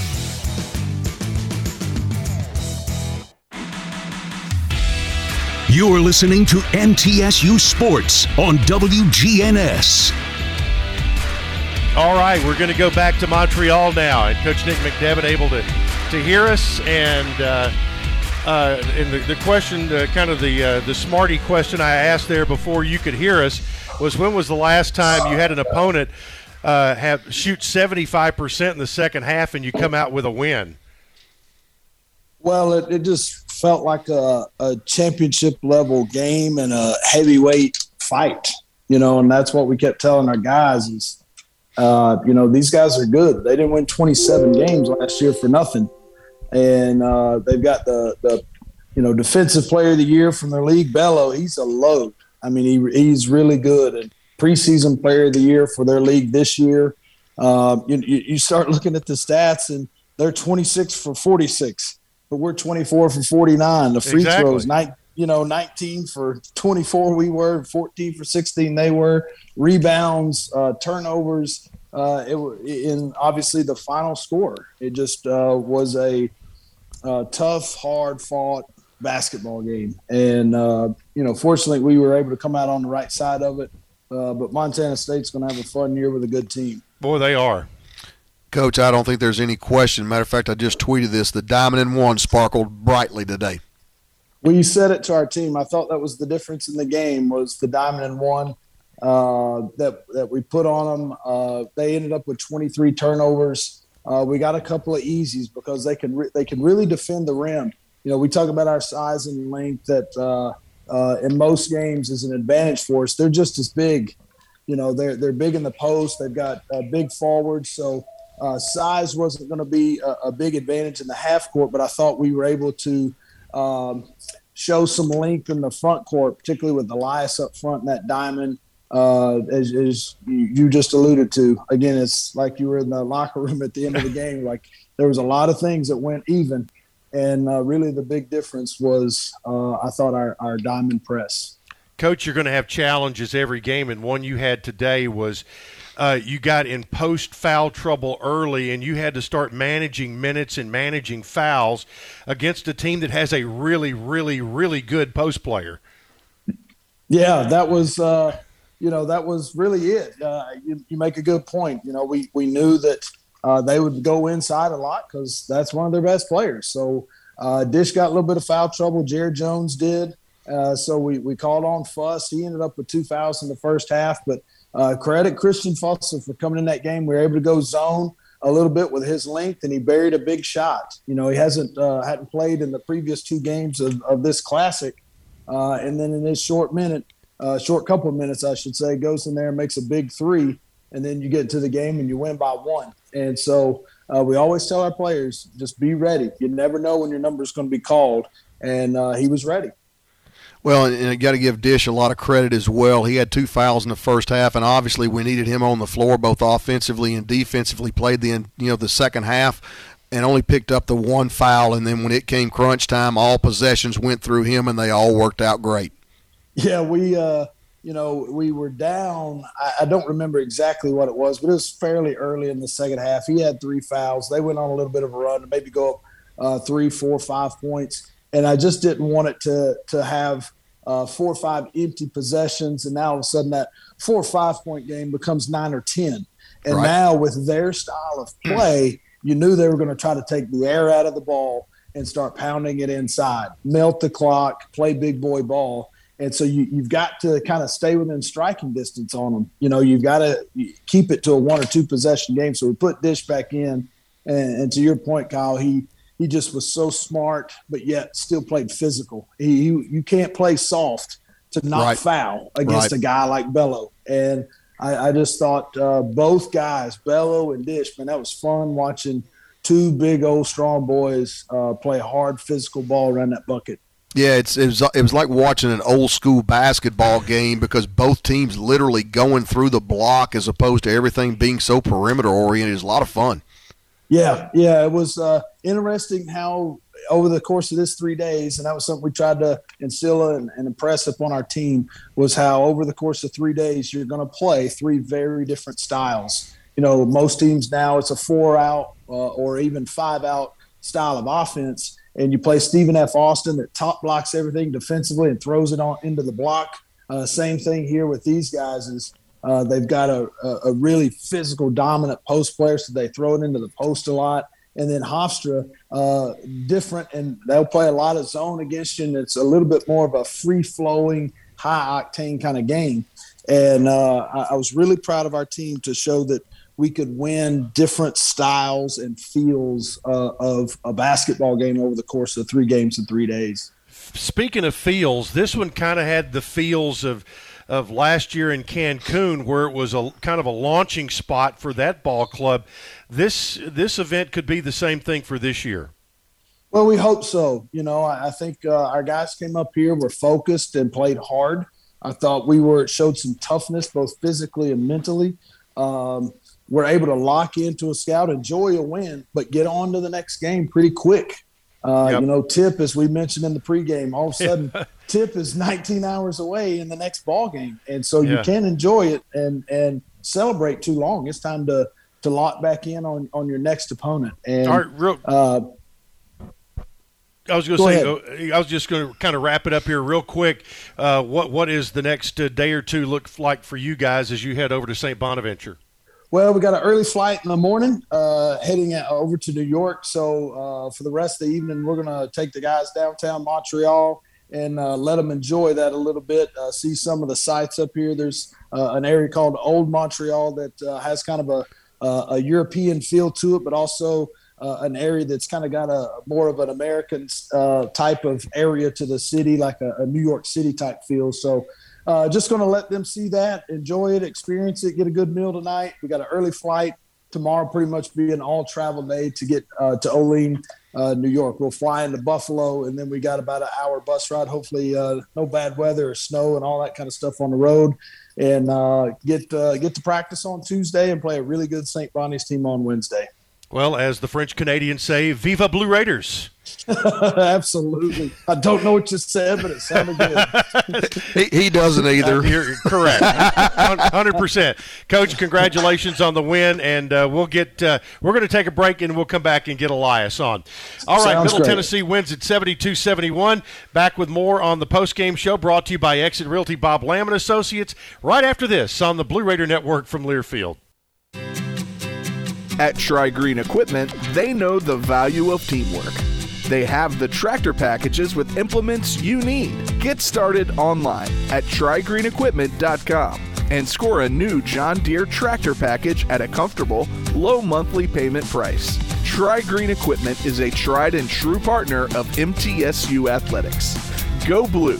You're listening to MTSU Sports on WGNS. All right, we're going to go back to Montreal now, and Coach Nick McDevitt able to, to hear us. And uh, uh, and the, the question, uh, kind of the uh, the smarty question I asked there before you could hear us was when was the last time you had an opponent uh, have shoot seventy five percent in the second half and you come out with a win? Well, it, it just felt like a, a championship level game and a heavyweight fight, you know, and that's what we kept telling our guys is, uh, you know, these guys are good. They didn't win 27 games last year for nothing. And uh, they've got the, the, you know, defensive player of the year from their league, Belo. He's a load. I mean, he, he's really good. And preseason player of the year for their league this year. Uh, you, you start looking at the stats and they're 26 for 46, but we're 24 for 49. The free Exactly. throws, nine, you know, 19 for 24 we were, 14 for 16 they were. Rebounds, uh, turnovers, uh, it in obviously the final score. It just uh, was a uh, tough, hard fought basketball game, and uh, you know, fortunately, we were able to come out on the right side of it. Uh, but Montana State's going to have a fun year with a good team. Boy, they are. Coach, I don't think there's any question. Matter of fact, I just tweeted this. The diamond in one sparkled brightly today. we said it to our team. I thought that was the difference in the game was the diamond and one uh, that that we put on them. Uh, they ended up with 23 turnovers. Uh, we got a couple of easies because they can re- they can really defend the rim. You know, we talk about our size and length that uh, uh, in most games is an advantage for us. They're just as big. You know, they're they're big in the post. They've got uh, big forwards, so uh, size wasn't going to be a, a big advantage in the half court. But I thought we were able to um, show some length in the front court, particularly with Elias up front and that diamond. Uh, as, as you just alluded to, again, it's like you were in the locker room at the end of the game. Like there was a lot of things that went even, and uh, really the big difference was uh, I thought our, our diamond press. Coach, you're going to have challenges every game, and one you had today was uh, you got in post foul trouble early, and you had to start managing minutes and managing fouls against a team that has a really, really, really good post player. Yeah, that was uh, you know that was really it. Uh, you, you make a good point. You know, we we knew that uh, they would go inside a lot because that's one of their best players. So uh, Dish got a little bit of foul trouble. Jared Jones did. Uh, so we, we called on Fuss. He ended up with two fouls in the first half. But uh, credit Christian Fussell for coming in that game. We were able to go zone a little bit with his length, and he buried a big shot. You know, he hasn't uh, hadn't played in the previous two games of, of this classic, uh, and then in this short minute, uh, short couple of minutes, I should say, goes in there and makes a big three, and then you get to the game and you win by one. And so uh, we always tell our players, just be ready. You never know when your number is going to be called, and uh, he was ready. Well, and, and I got to give Dish a lot of credit as well. He had two fouls in the first half, and obviously we needed him on the floor both offensively and defensively. Played the you know the second half, and only picked up the one foul. And then when it came crunch time, all possessions went through him, and they all worked out great. Yeah, we, uh, you know, we were down. I, I don't remember exactly what it was, but it was fairly early in the second half. He had three fouls. They went on a little bit of a run to maybe go up uh, three, four, five points, and I just didn't want it to to have uh, four or five empty possessions, and now all of a sudden that four or five point game becomes nine or ten. And Right. now with their style of play, you knew they were going to try to take the air out of the ball and start pounding it inside, melt the clock, play big boy ball. And so you, you've got to kind of stay within striking distance on them. You know, you've got to keep it to a one or two possession game. So we put Dish back in, and, and to your point, Kyle, he he just was so smart, but yet still played physical. He, you you can't play soft to not Right. foul against Right. a guy like Belo. And I, I just thought uh, both guys, Belo and Dish, man, that was fun watching two big old strong boys uh, play hard physical ball around that bucket. Yeah, it's it was, it was like watching an old school basketball game because both teams literally going through the block as opposed to everything being so perimeter oriented. It's a lot of fun. Yeah, yeah, it was uh, interesting how over the course of this three days, and that was something we tried to instill and, and impress upon our team was how over the course of three days you're going to play three very different styles. You know, most teams now it's a four out uh, or even five out style of offense, and you play Stephen F. Austin that top blocks everything defensively and throws it on into the block. Uh, same thing here with these guys is uh, they've got a, a, really physical, dominant post player, so they throw it into the post a lot. And then Hofstra, uh, different, and they'll play a lot of zone against you, and it's a little bit more of a free flowing, high octane kind of game. And uh, I, I was really proud of our team to show that we could win different styles and feels uh, of a basketball game over the course of three games in three days. Speaking of feels, this one kind of had the feels of of last year in Cancun, where it was a kind of a launching spot for that ball club. This this event could be the same thing for this year. Well, we hope so. You know, I, I think uh, our guys came up here, were focused, and played hard. I thought we were showed some toughness, both physically and mentally. Um, we're able to lock into a scout, enjoy a win, but get on to the next game pretty quick. Uh, Yep. You know, Tip, as we mentioned in the pregame, all of a sudden, Tip is 19 hours away in the next ball game, and so you can't enjoy it and and celebrate too long. It's time to to lock back in on on your next opponent. And All right, real- uh, I was going to say, ahead. uh, I was just going to kind of wrap it up here real quick. Uh, what what is the next uh, day or two look like for you guys as you head over to St. Bonaventure? Well, we got an early flight in the morning, uh, heading over to New York. So uh, for the rest of the evening, we're to take the guys downtown Montreal and uh, let them enjoy that a little bit. Uh, see some of the sights up here. There's uh, an area called Old Montreal that uh, has kind of a, a European feel to it, but also an area that's kind of got a more of an American type of area to the city, like a, a New York City type feel. So uh, just going to let them see that, enjoy it, experience it, get a good meal tonight. We got an early flight tomorrow, pretty much be an all travel day to get uh, to Olean, uh, New York. We'll fly into Buffalo, and then we got about an hour bus ride. Hopefully, uh, no bad weather or snow and all that kind of stuff on the road, and uh, get uh, get to practice on Tuesday and play a really good St. Bonnie's team on Wednesday. Well, as the French Canadians say, "Viva Blue Raiders!" Absolutely. I don't know what you said, but it sounded good. he, he doesn't either. Uh, you're correct, hundred percent. Coach, congratulations on the win, and uh, we'll get uh, we're going to take a break and we'll come back and get Elias on. All right, Sounds Middle great. Tennessee wins at 72-71. Back with more on the post game show, brought to you by Exit Realty Bob Lamb and Associates. Right after this on the Blue Raider Network from Learfield. At Tri Green Equipment, they know the value of teamwork. They have the tractor packages with implements you need. Get started online at trygreenequipment.com and score a new John Deere tractor package at a comfortable, low monthly payment price. Tri Green Equipment is a tried and true partner of MTSU Athletics. Go Blue!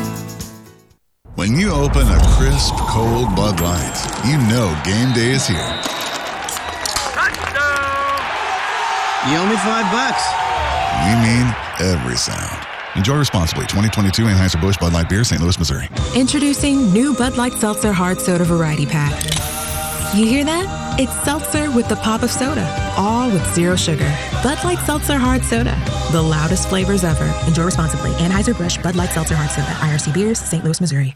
When you open a crisp, cold Bud Light, you know game day is here. Touchdown! You owe me five bucks. We mean every sound. Enjoy responsibly. 2022 Anheuser-Busch Bud Light Beer, St. Louis, Missouri. Introducing new Bud Light Seltzer Hard Soda Variety Pack. You hear that? It's seltzer with the pop of soda, all with zero sugar. Bud Light Seltzer Hard Soda, the loudest flavors ever. Enjoy responsibly. Anheuser-Busch Bud Light Seltzer Hard Soda, IRC Beers, St. Louis, Missouri.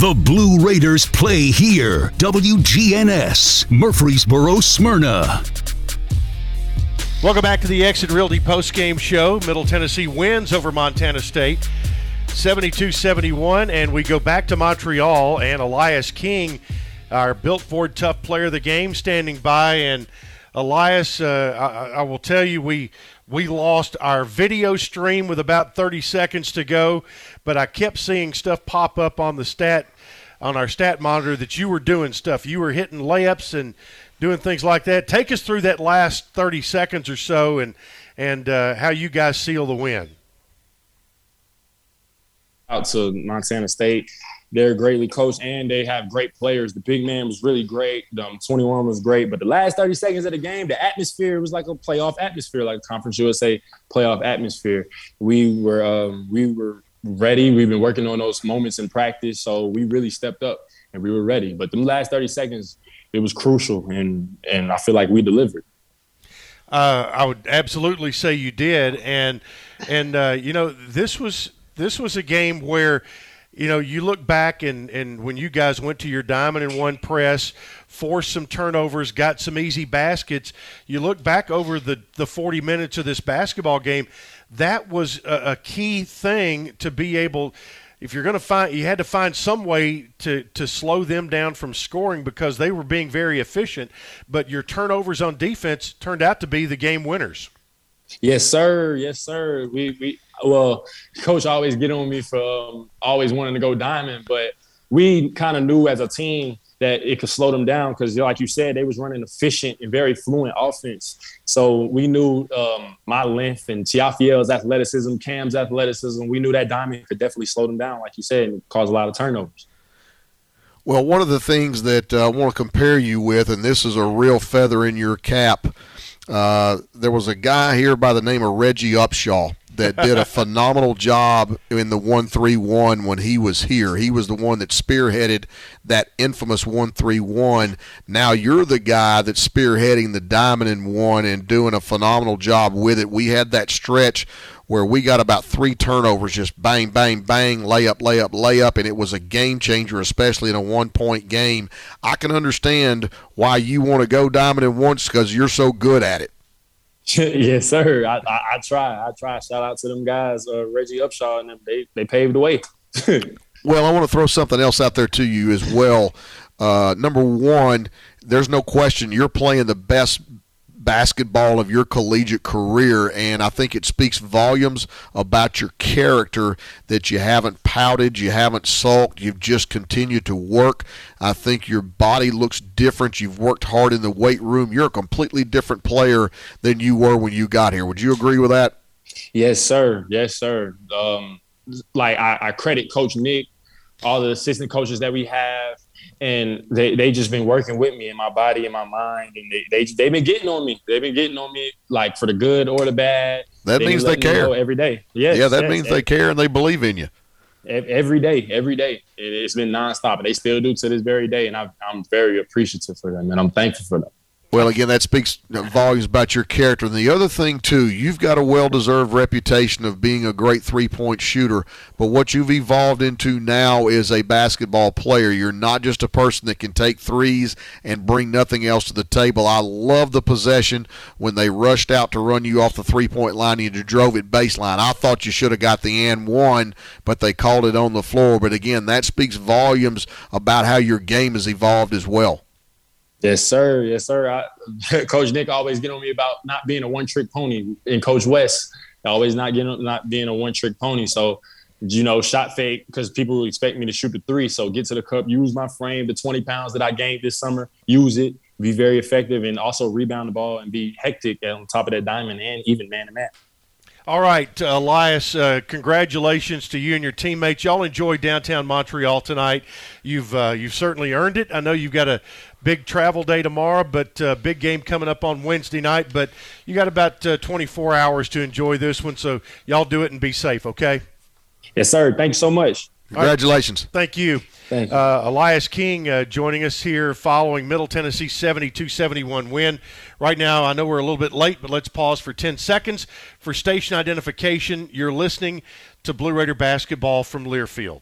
The Blue Raiders play here. WGNS, Murfreesboro, Smyrna. Welcome back to the Exit Realty postgame show. Middle Tennessee wins over Montana State 72 71. And we go back to Montreal and Elias King, our built Ford tough player of the game, standing by. And Elias, uh, I, I will tell you, we. We lost our video stream with about 30 seconds to go, but I kept seeing stuff pop up on the stat on our stat monitor that you were doing stuff. You were hitting layups and doing things like that. Take us through that last 30 seconds or so and and uh, how you guys seal the win. out to Montana State. They're greatly coached and they have great players. The big man was really great. Um, 21 was great. But the last 30 seconds of the game, the atmosphere was like a playoff atmosphere, like Conference USA playoff atmosphere. We were um, we were ready. We've been working on those moments in practice, so we really stepped up and we were ready. But the last 30 seconds, it was crucial, and and I feel like we delivered. Uh, I would absolutely say you did, and and uh, you know this was this was a game where you know you look back and and when you guys went to your diamond and one press, forced some turnovers, got some easy baskets. You look back over the the 40 minutes of this basketball game, that was a, a key thing to be able if you're going to find you had to find some way to to slow them down from scoring because they were being very efficient but your turnovers on defense turned out to be the game winners. Yes sir. Yes sir. We we well coach always get on me for um, always wanting to go diamond but we kind of knew as a team that it could slow them down because, like you said, they was running efficient and very fluent offense. So we knew um, my length and Teafale's athleticism, Cam's athleticism. We knew that diamond could definitely slow them down, like you said, and cause a lot of turnovers. Well, one of the things that uh, I want to compare you with, and this is a real feather in your cap, uh, there was a guy here by the name of Reggie Upshaw that did a phenomenal job in the 131 when he was here. He was the one that spearheaded that infamous 131. Now you're the guy that's spearheading the diamond in one and doing a phenomenal job with it. We had that stretch where we got about three turnovers, just bang, bang, bang, layup, layup, layup, and it was a game changer, especially in a one point game. I can understand why you want to go diamond-in-one because you're so good at it. yes, sir. I, I, I, try. I try. Shout out to them guys, uh, Reggie Upshaw, and them. They they paved the way. well, I want to throw something else out there to you as well. Uh, number one, there's no question you're playing the best basketball of your collegiate career, and I think it speaks volumes about your character that you haven't pouted, you haven't sulked, you've just continued to work. I think your body looks different. You've worked hard in the weight room. You're a completely different player than you were when you got here. Would you agree with that? Yes, sir. Yes, sir. Um, like I, I credit Coach Nick, all the assistant coaches that we have and they they just been working with me in my body and my mind, and they they they've been getting on me. They've been getting on me like for the good or the bad. That they means they care every day. Yes, yeah, that yes, means they care and they believe in you. Every day, every day, it's been nonstop, and they still do to this very day. And i I'm very appreciative for them, and I'm thankful for them. Well, again, that speaks uh, volumes about your character. And the other thing, too, you've got a well deserved reputation of being a great three point shooter. But what you've evolved into now is a basketball player. You're not just a person that can take threes and bring nothing else to the table. I love the possession when they rushed out to run you off the three point line and you drove it baseline. I thought you should have got the and one, but they called it on the floor. But again, that speaks volumes about how your game has evolved as well. Yes, sir. Yes, sir. I, Coach Nick always get on me about not being a one trick pony, and Coach West always not getting not being a one trick pony. So, you know, shot fake because people expect me to shoot the three. So get to the cup, use my frame, the 20 pounds that I gained this summer, use it, be very effective, and also rebound the ball and be hectic on top of that diamond and even man to man. All right, uh, Elias, uh, congratulations to you and your teammates. Y'all enjoy downtown Montreal tonight. You've uh, you've certainly earned it. I know you've got a big travel day tomorrow, but uh, big game coming up on Wednesday night. But you got about uh, 24 hours to enjoy this one, so y'all do it and be safe, okay? Yes, sir. Thanks so much. Congratulations. Right. Thank you. Thank you. Uh, Elias King uh, joining us here following Middle Tennessee 72 71 win. Right now, I know we're a little bit late, but let's pause for 10 seconds for station identification. You're listening to Blue Raider basketball from Learfield.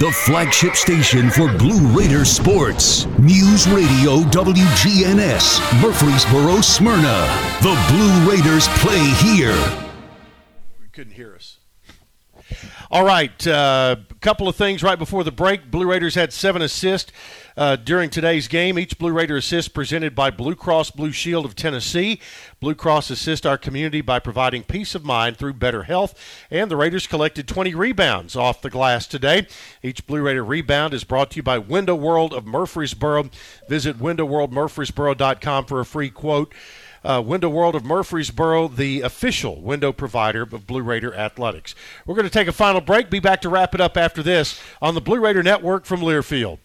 The flagship station for Blue Raider sports. News Radio WGNS, Murfreesboro, Smyrna. The Blue Raiders play here. We couldn't hear us. All right, a uh, couple of things right before the break. Blue Raiders had seven assists uh, during today's game. Each Blue Raider assist presented by Blue Cross Blue Shield of Tennessee. Blue Cross assists our community by providing peace of mind through better health. And the Raiders collected 20 rebounds off the glass today. Each Blue Raider rebound is brought to you by Window World of Murfreesboro. Visit windowworldmurfreesboro.com for a free quote. Uh, Window World of Murfreesboro, the official window provider of Blue Raider Athletics. We're going to take a final break. Be back to wrap it up after this on the Blue Raider Network from Learfield.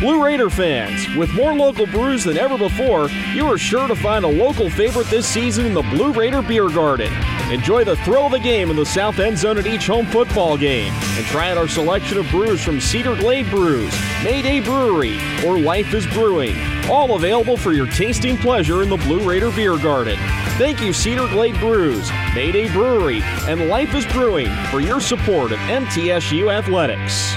Blue Raider fans, with more local brews than ever before, you are sure to find a local favorite this season in the Blue Raider Beer Garden. Enjoy the thrill of the game in the south end zone at each home football game, and try out our selection of brews from Cedar Glade Brews, Mayday Brewery, or Life is Brewing, all available for your tasting pleasure in the Blue Raider Beer Garden. Thank you, Cedar Glade Brews, Mayday Brewery, and Life is Brewing for your support of MTSU Athletics.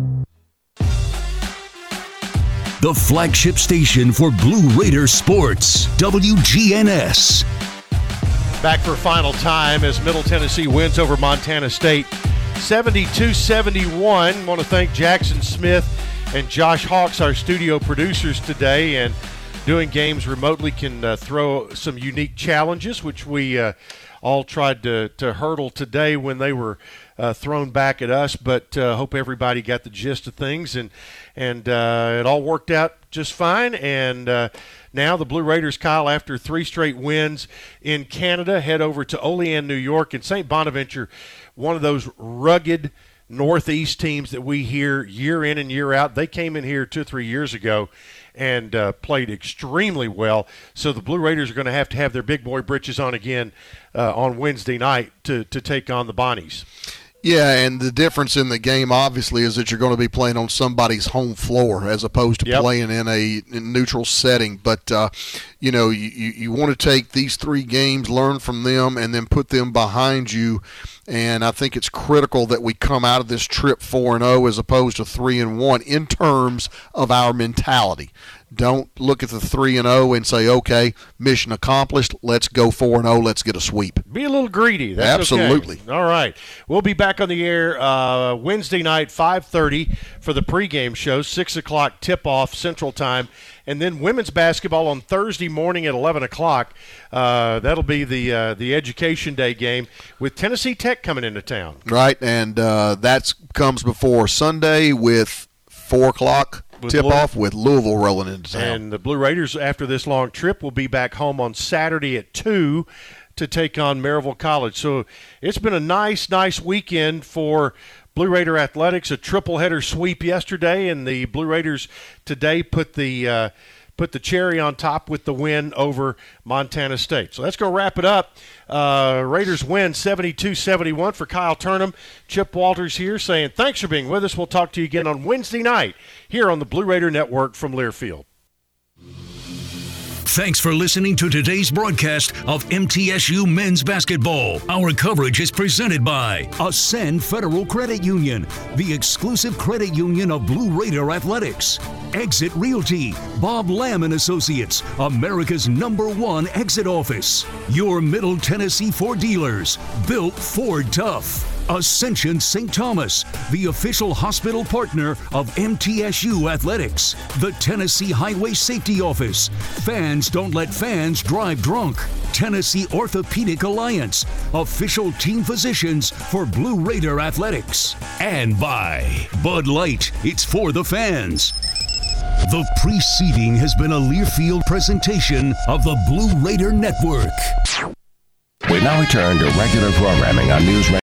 The flagship station for Blue Raider sports, WGNS. Back for final time as Middle Tennessee wins over Montana State 72 71. Want to thank Jackson Smith and Josh Hawks, our studio producers today, and doing games remotely can uh, throw some unique challenges, which we uh, all tried to, to hurdle today when they were uh, thrown back at us. But uh, hope everybody got the gist of things, and and uh, it all worked out just fine. And uh, now the Blue Raiders, Kyle, after three straight wins in Canada, head over to Olean, New York, and St. Bonaventure, one of those rugged Northeast teams that we hear year in and year out. They came in here two or three years ago and uh, played extremely well. So the Blue Raiders are going to have to have their big boy britches on again uh, on Wednesday night to, to take on the Bonnies. Yeah, and the difference in the game obviously is that you're going to be playing on somebody's home floor as opposed to yep. playing in a neutral setting. But uh, you know, you, you want to take these three games, learn from them, and then put them behind you. And I think it's critical that we come out of this trip four and zero oh as opposed to three and one in terms of our mentality. Don't look at the 3 and 0 and say, "Okay, mission accomplished. Let's go 4 and 0. Let's get a sweep." Be a little greedy. That's Absolutely. Okay. All right. We'll be back on the air uh, Wednesday night, 5:30 for the pregame show, 6 o'clock tip-off Central Time, and then women's basketball on Thursday morning at 11 o'clock. Uh, that'll be the uh, the Education Day game with Tennessee Tech coming into town. Right, and uh, that comes before Sunday with four o'clock tip off with Louisville rolling into town. And the Blue Raiders, after this long trip, will be back home on Saturday at 2 to take on Maryville College. So it's been a nice, nice weekend for Blue Raider Athletics. A triple header sweep yesterday, and the Blue Raiders today put the. Uh, put the cherry on top with the win over Montana State. So let's go wrap it up. Uh, Raiders win 72 71 for Kyle Turnham. Chip Walters here saying thanks for being with us. We'll talk to you again on Wednesday night here on the Blue Raider Network from Learfield. Thanks for listening to today's broadcast of MTSU Men's Basketball. Our coverage is presented by Ascend Federal Credit Union, the exclusive credit union of Blue Raider Athletics. Exit Realty, Bob Lamb and Associates, America's number one exit office. Your Middle Tennessee Ford dealers, built Ford tough. Ascension St. Thomas, the official hospital partner of MTSU Athletics. The Tennessee Highway Safety Office. Fans don't let fans drive drunk. Tennessee Orthopedic Alliance, official team physicians for Blue Raider Athletics. And by Bud Light, it's for the fans. The preceding has been a Learfield presentation of the Blue Raider Network. We now return to regular programming on News Radio.